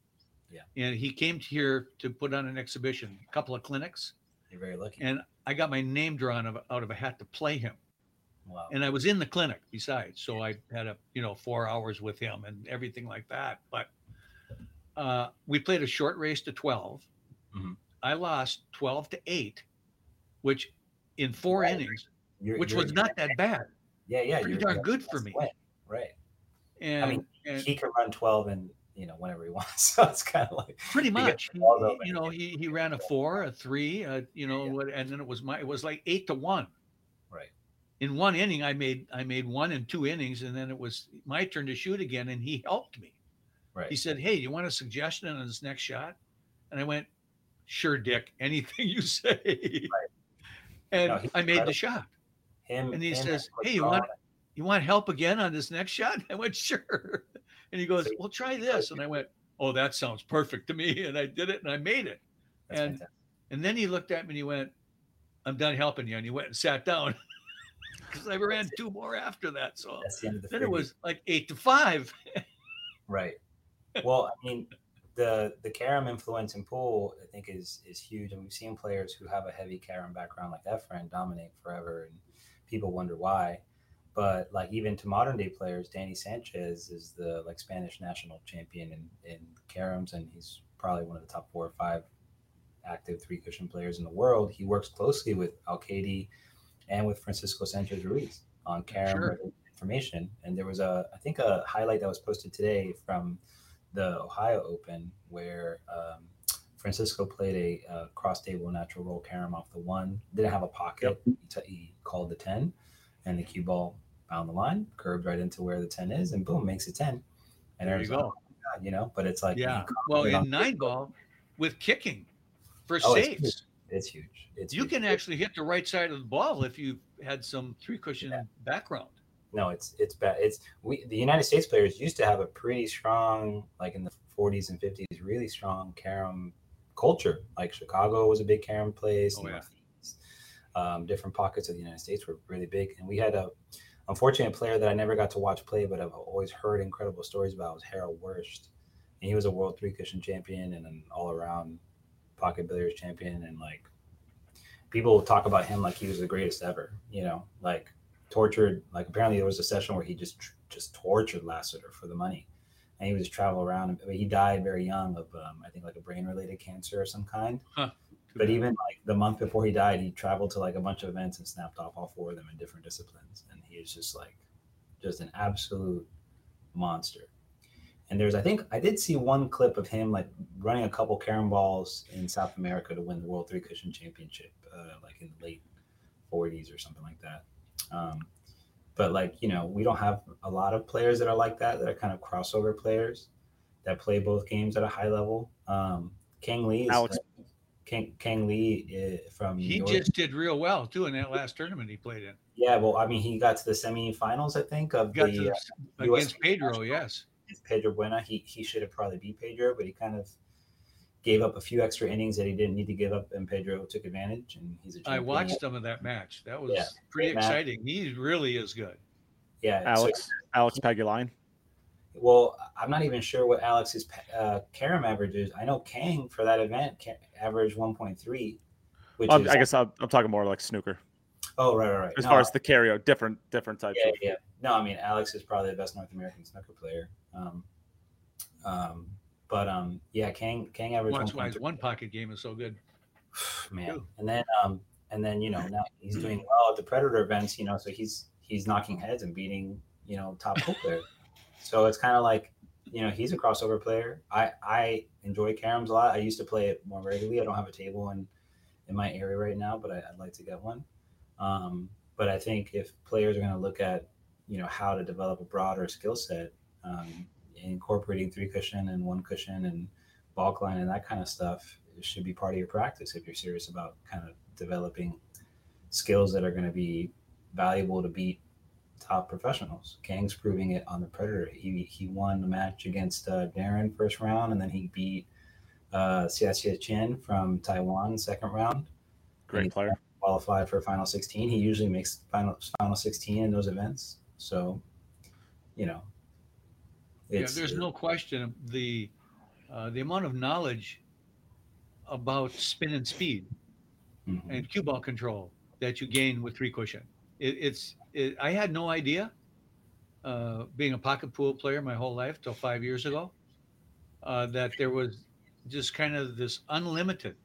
Yeah. And he came here to put on an exhibition, a couple of clinics, You're very lucky. and I got my name drawn of, out of a hat to play him. wow. And I was in the clinic besides, so I had a you know four hours with him and everything like that. But uh, we played a short race to 12 Mhm. I lost twelve to eight, which in four Right. innings, You're- which you're- was not that bad. Yeah, yeah. pretty you're- darn good for me. Right. And, mean, and He can run 12 and you know whenever he wants. So it's kind of like pretty much he- balls he- open you know he he ran a four a three uh, you know Yeah. what and then it was my it was like eight to one right. in one inning i made i made one in two innings and then it was my turn to shoot again and he helped me Right. he said hey you want a suggestion on this next shot and i went sure dick anything you say and No, i made the shot him and he him says, "Hey, you want you want help again on this next shot?" I went, "Sure." And he goes, So- "Well, try this." And I went, "Oh, that sounds perfect to me." And I did it, and I made it. that's and- fantastic. And then he looked at me and he went, "I'm done helping you." And he went and sat down because I ran two more after that. So the the then it was like eight to five. Right. Well, I mean, the the carom influence in pool, I think, is is huge, and we've seen players who have a heavy carom background like Efren dominate forever, and people wonder why. But like even to modern day players, Danny Sanchez is the like Spanish national champion in in caroms, and he's probably one of the top four or five active three cushion players in the world. He works closely with Alcaide and with Francisco Sanchez Ruiz on carom Sure. information. And there was a, I think, a highlight that was posted today from the Ohio Open where um, Francisco played a uh, cross table natural roll carom off the one, didn't have a pocket. He, t- he called the 10, and the cue ball found the line, curved right into where the 10 is, and boom, makes it 10. And There you go. God, you know, but it's like, Yeah. Well, in nine ball with kicking for Oh, it's saves, it's huge. It's you huge. can actually hit the right side of the ball if you had some three cushion Yeah. background. No it's it's bad. It's we the united states players used to have a pretty strong like in the 40s and 50s really strong carom culture. Like chicago was a big carom place. Oh, yeah. Um, different pockets of the united states were really big. And we had a unfortunate player that i never got to watch play but i've always heard incredible stories about was harold Worst. and he was a world three cushion champion and an all-around pocket billiards champion. And like people talk about him like he was the greatest ever you know? Like tortured. Like apparently there was a session where he just just tortured Lassiter for the money, and he would just travel around. But he died very young of um, I think like a brain related cancer of some kind. Huh. But even like the month before he died, he traveled to like a bunch of events and snapped off all four of them in different disciplines, and he is just like just an absolute monster. And there's I think I did see one clip of him like running a couple carom balls in South America to win the World Three Cushion Championship, uh, like in the late 40s or something like that. Um, but like you know, we don't have a lot of players that are like that. That are kind of crossover players that play both games at a high level. Um, Kang Lee is Alex. Kang, Kang Lee uh, from He New York. just did real well too in that last tournament he played in. yeah. Well, I mean, he got to the semifinals, I think, of Got the to, uh, against US Pedro, national. yes. against Pedro Buena. He he should have probably beat Pedro, but he kind of gave up a few extra innings that he didn't need to give up, and Pedro took advantage. And he's a I champion. watched some of that match. That was Yeah, pretty great match. exciting. He really is good. Yeah, so- Alex Alex Pagulayan. Well, I'm not even sure what Alex's uh, carom average is. I know Kang for that event ca- averaged 1.3, which Um, is I guess I'm, I'm talking more like snooker oh right right right. as No, far as the carry different different types yeah of yeah no, I mean Alex is probably the best North American snooker player. Um, um, but um, yeah, Kang Kang averaged That's why his one pocket game is so good. man. Too. And then um and then you know now he's doing well at the Predator events, you know, so he's he's knocking heads and beating you know top pool players. so it's kind of like you know he's a crossover player. I I enjoy caroms a lot. I used to play it more regularly. I don't have a table in in my area right now, but I, I'd like to get one. Um, but I think if players are going to look at you know how to develop a broader skill set, um, incorporating three cushion and one cushion and bulk line and that kind of stuff should be part of your practice if you're serious about kind of developing skills that are going to be valuable to beat top professionals. Kang's proving it on the Predator. He he won the match against uh, Darren first round, and then he beat uh, Xia Chen from Taiwan second round. great player. Qualified for final 16. He usually makes final final 16 in those events. So, you know, Yeah, there's no question the uh, the amount of knowledge about spin and speed Mhm. and cue ball control that you gain with three cushion. It, it's it, I had no idea, uh, being a pocket pool player my whole life till five years ago, uh, that there was just kind of this unlimited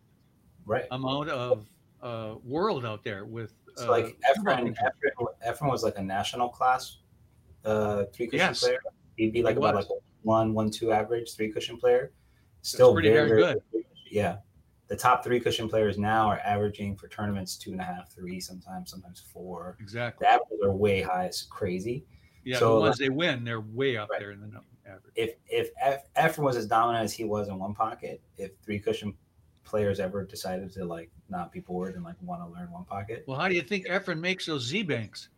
right. amount of uh, world out there with So uh, like cue ball Efren. Efren, Efren was like a national class uh, three cushion Yes. player. He'd be like about like a one, one, two average three cushion player. Still pretty very, very good. Yeah. The top three cushion players now are averaging for tournaments two and a half, three, sometimes, sometimes four. Exactly. The averages are way high. It's crazy. Yeah, so, the ones they win, they're way up Right. there in the average. If if F- Efren was as dominant as he was in one pocket, if three cushion players ever decided to like not be bored and like want to learn one pocket, Well, how do you think Efren makes those Z banks?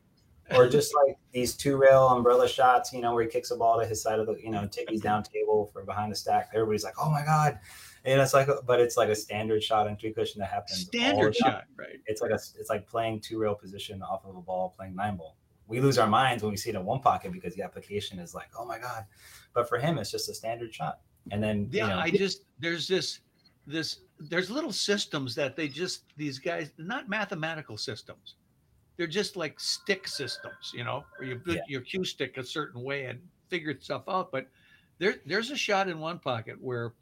Or just like these two rail umbrella shots, you know, where he kicks a ball to his side of the, you know, these down table for behind the stack. Everybody's like, oh my god, and it's like, but it's like a standard shot in three cushion that happens. Standard shot, right? It's like a, it's like playing two rail position off of a ball, playing nine ball. We lose our minds when we see it in one pocket because the application is like, oh my god, but for him, it's just a standard shot. And then, Yeah, you know, I just there's this this there's little systems that they just these guys not mathematical systems. They're just like stick systems, you know, where you put Yeah. your cue stick a certain way and figure stuff out. But there there's a shot in one pocket where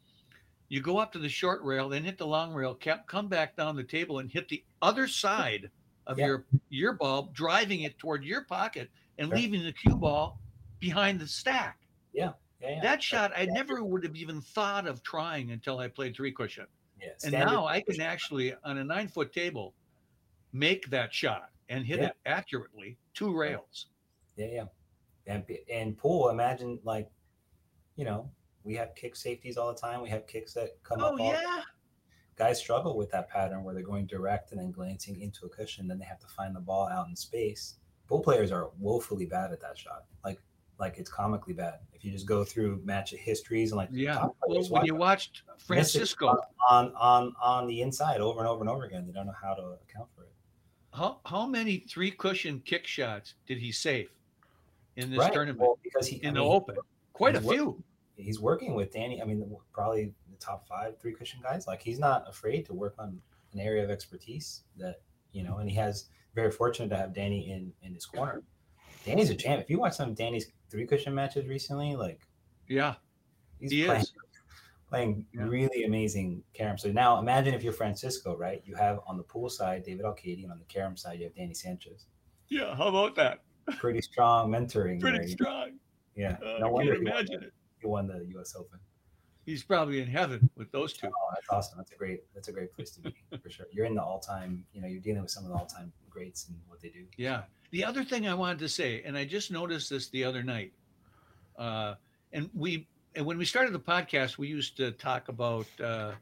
you go up to the short rail, then hit the long rail, cap, come back down the table and hit the other side of Yeah. your your ball, driving it toward your pocket and Sure. leaving the cue ball behind the stack. yeah, yeah, That shot I never would have even thought of trying until I played three cushion. yeah, And now I can actually on a nine foot table make that shot and hit Yeah. it accurately two rails. Yeah, yeah. And and pool, imagine like, you know, we have kick safeties all the time. We have kicks that come Oh up. all yeah. Guys struggle with that pattern where they're going direct and then glancing into a cushion. Then they have to find the ball out in space. Pool players are woefully bad at that shot. Like, like it's comically bad. If you just go through match histories and like Yeah. Well, when you watched Francisco, on on on the inside over and over and over again, they don't know how to account for it. How how many three cushion kick shots did he save in this right? tournament Well, because he in I the mean, open? Quite a few. he's working with Danny. I mean, probably the top five three cushion guys. Like he's not afraid to work on an area of expertise that you know, and he has very fortunate to have Danny in in his corner. Danny's a champ. If you watch some of Danny's three cushion matches recently, like Yeah. he's He playing, is. Playing Yeah. really amazing carom. So now imagine if you're Francisco, right? You have on the pool side David Alcaide, and on the carom side you have Danny Sanchez. Yeah. How about that? Pretty strong mentoring. Pretty there. strong. Yeah. Uh, no wonder can't he won, imagine it. he won the U.S. Open. He's probably in heaven with those two. Oh, that's awesome. That's a great. That's a great place to be for sure. You're in the all-time. You know, you're dealing with some of the all-time greats and what they do. Yeah. The other thing I wanted to say, and I just noticed this the other night, uh, and we, and when we started the podcast, we used to talk about, uh,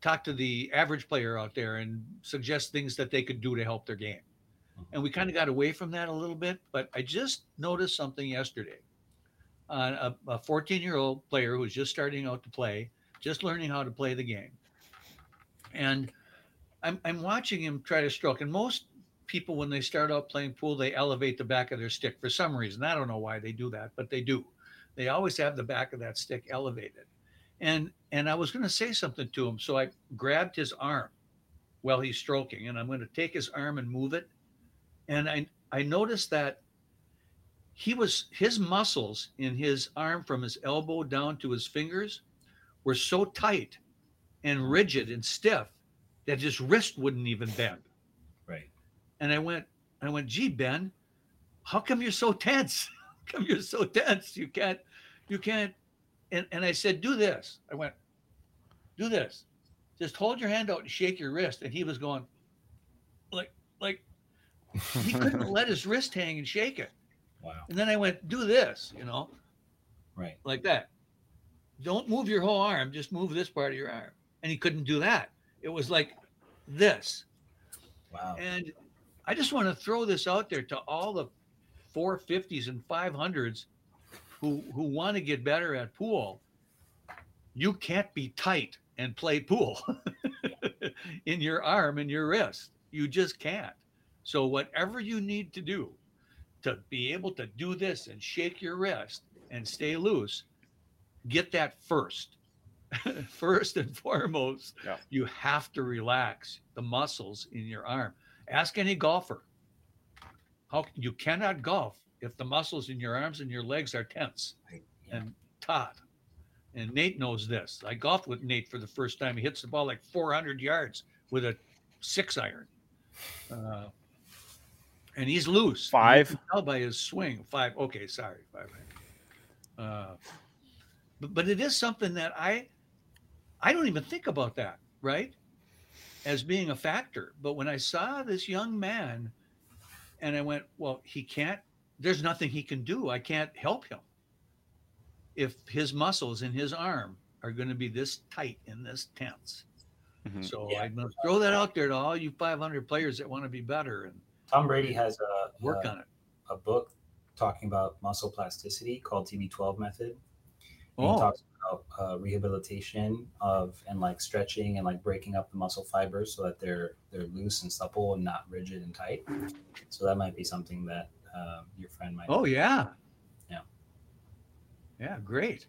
talk to the average player out there and suggest things that they could do to help their game. And we kind of got away from that a little bit, but I just noticed something yesterday. Uh, a 14 year old player who's just starting out to play, just learning how to play the game. And I'm, I'm watching him try to stroke. And most people when they start out playing pool they elevate the back of their stick for some reason i don't know why they do that but they do they always have the back of that stick elevated and and i was going to say something to him so i grabbed his arm while he's stroking and i'm going to take his arm and move it and i i noticed that he was his muscles in his arm from his elbow down to his fingers were so tight and rigid and stiff that his wrist wouldn't even bend Right. and I went, I went, gee, Ben, how come you're so tense? You're so tense? You can't, you can't. And, and I said, do this. I went, do this. Just hold your hand out and shake your wrist. And he was going, like, like he couldn't let his wrist hang and shake it. Wow. And then I went, do this, you know, Right. like that. Don't move your whole arm, just move this part of your arm. And he couldn't do that. It was like this. Wow. And I just want to throw this out there to all the 450s and 500s who who want to get better at pool. You can't be tight and play pool in your arm and your wrist. You just can't. So whatever you need to do to be able to do this and shake your wrist and stay loose, get that first. first and foremost, Yeah. you have to relax the muscles in your arm. Ask any golfer. How you cannot golf if the muscles in your arms and your legs are tense Yeah. and taut. And Nate knows this. I golfed with Nate for the first time. He hits the ball like 400 yards with a six iron. Uh, and he's loose. Five? can tell by his swing. Five. Okay, sorry. Five. Uh, but, but it is something that I I don't even think about that, right? As being a factor. But when I saw this young man and I went, well, he can't, there's nothing he can do. I can't help him. If his muscles in his arm are going to be this tight and this tense. Mhm. So Yeah. I'm going to throw that out there to all you 500 players that want to be better and Tom Brady has a work a, on it. a book talking about muscle plasticity called TB12 method. And Oh, He talks about uh, rehabilitation of and like stretching and like breaking up the muscle fibers so that they're they're loose and supple and not rigid and tight. So that might be something that um, your friend might. oh yeah. Yeah. Yeah, great.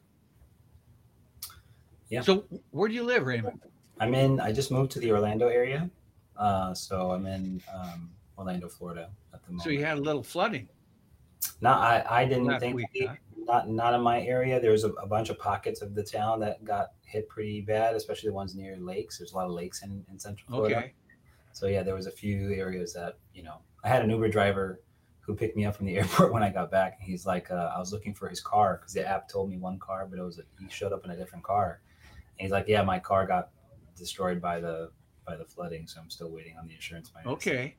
Yeah. So where do you live, Raymond? I'm in. I just moved to the Orlando area, uh, so I'm in um, Orlando, Florida at the moment. So you had a little flooding No, I, I didn't last think week. huh? Not not in my area. There's a, a bunch of pockets of the town that got hit pretty bad, especially the ones near lakes. There's a lot of lakes in, in Central Florida. Okay. So yeah, there was a few areas that you know. I had an Uber driver who picked me up from the airport when I got back, and he's like, uh, I was looking for his car because the app told me one car, but it was a, he showed up in a different car. And he's like, Yeah, my car got destroyed by the by the flooding, so I'm still waiting on the insurance. money." Okay.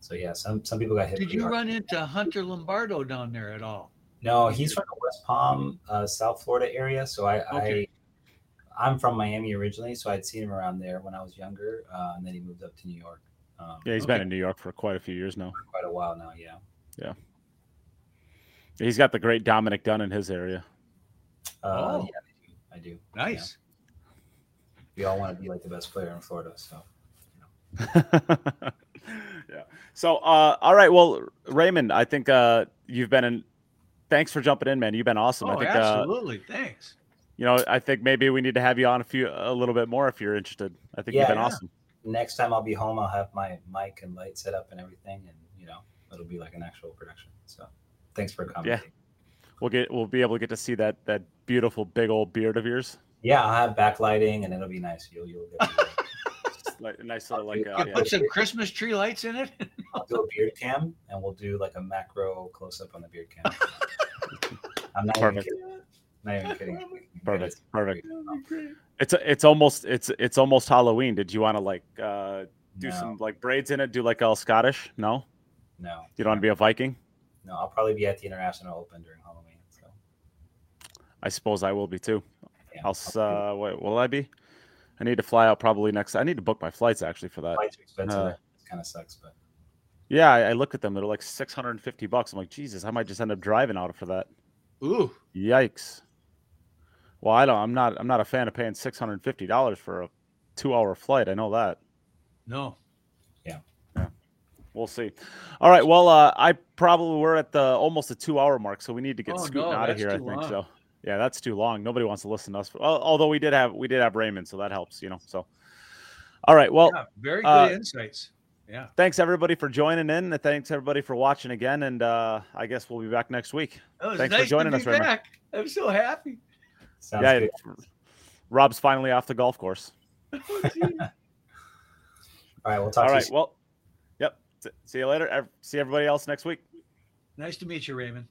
So yeah, some some people got hit. Did you hard. run into Hunter Lombardo down there at all? No, he's from the West Palm, uh, South Florida area. So I, Okay. I, I'm from Miami originally, so I'd seen him around there when I was younger, uh, and then he moved up to New York. Um, Yeah, he's Okay. been in New York for quite a few years now. for quite a while now. Yeah. Yeah. He's got the great Dominic Dunn in his area. Uh, Oh. Yeah, I do. Nice. We all want to be like the best player in Florida. So yeah. So, uh, all right. Well, Raymond, I think uh, you've been in. Thanks for jumping in, man. You've been awesome. I Oh, think uh, absolutely. Thanks. you know. I think maybe we need to have you on a few a little bit more if you're interested. I think you've Yeah, been yeah. awesome. next time I'll be home, I'll have my mic and light set up and everything, and you know it'll be like an actual production. So thanks for coming. Yeah. We'll get we'll be able to get to see that that beautiful big old beard of yours. Yeah, I'll have backlighting, and it'll be nice. You'll you'll get. to- Like a nice little like You uh, yeah. put some Christmas tree lights in it. I'll do a beard cam, and we'll do like a macro close up on the beard cam. I'm not even Perfect. kidding. Not even kidding. Perfect. Perfect. It's it's almost it's it's almost Halloween. Did you want to like uh, do no, some like braids in it? Do like all Scottish? No, no, you don't want to be a Viking. no. I'll probably be at the International Open during Halloween. So I suppose I will be too. yeah, I'll s- uh, wait, will I be? I need to fly out probably next. I need to book my flights actually for that. flights are expensive. uh, it kind of sucks, but Yeah, I, I looked at them. They're like six hundred and fifty bucks. I'm like, Jesus, I might just end up driving out for that. Ooh. Yikes. Well, I don't. I'm not. I'm not a fan of paying six hundred and fifty dollars for a two-hour flight. I know that. No. Yeah. Yeah. We'll see. All right. Well, uh, I probably we're at the almost a two-hour mark, so we need to get Oh, scooting no, out of here. I think long. so. Yeah, that's too long. Nobody wants to listen to us. Well, although we did have we did have Raymond, so that helps. You know. So. All right. Well, yeah, very good uh, insights. Yeah. thanks everybody for joining in. and Thanks everybody for watching again, and uh, I guess we'll be back next week. It was thanks for joining us, Raymond. back. I'm so happy. sounds yeah, good. Rob's finally off the golf course. All right, we'll talk All to right. you. soon. Well, yep. See you later. See everybody else next week. nice to meet you, Raymond.